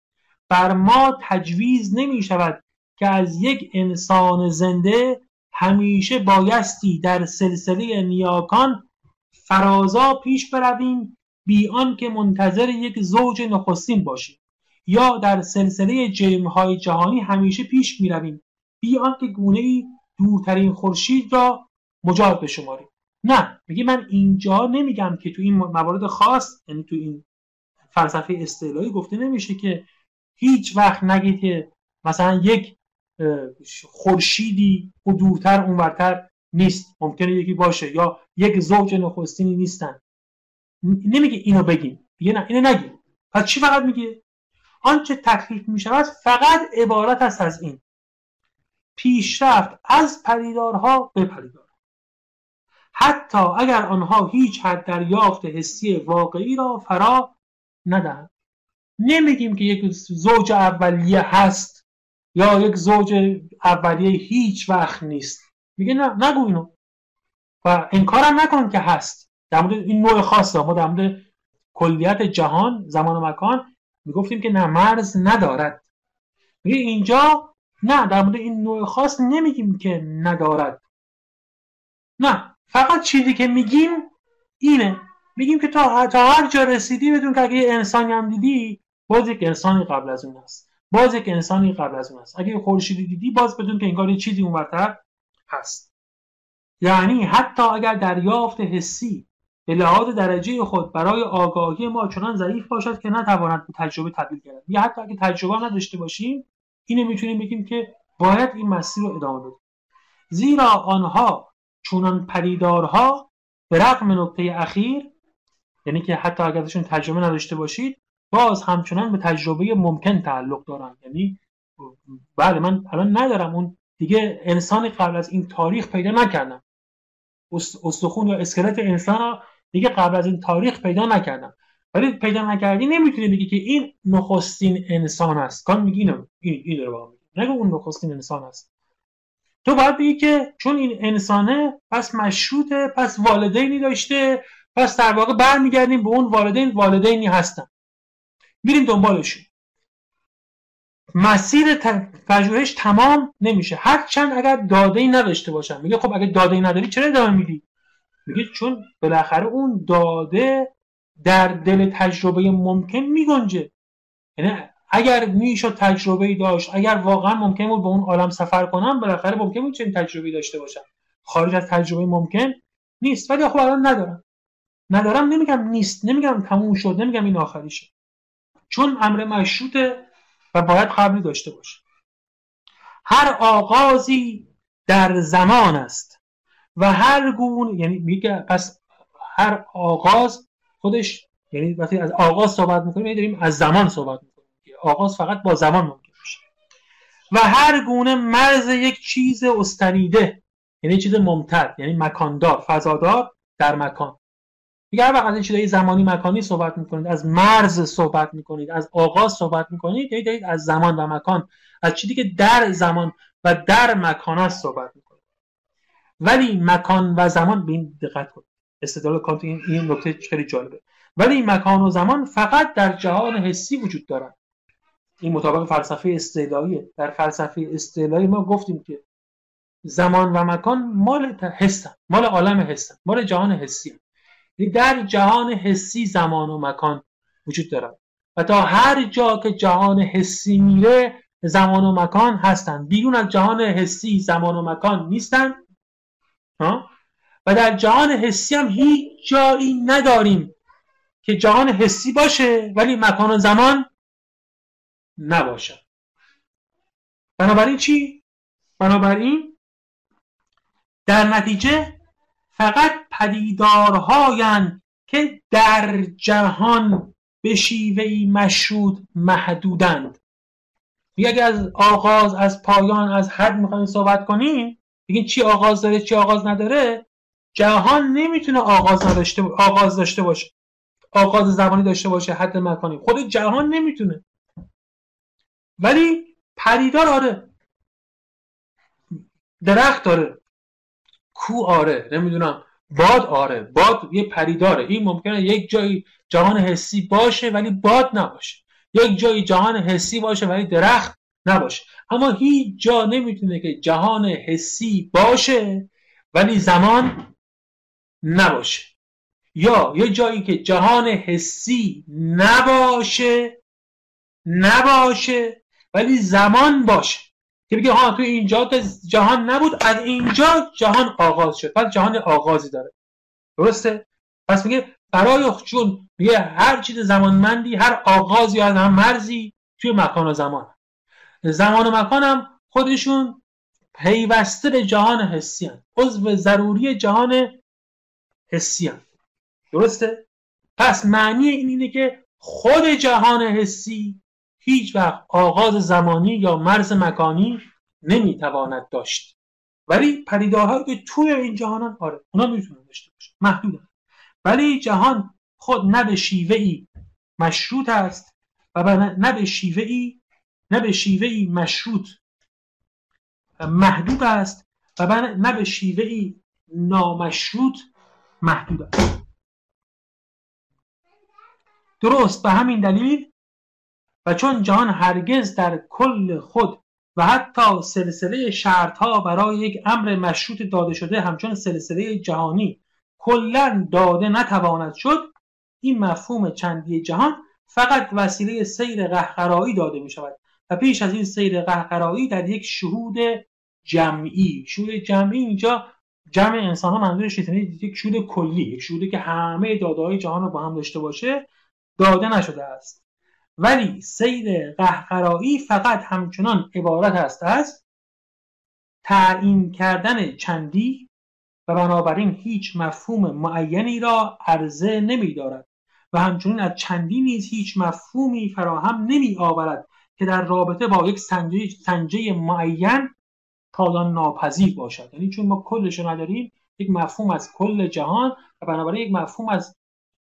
Speaker 3: بر ما تجویز نمی شود که از یک انسان زنده همیشه بایستی در سلسله نیاکان فرازا پیش برویم بی که منتظر یک زوج نخستین باشیم. یا در سلسله های جهانی همیشه پیش می رویم بی که گونه ای دورترین خورشید را مجاب بشماریم. نه میگه من اینجا نمیگم که تو این موارد خاص یعنی تو این فلسفه اصطلاحی گفته نمیشه که هیچ وقت نگید که مثلا یک خورشیدی دورتر اونورتر نیست. ممکنه یکی باشه یا یک زوج نخستینی نیستن. نمیگه اینو بگیم. دیگه نه اینو نگیم. پس چی فقط میگه؟ آنچه تکلیف می‌شود فقط عبارت است از این. پیشرفت از پریدارها به پریدار حتی اگر آنها هیچ حد دریافت حسی واقعی را فرا ندهند. نمیگیم که یک زوج اولیه هست. یا یک زوج اولیه هیچ وقت نیست. میگه نه نگو اینو. و انکارم نکن که هست. در مورد این نوع خاص ما در مورد کلیت جهان زمان و مکان می‌گفتیم که نه ندارد. میگه اینجا نه در مورد این نوع خاص نمیگیم که ندارد. نه فقط چیزی که میگیم اینه. میگیم که تا, تا هر جا رسیدی بدون که اگه یه انسانی هم دیدی باز یک انسانی قبل از اون هست باز یک انسانی قبل از اون هست اگه خورشیدی دیدی باز بدون که انگار چیزی اونورتر هست. یعنی حتی اگر دریافت حسی به لحاظ درجه خود برای آگاهی ما چنان ضعیف باشد که نتواند به تجربه تبدیل گردد. یا حتی اگه تجربه نداشته باشیم اینو می‌تونیم بگیم که باید این مسیر رو ادامه بدیم. زیرا آنها چونان پریدارها به رغم نکته اخیر یعنی که حتی اگر ازشون تجربه نداشته باشید باز همچنان به تجربه ممکن تعلق دارن. یعنی بله من الان ندارم اون دیگه انسانی قبل از این تاریخ پیدا نکردم. استخون یا اسکلت انسان دیگه قبل از این تاریخ پیدا نکردم. ولی پیدا نکردی نمی‌تونی بگی که این نخستین انسان است. کان میگی اینو این این رو نگو اون نخستین انسان است. تو باید بگی که چون این انسانه پس مشروطه پس والدینی داشته پس در واقع برمیگردیم به اون والدین والدینی هستن. میریم دنبالشون. مسیر پژوهش تمام نمیشه. هرچند اگر داده ای نداشته باشم میگه خب اگر داده ای نداری چرا ادامه میدی؟ میگه چون بالاخره اون داده در دل تجربه ممکن میگنجه. یعنی اگر می‌شد تجربه ای داشت اگر واقعا ممکن بود به اون عالم سفر کنم بالاخره ممکن بود چنین تجربه داشته باشم خارج از تجربه ممکن نیست. ولی خب الان ندارم ندارم نمیگم نیست. نمیگم تموم شد. نمیگم این آخریشه. چون امر مشروطه و باید قبلی داشته باشه. هر آغازی در زمان است و هر گونه یعنی میگه پس هر آغاز خودش یعنی وقتی از آغاز صحبت می‌کنیم یعنی داریم از زمان صحبت می‌کنیم. آغاز فقط با زمان ممکن میشه و هر گونه مرز یک چیز استنیده یعنی چیز ممتد یعنی مکاندار فضادار در مکان. دیگه هر وقت از این چیزای زمانی مکانی صحبت می‌کنید از مرز صحبت می‌کنید از آغاز صحبت می‌کنید یعنی دارید از زمان و مکان از چیزی که در زمان و در مکان است صحبت می‌کنید. ولی مکان و زمان به این دقت کنید. استدلال کانت این, نکته خیلی جالبه. ولی مکان و زمان فقط در جهان حسی وجود دارند این مطابق فلسفه استعلاییه در فلسفه استعلایی ما گفتیم که زمان و مکان مال هستن مال عالم هستن مال جهان حسی در جهان حسی زمان و مکان وجود دارد. و تا هر جا که جهان حسی میره زمان و مکان هستند. بیرون از جهان حسی زمان و مکان نیستند. و در جهان حسی هم هیچ جایی نداریم که جهان حسی باشه ولی مکان و زمان نباشه بنابراین چی؟ بنابراین در نتیجه فقط پدیدارهایند که در جهان به شیوهی مشروط محدودند. اگر از آغاز از پایان از حد می‌خوایم صحبت کنیم بگین چی آغاز داره چی آغاز نداره. جهان نمی‌تونه آغاز نداشته آغاز داشته باشه. آغاز زمانی داشته باشه حد مکانی خود جهان نمی‌تونه. ولی پدیدار آره. درخت داره. کو آره نمی‌دونم. باد آره باد یه پریداره. این ممکنه یک جایی جهان حسی باشه ولی باد نباشه. یک جایی جهان حسی باشه ولی درخت نباشه. اما هیچ جا نمی‌تونه که جهان حسی باشه ولی زمان نباشه. یا یه جایی که جهان حسی نباشه نباشه ولی زمان باشه. که بگه ها تو اینجا جهان نبود از اینجا جهان آغاز شد. پس جهان آغازی داره. درسته؟ پس میگه برای چون میگه هر چیز زمانمندی هر آغازی از هم مرزی توی مکان و زمان. زمان و مکان هم خودشون پیوسته به جهان حسی هم. عضو ضروری جهان حسی هم. درسته؟ پس معنی این اینه که خود جهان حسی هیچ وقت آغاز زمانی یا مرز مکانی نمی‌تواند داشت. ولی پدیدارهایی که توی این جهانن آره اونا می‌تونن داشته باشه محدودن. ولی جهان خود نه به شیوه ای مشروط است و نه به شیوه ای نه به شیوه ای مشروط محدود است و نه به شیوه ای نامشروط محدود است. درست به همین دلیل چون جهان هرگز در کل خود و حتی سلسله شرطها برای یک امر مشروط داده شده همچون سلسله جهانی کلا داده نتواند شد این مفهوم چندی جهان فقط وسیله سیر قهقرایی داده می شود و پیش از این سیر قهقرایی در یک شهود جمعی. شهود جمعی اینجا جمع انسان ها منظورش یعنی یک شهود کلی یک شهودی که همه داده های جهان رو با هم داشته باشه داده نشده است. ولی سیر قهقرایی فقط همچنان عبارت است از تعیین کردن چندی و بنابراین هیچ مفهوم معینی را عرضه نمی دارد و همچنین از چندی نیز هیچ مفهومی فراهم نمی آورد که در رابطه با یک سنجه, سنجه معین پایان ناپذیر باشد. یعنی چون ما کلش نداریم یک مفهوم از کل جهان و بنابراین یک مفهوم از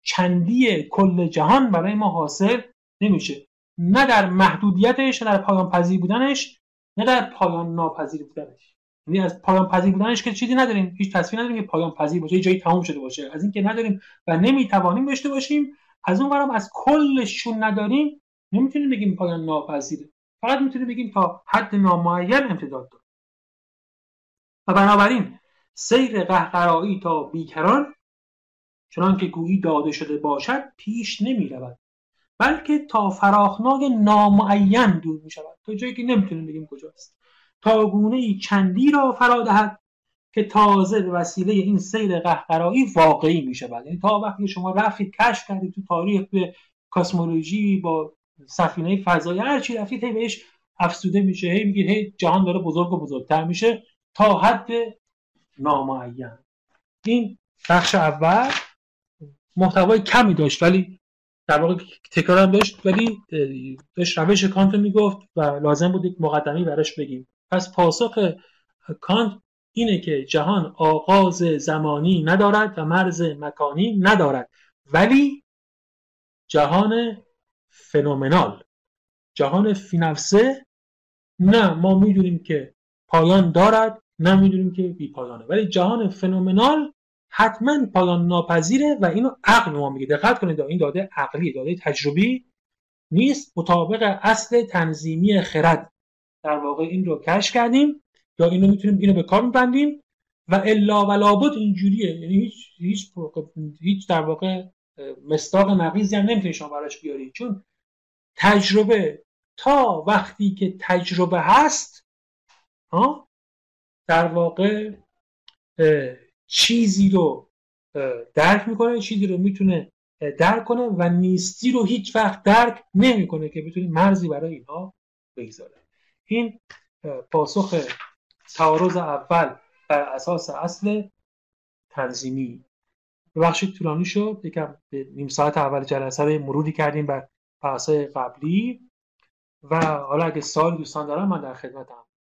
Speaker 3: چندی کل جهان برای ما حاصل نمیشه. نه در محدودیتش نه در پایان پذیر بودنش نه در پایان ناپذیر بودنش. یعنی از پایان پذیر بودنش که چیزی نداریم هیچ تصویری نداریم که پایان پذیر باشه جایی تموم شده باشه. از اینکه نداریم و نمی‌توانیم داشته باشیم از اون برم از کلشون نداریم نمی‌تونیم بگیم پایان ناپذیره فقط می‌تونیم بگیم تا حد نامعین امتداد داره و بنابراین سیر قهقرایی تا بیکران چنان که گویی داده شده باشد پیش نمی رود بلکه تا فراخنای نامعین دور می شود تا جایی که نمی‌تونیم بگیم کجاست. تا گونه ای چندی را فرا دهد که تازه به وسیله این سیر قهقرایی واقعی می شود یعنی تا وقتی شما رفتید کشف کردید تو تاریخ به کاسمولوژی با سفینه فضایی هر چی رفتید هی بهش افسوده میشه. هی میگید هی جهان داره بزرگ و بزرگتر میشه. تا حد نامعین. این بخش اول محتوای کمی داشت ولی در واقع تکرار هم داشت ولی داشت روش کانت می‌گفت و لازم بود یک مقدمی براش بگیم. پس پاسخ کانت اینه که جهان آغاز زمانی ندارد و مرز مکانی ندارد. ولی جهان فنومنال جهان فینفسه نه ما می‌دونیم که پایان دارد نه می‌دونیم که بی پایانه ولی جهان فنومنال حتما پایان ناپذیره و اینو عقل ما میگه. دقت کنید این داده عقلی داده تجربی نیست مطابق اصل تنظیمی خرد. در واقع این رو کشف کردیم یا اینو می‌تونیم اینو به کار میبندیم و الا و لابد اینجوریه. یعنی هیچ هیچ هیچ در واقع مستاق نقیزی هم نمی‌تونی شما براش بیاری. چون تجربه تا وقتی که تجربه هست ها در واقع چیزی رو درک می‌کنه چیزی رو می‌تونه درک کنه و نیستی رو هیچ وقت درک نمی‌کنه که بتونه مرزی برای اینها بگذاره. این پاسخ تعارض اول بر اساس اصل تنظیمی. ببخشید طولانی شد یکم به نیم ساعت اول جلسه مرودی کردیم بر بحث قبلی. و حالا اگه سال دوستان دارم من در خدمتم.